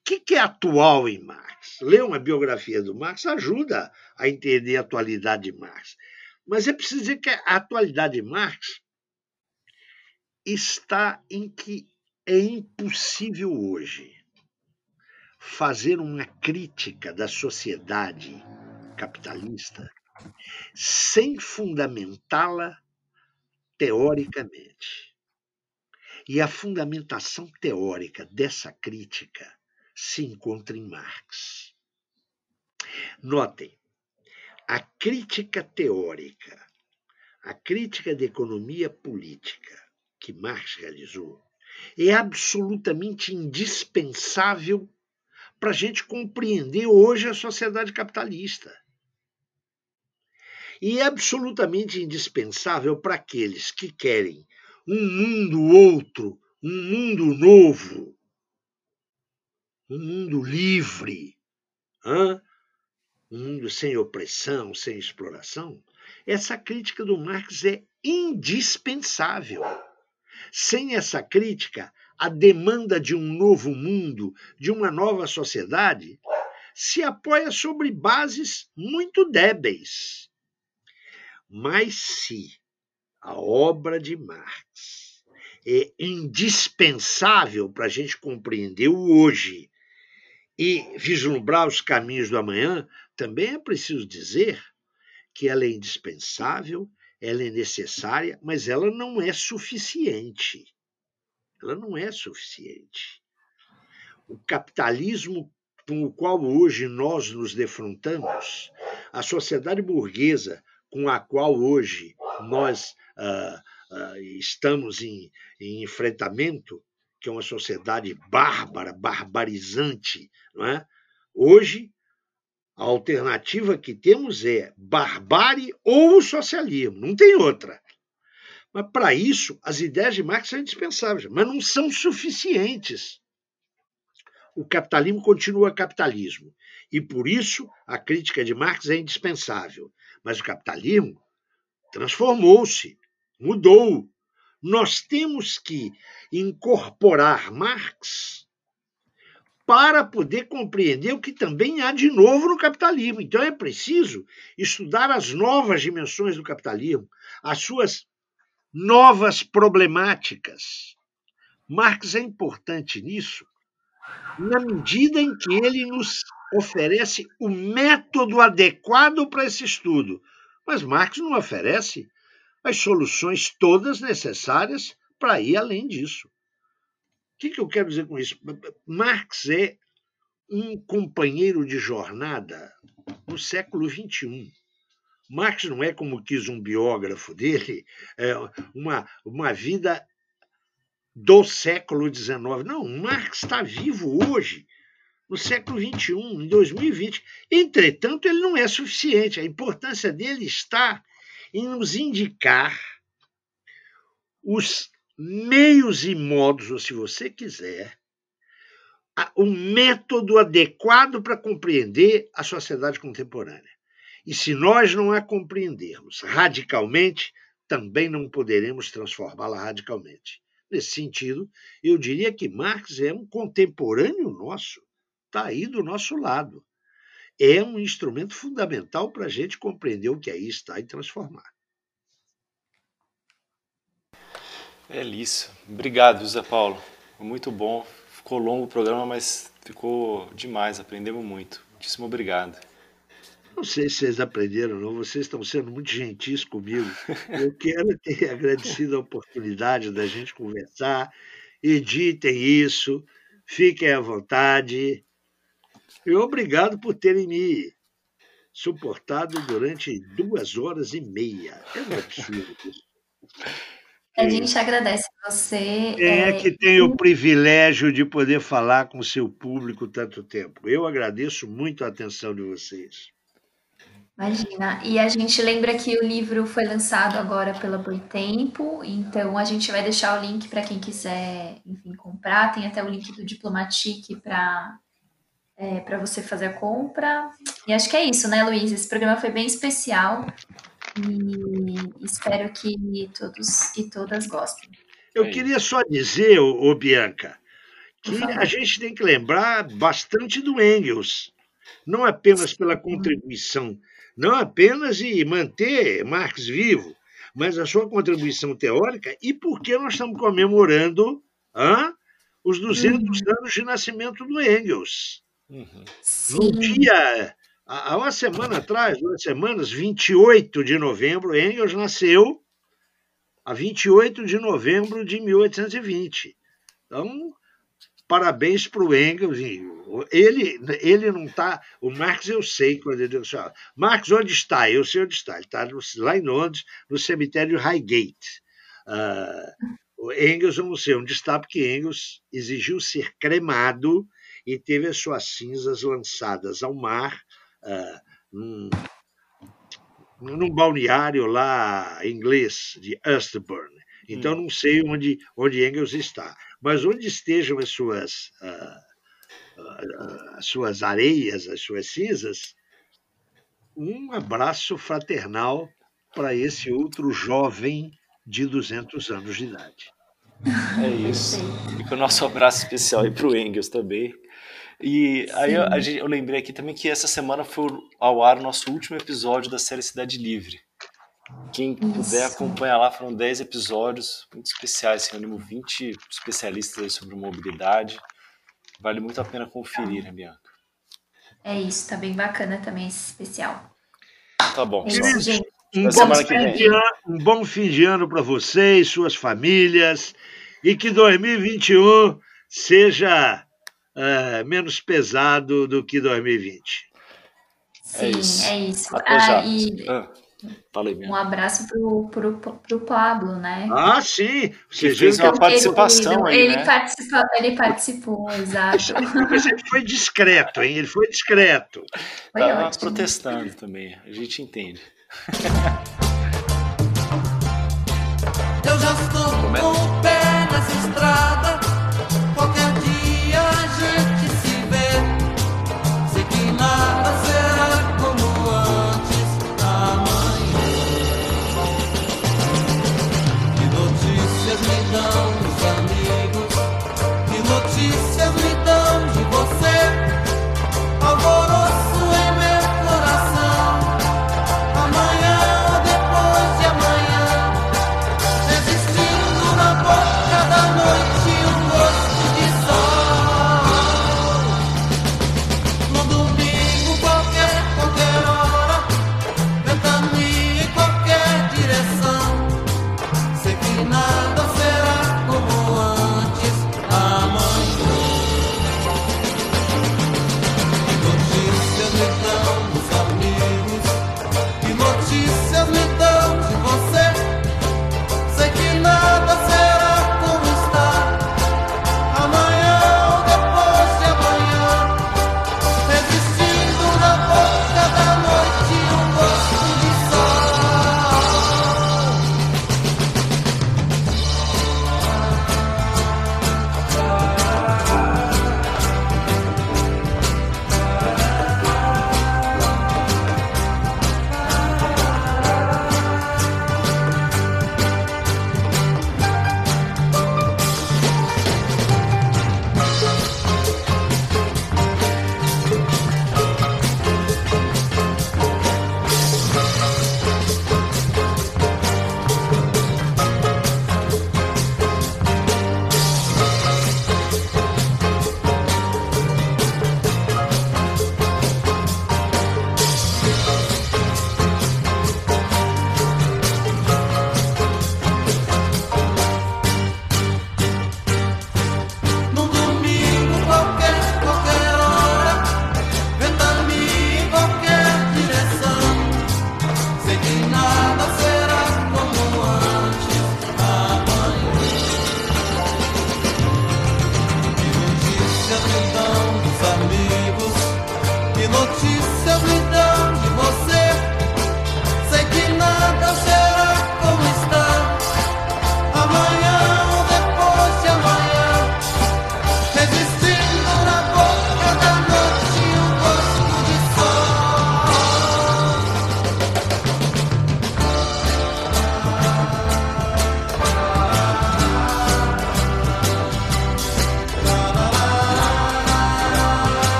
O que, que é atual em Marx? Ler uma biografia do Marx ajuda a entender a atualidade de Marx. Mas é preciso dizer que a atualidade de Marx está em que é impossível hoje fazer uma crítica da sociedade capitalista sem fundamentá-la teoricamente. E a fundamentação teórica dessa crítica se encontra em Marx. Notem, a crítica teórica, a crítica de economia política que Marx realizou é absolutamente indispensável para a gente compreender hoje a sociedade capitalista. E é absolutamente indispensável para aqueles que querem um mundo outro, um mundo novo, um mundo livre, hein? Um mundo sem opressão, sem exploração, essa crítica do Marx é indispensável. Sem essa crítica, a demanda de um novo mundo, de uma nova sociedade, se apoia sobre bases muito débeis. Mas se a obra de Marx é indispensável para a gente compreender o hoje e vislumbrar os caminhos do amanhã, também é preciso dizer que ela é indispensável, ela é necessária, mas ela não é suficiente. Ela não é suficiente. O capitalismo com o qual hoje nós nos defrontamos, a sociedade burguesa com a qual hoje nós ah, ah, estamos em, em enfrentamento, que é uma sociedade bárbara, barbarizante, não é? Hoje a alternativa que temos é barbárie ou socialismo, não tem outra. Mas para isso, as ideias de Marx são indispensáveis, mas não são suficientes. O capitalismo continua capitalismo. E por isso a crítica de Marx é indispensável. Mas o capitalismo transformou-se, mudou. Nós temos que incorporar Marx para poder compreender o que também há de novo no capitalismo. Então é preciso estudar as novas dimensões do capitalismo, as suas novas problemáticas. Marx é importante nisso, na medida em que ele nos oferece o método adequado para esse estudo. Mas Marx não oferece as soluções todas necessárias para ir além disso que, que eu quero dizer com isso? Marx é um companheiro de jornada no século XXI. Marx não é como quis um biógrafo dele, é uma, uma vida do século XIX. Não, Marx está vivo hoje, no século XXI, em 2020. Entretanto, ele não é suficiente. A importância dele está em nos indicar os meios e modos, ou se você quiser, o método adequado para compreender a sociedade contemporânea. E se nós não a compreendermos radicalmente, também não poderemos transformá-la radicalmente. Nesse sentido, eu diria que Marx é um contemporâneo nosso. está aí do nosso lado. É um instrumento fundamental para a gente compreender o que aí está e transformar. É isso. Obrigado, Zé Paulo. Muito bom. Ficou longo o programa, mas ficou demais. Aprendemos muito. Muitíssimo obrigado. Não sei se vocês aprenderam, não. Vocês estão sendo muito gentis comigo. Eu quero (laughs) ter agradecido a oportunidade da gente conversar. Editem isso, fiquem à vontade. E obrigado por terem me suportado durante duas horas e meia. É um absurdo isso. (laughs) A gente agradece você. Quem é, é que tem o privilégio de poder falar com o seu público tanto tempo? Eu agradeço muito a atenção de vocês. Imagina. E a gente lembra que o livro foi lançado agora pela Boitempo, então a gente vai deixar o link para quem quiser, enfim, comprar. Tem até o link do Diplomatique para é, para você fazer a compra. E acho que é isso, né, Luiz? Esse programa foi bem especial e espero que todos e todas gostem. Eu queria só dizer, ô, Bianca, que a gente tem que lembrar bastante do Engels, não apenas pela contribuição não apenas de manter Marx vivo, mas a sua contribuição teórica e porque nós estamos comemorando hã, os 200 uhum. anos de nascimento do Engels. Uhum. No dia, há uma semana atrás, duas semanas, 28 de novembro, Engels nasceu a 28 de novembro de 1820. Então, parabéns para o Engels. Ele, ele não está. O Marx eu sei quando ele diz assim: Marx, onde está? Eu sei onde está. Ele está lá em Londres, no cemitério Highgate. Uh, o Engels eu não sei onde está, porque Engels exigiu ser cremado e teve as suas cinzas lançadas ao mar, num, num balneário lá inglês de Eastbourne. Então, hum. não sei onde, onde Engels está. Mas onde estejam as suas, uh, uh, as suas areias, as suas cinzas, um abraço fraternal para esse outro jovem de 200 anos de idade. É isso. Fica o nosso abraço especial aí para o Engels também. E aí eu, eu, lembrei aqui também que essa semana foi ao ar o nosso último episódio da série Cidade Livre. Quem puder acompanhar lá, foram 10 episódios muito especiais, reunimos 20 especialistas sobre mobilidade. Vale muito a pena conferir, né, Bianca? É isso, tá bem bacana também esse especial. Tá bom. É isso, gente. Um bom, ano, um bom fim de ano para vocês, suas famílias, e que 2021 seja uh, menos pesado do que 2020. Sim, é isso. É isso. Até ah. E... Ah. Um abraço pro, pro, pro Pablo, né? Ah, sim! Você fez uma participação ele, aí, ele né? Participou, ele participou, exato. Mas ele foi discreto, hein? Ele foi discreto. Foi ótimo. protestando também, a gente entende. Eu já estou com o pé nessa estrada